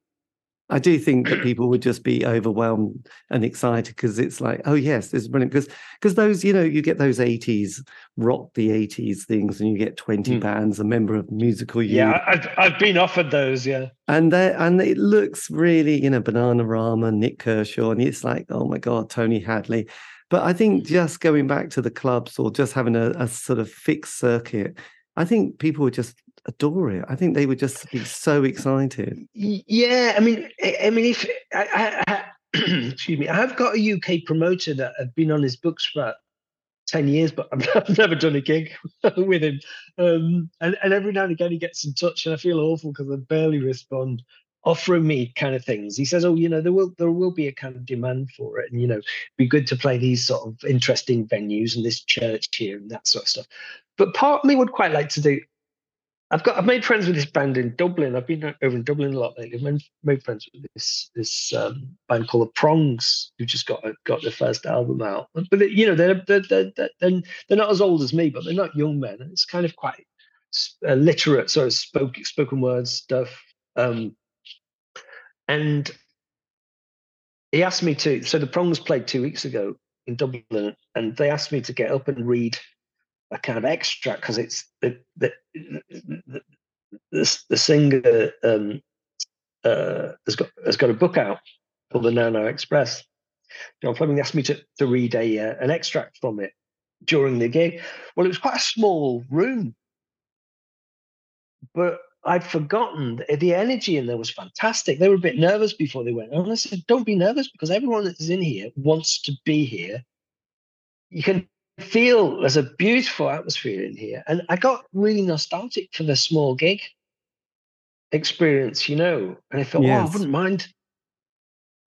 I do think that people would just be overwhelmed and excited because it's like, oh yes, this is brilliant. Because because those, you know, you get those eighties rock the eighties things, and you get twenty mm. bands, a member of musical. Youth. Yeah, I've I've been offered those. Yeah, and they and it looks really, you know, Banana Rama, Nik Kershaw, and it's like, oh my god, Tony Hadley. But I think just going back to the clubs or just having a, a sort of fixed circuit, I think people would just adore it. I think they would just be so excited. Yeah, I mean, I mean, if I, I, I excuse me, I've got a UK promoter that have been on his books for ten years, but I've never done a gig with him. Um, and, and every now and again, he gets in touch, and I feel awful because I barely respond. Offering me kind of things. He says, "Oh, you know, there will there will be a kind of demand for it, and you know, be good to play these sort of interesting venues and this church here and that sort of stuff." But part of me would quite like to do I've got I've made friends with this band in Dublin. I've been over in Dublin a lot lately. I've made, friends with this this um, band called the Prongs, who just got got their first album out. But you know they're they're, they're they're they're not as old as me, but they're not young men. It's kind of quite uh, literate sort of spoken spoken word stuff. Um, and he asked me to. So the Prongs played two weeks ago in Dublin, and they asked me to get up and read a kind of extract because it's the the, the, the, the singer um, uh, has got has got a book out called the Now Express. John Fleming asked me to to read a uh, an extract from it during the gig. Well, it was quite a small room, but I'd forgotten the energy in there was fantastic. They were a bit nervous before they went. And I said, "Don't be nervous because everyone that is in here wants to be here. You can feel there's a beautiful atmosphere in here. And I got really nostalgic for the small gig experience, you know. And I thought, yes. oh, I wouldn't mind.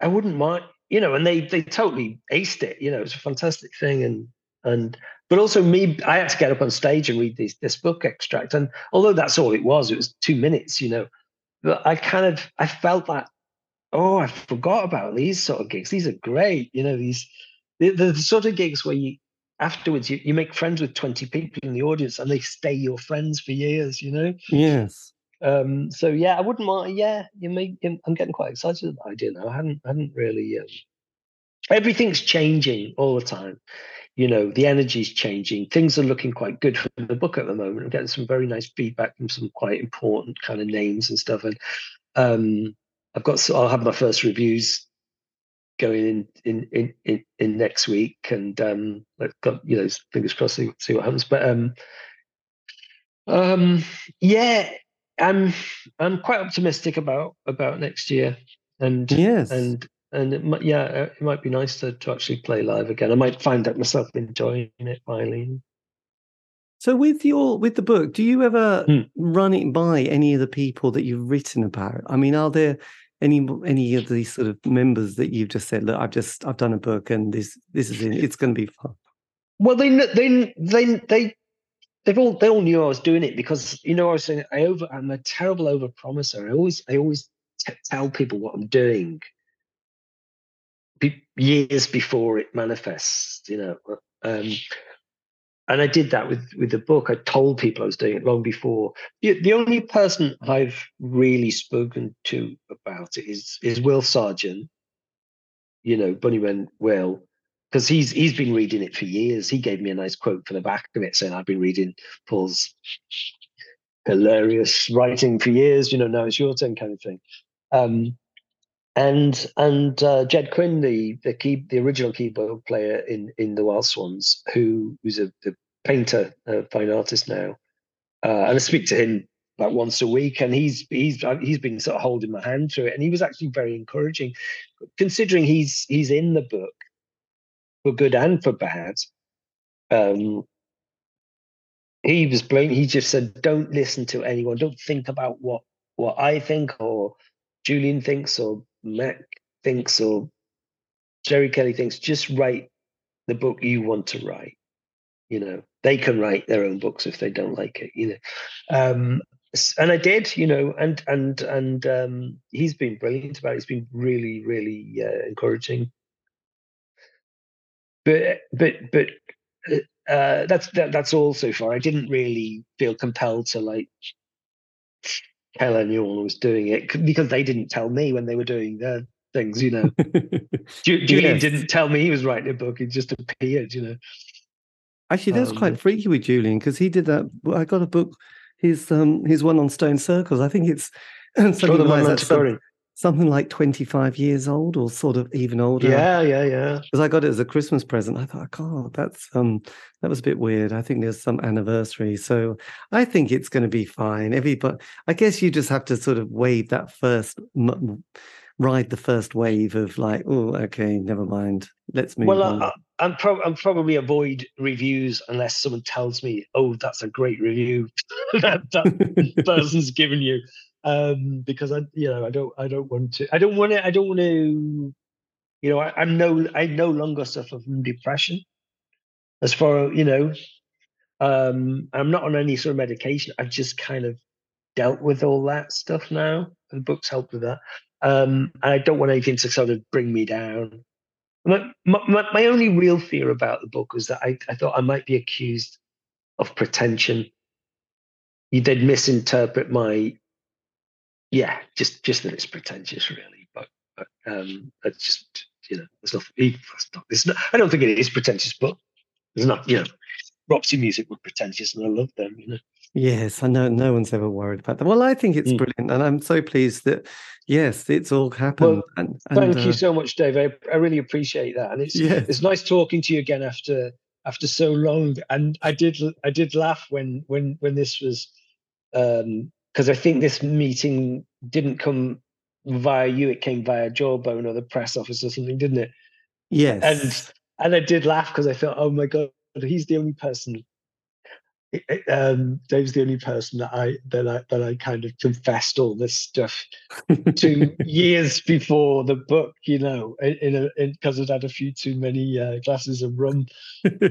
I wouldn't mind, you know, and they they totally aced it, you know, it's a fantastic thing. And and but also me, I had to get up on stage and read this this book extract. And although that's all it was, it was two minutes, you know. But I kind of I felt that, oh, I forgot about these sort of gigs. These are great, you know, these the, the sort of gigs where you afterwards you, you make friends with 20 people in the audience and they stay your friends for years you know yes um so yeah i wouldn't mind yeah you may i'm getting quite excited at the idea now i hadn't I hadn't really um, everything's changing all the time. You know, the energy's changing. Things are looking quite good for the book at the moment. I'm getting some very nice feedback from some quite important kind of names and stuff. And um, I've got, so I'll have my first reviews going in in in in, in next week, and um, I've got you know fingers crossed see, see what happens. But um, um, yeah, I'm I'm quite optimistic about about next year, and yes, and and it might, yeah, it might be nice to to actually play live again. I might find out myself enjoying it finally. So with your with the book, do you ever Hmm. run it by any of the people that you've written about? I mean, are there any any of these sort of members that you've just said, look, I've just I've done a book and this this is it. It's going to be fun. Well, they they they they they've all they all knew I was doing it because you know I was saying I over I'm a terrible over promiser. I always I always t- tell people what I'm doing be- years before it manifests. You know, um, and I did that with with the book. I told people I was doing it long before. The, the only person I've really spoken to about it is is Will Sergeant. You know, Bunnyman Will, because he's he's been reading it for years. He gave me a nice quote for the back of it saying, "I've been reading Paul's hilarious writing for years. You know, now it's your turn," kind of thing. Um, and and uh, Ged Quinn, the the key the original keyboard player in in the Wild Swans, who who's a, a painter, a fine artist now, uh, and I speak to him like once a week, and he's he's uh, he's been sort of holding my hand through it, and he was actually very encouraging, considering he's he's in the book for good and for bad. Um, he was blaming. He just said, "Don't listen to anyone. Don't think about what what I think or Julian thinks or Mac thinks or Jerry Kelly thinks. Just write the book you want to write. You know, they can write their own books if they don't like it. You know, um, and I did. You know, and and and um, he's been brilliant about it. He's been really, really uh, encouraging. But but but uh, uh, that's that, that's all so far. I didn't really feel compelled to like anyone who was doing it because they didn't tell me when they were doing their things. You know, Julian didn't tell me he was writing a book. It just appeared. You know. Actually, that's Um, quite freaky with Julian because he did that. I got a book, his um his one on stone circles. I think it's something the like that, that's some- going. Something like twenty five years old or sort of even older. Yeah, yeah, yeah. because I got it as a Christmas present. I thought, God, that's um, that was a bit weird. I think there's some anniversary, so I think it's going to be fine. Everybody, I guess you just have to sort of wave that first, m- ride the first wave of like, oh, okay, never mind, let's move Well, on. I, I'm, pro- I'm probably avoid reviews unless someone tells me, "Oh, that's a great review that that person's given you," um, because I, you know, I don't, I don't want to, I don't want to, I don't want to, you know, I, I'm no, I no longer suffer from depression. As far as you know, um, I'm not on any sort of medication. I've just kind of dealt with all that stuff now. The books help with that. Um, and I don't want anything to sort of bring me down. My, my, my only real fear about the book was that I, I thought I might be accused of pretension. You did misinterpret my, yeah, just just that it's pretentious, really. But, but um, it's just you know, it's not, it's not, it's not. I don't think it is pretentious, but it's not. You know, Roxy music were pretentious, and I love them. You know. yes, I know no one's ever worried about that. Well, I think it's Mm. brilliant, and I'm so pleased that yes, it's all happened. and, and, Thank you uh, so much, Dave. I, I really appreciate that, and it's it's nice talking to you again after after so long. And I did I did laugh when when when this was because I think this meeting didn't come via you; it came via Jawbone or the press office or something, didn't it? yes, And and I did laugh because I thought, oh my god, he's the only person. Um, Dave's the only person that I that I that I kind of confessed all this stuff to years before the book, you know, in a because I'd had a few too many uh, glasses of rum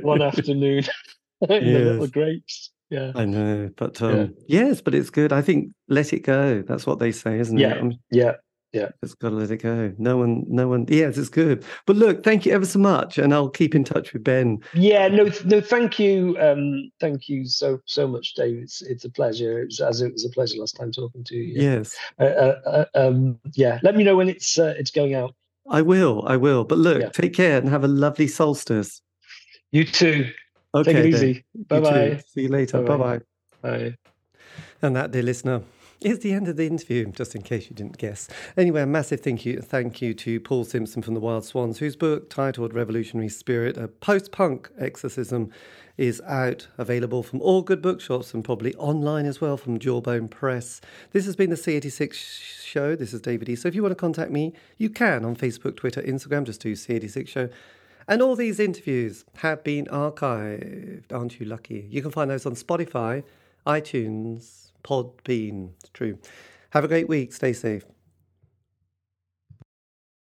one afternoon in the little grapes. Yeah, I know, but Yeah. um, yes, but it's good. I think let it go. That's what they say, isn't Yeah. it? I mean, yeah. It's got to let it go. No one, no one. Yes, it's good. But look, thank you ever so much, and I'll keep in touch with Ben. Yeah, no, no, thank you, um, thank you so so much, Dave. It's it's a pleasure. It was, as it was a pleasure last time talking to you. Yes, Uh, uh, uh, um, yeah. Let me know when it's uh, it's going out. I will, I will. But look, Yeah. take care and have a lovely solstice. You too. Okay, Take it then. easy. Bye bye. See you later. Bye-bye. Bye bye. Bye. And that, dear listener, is the end of the interview, just in case you didn't guess. Anyway, a massive thank you, thank you to Paul Simpson from the Wild Swans, whose book, titled Revolutionary Spirit, a post punk exorcism, is out, available from all good bookshops and probably online as well from Jawbone Press. This has been the C86 show. This is David E. So if you want to contact me, you can on Facebook, Twitter, Instagram, just do C86 show. And all these interviews have been archived. Aren't you lucky? You can find those on Spotify, iTunes, Podbean. It's true. Have a great week. Stay safe.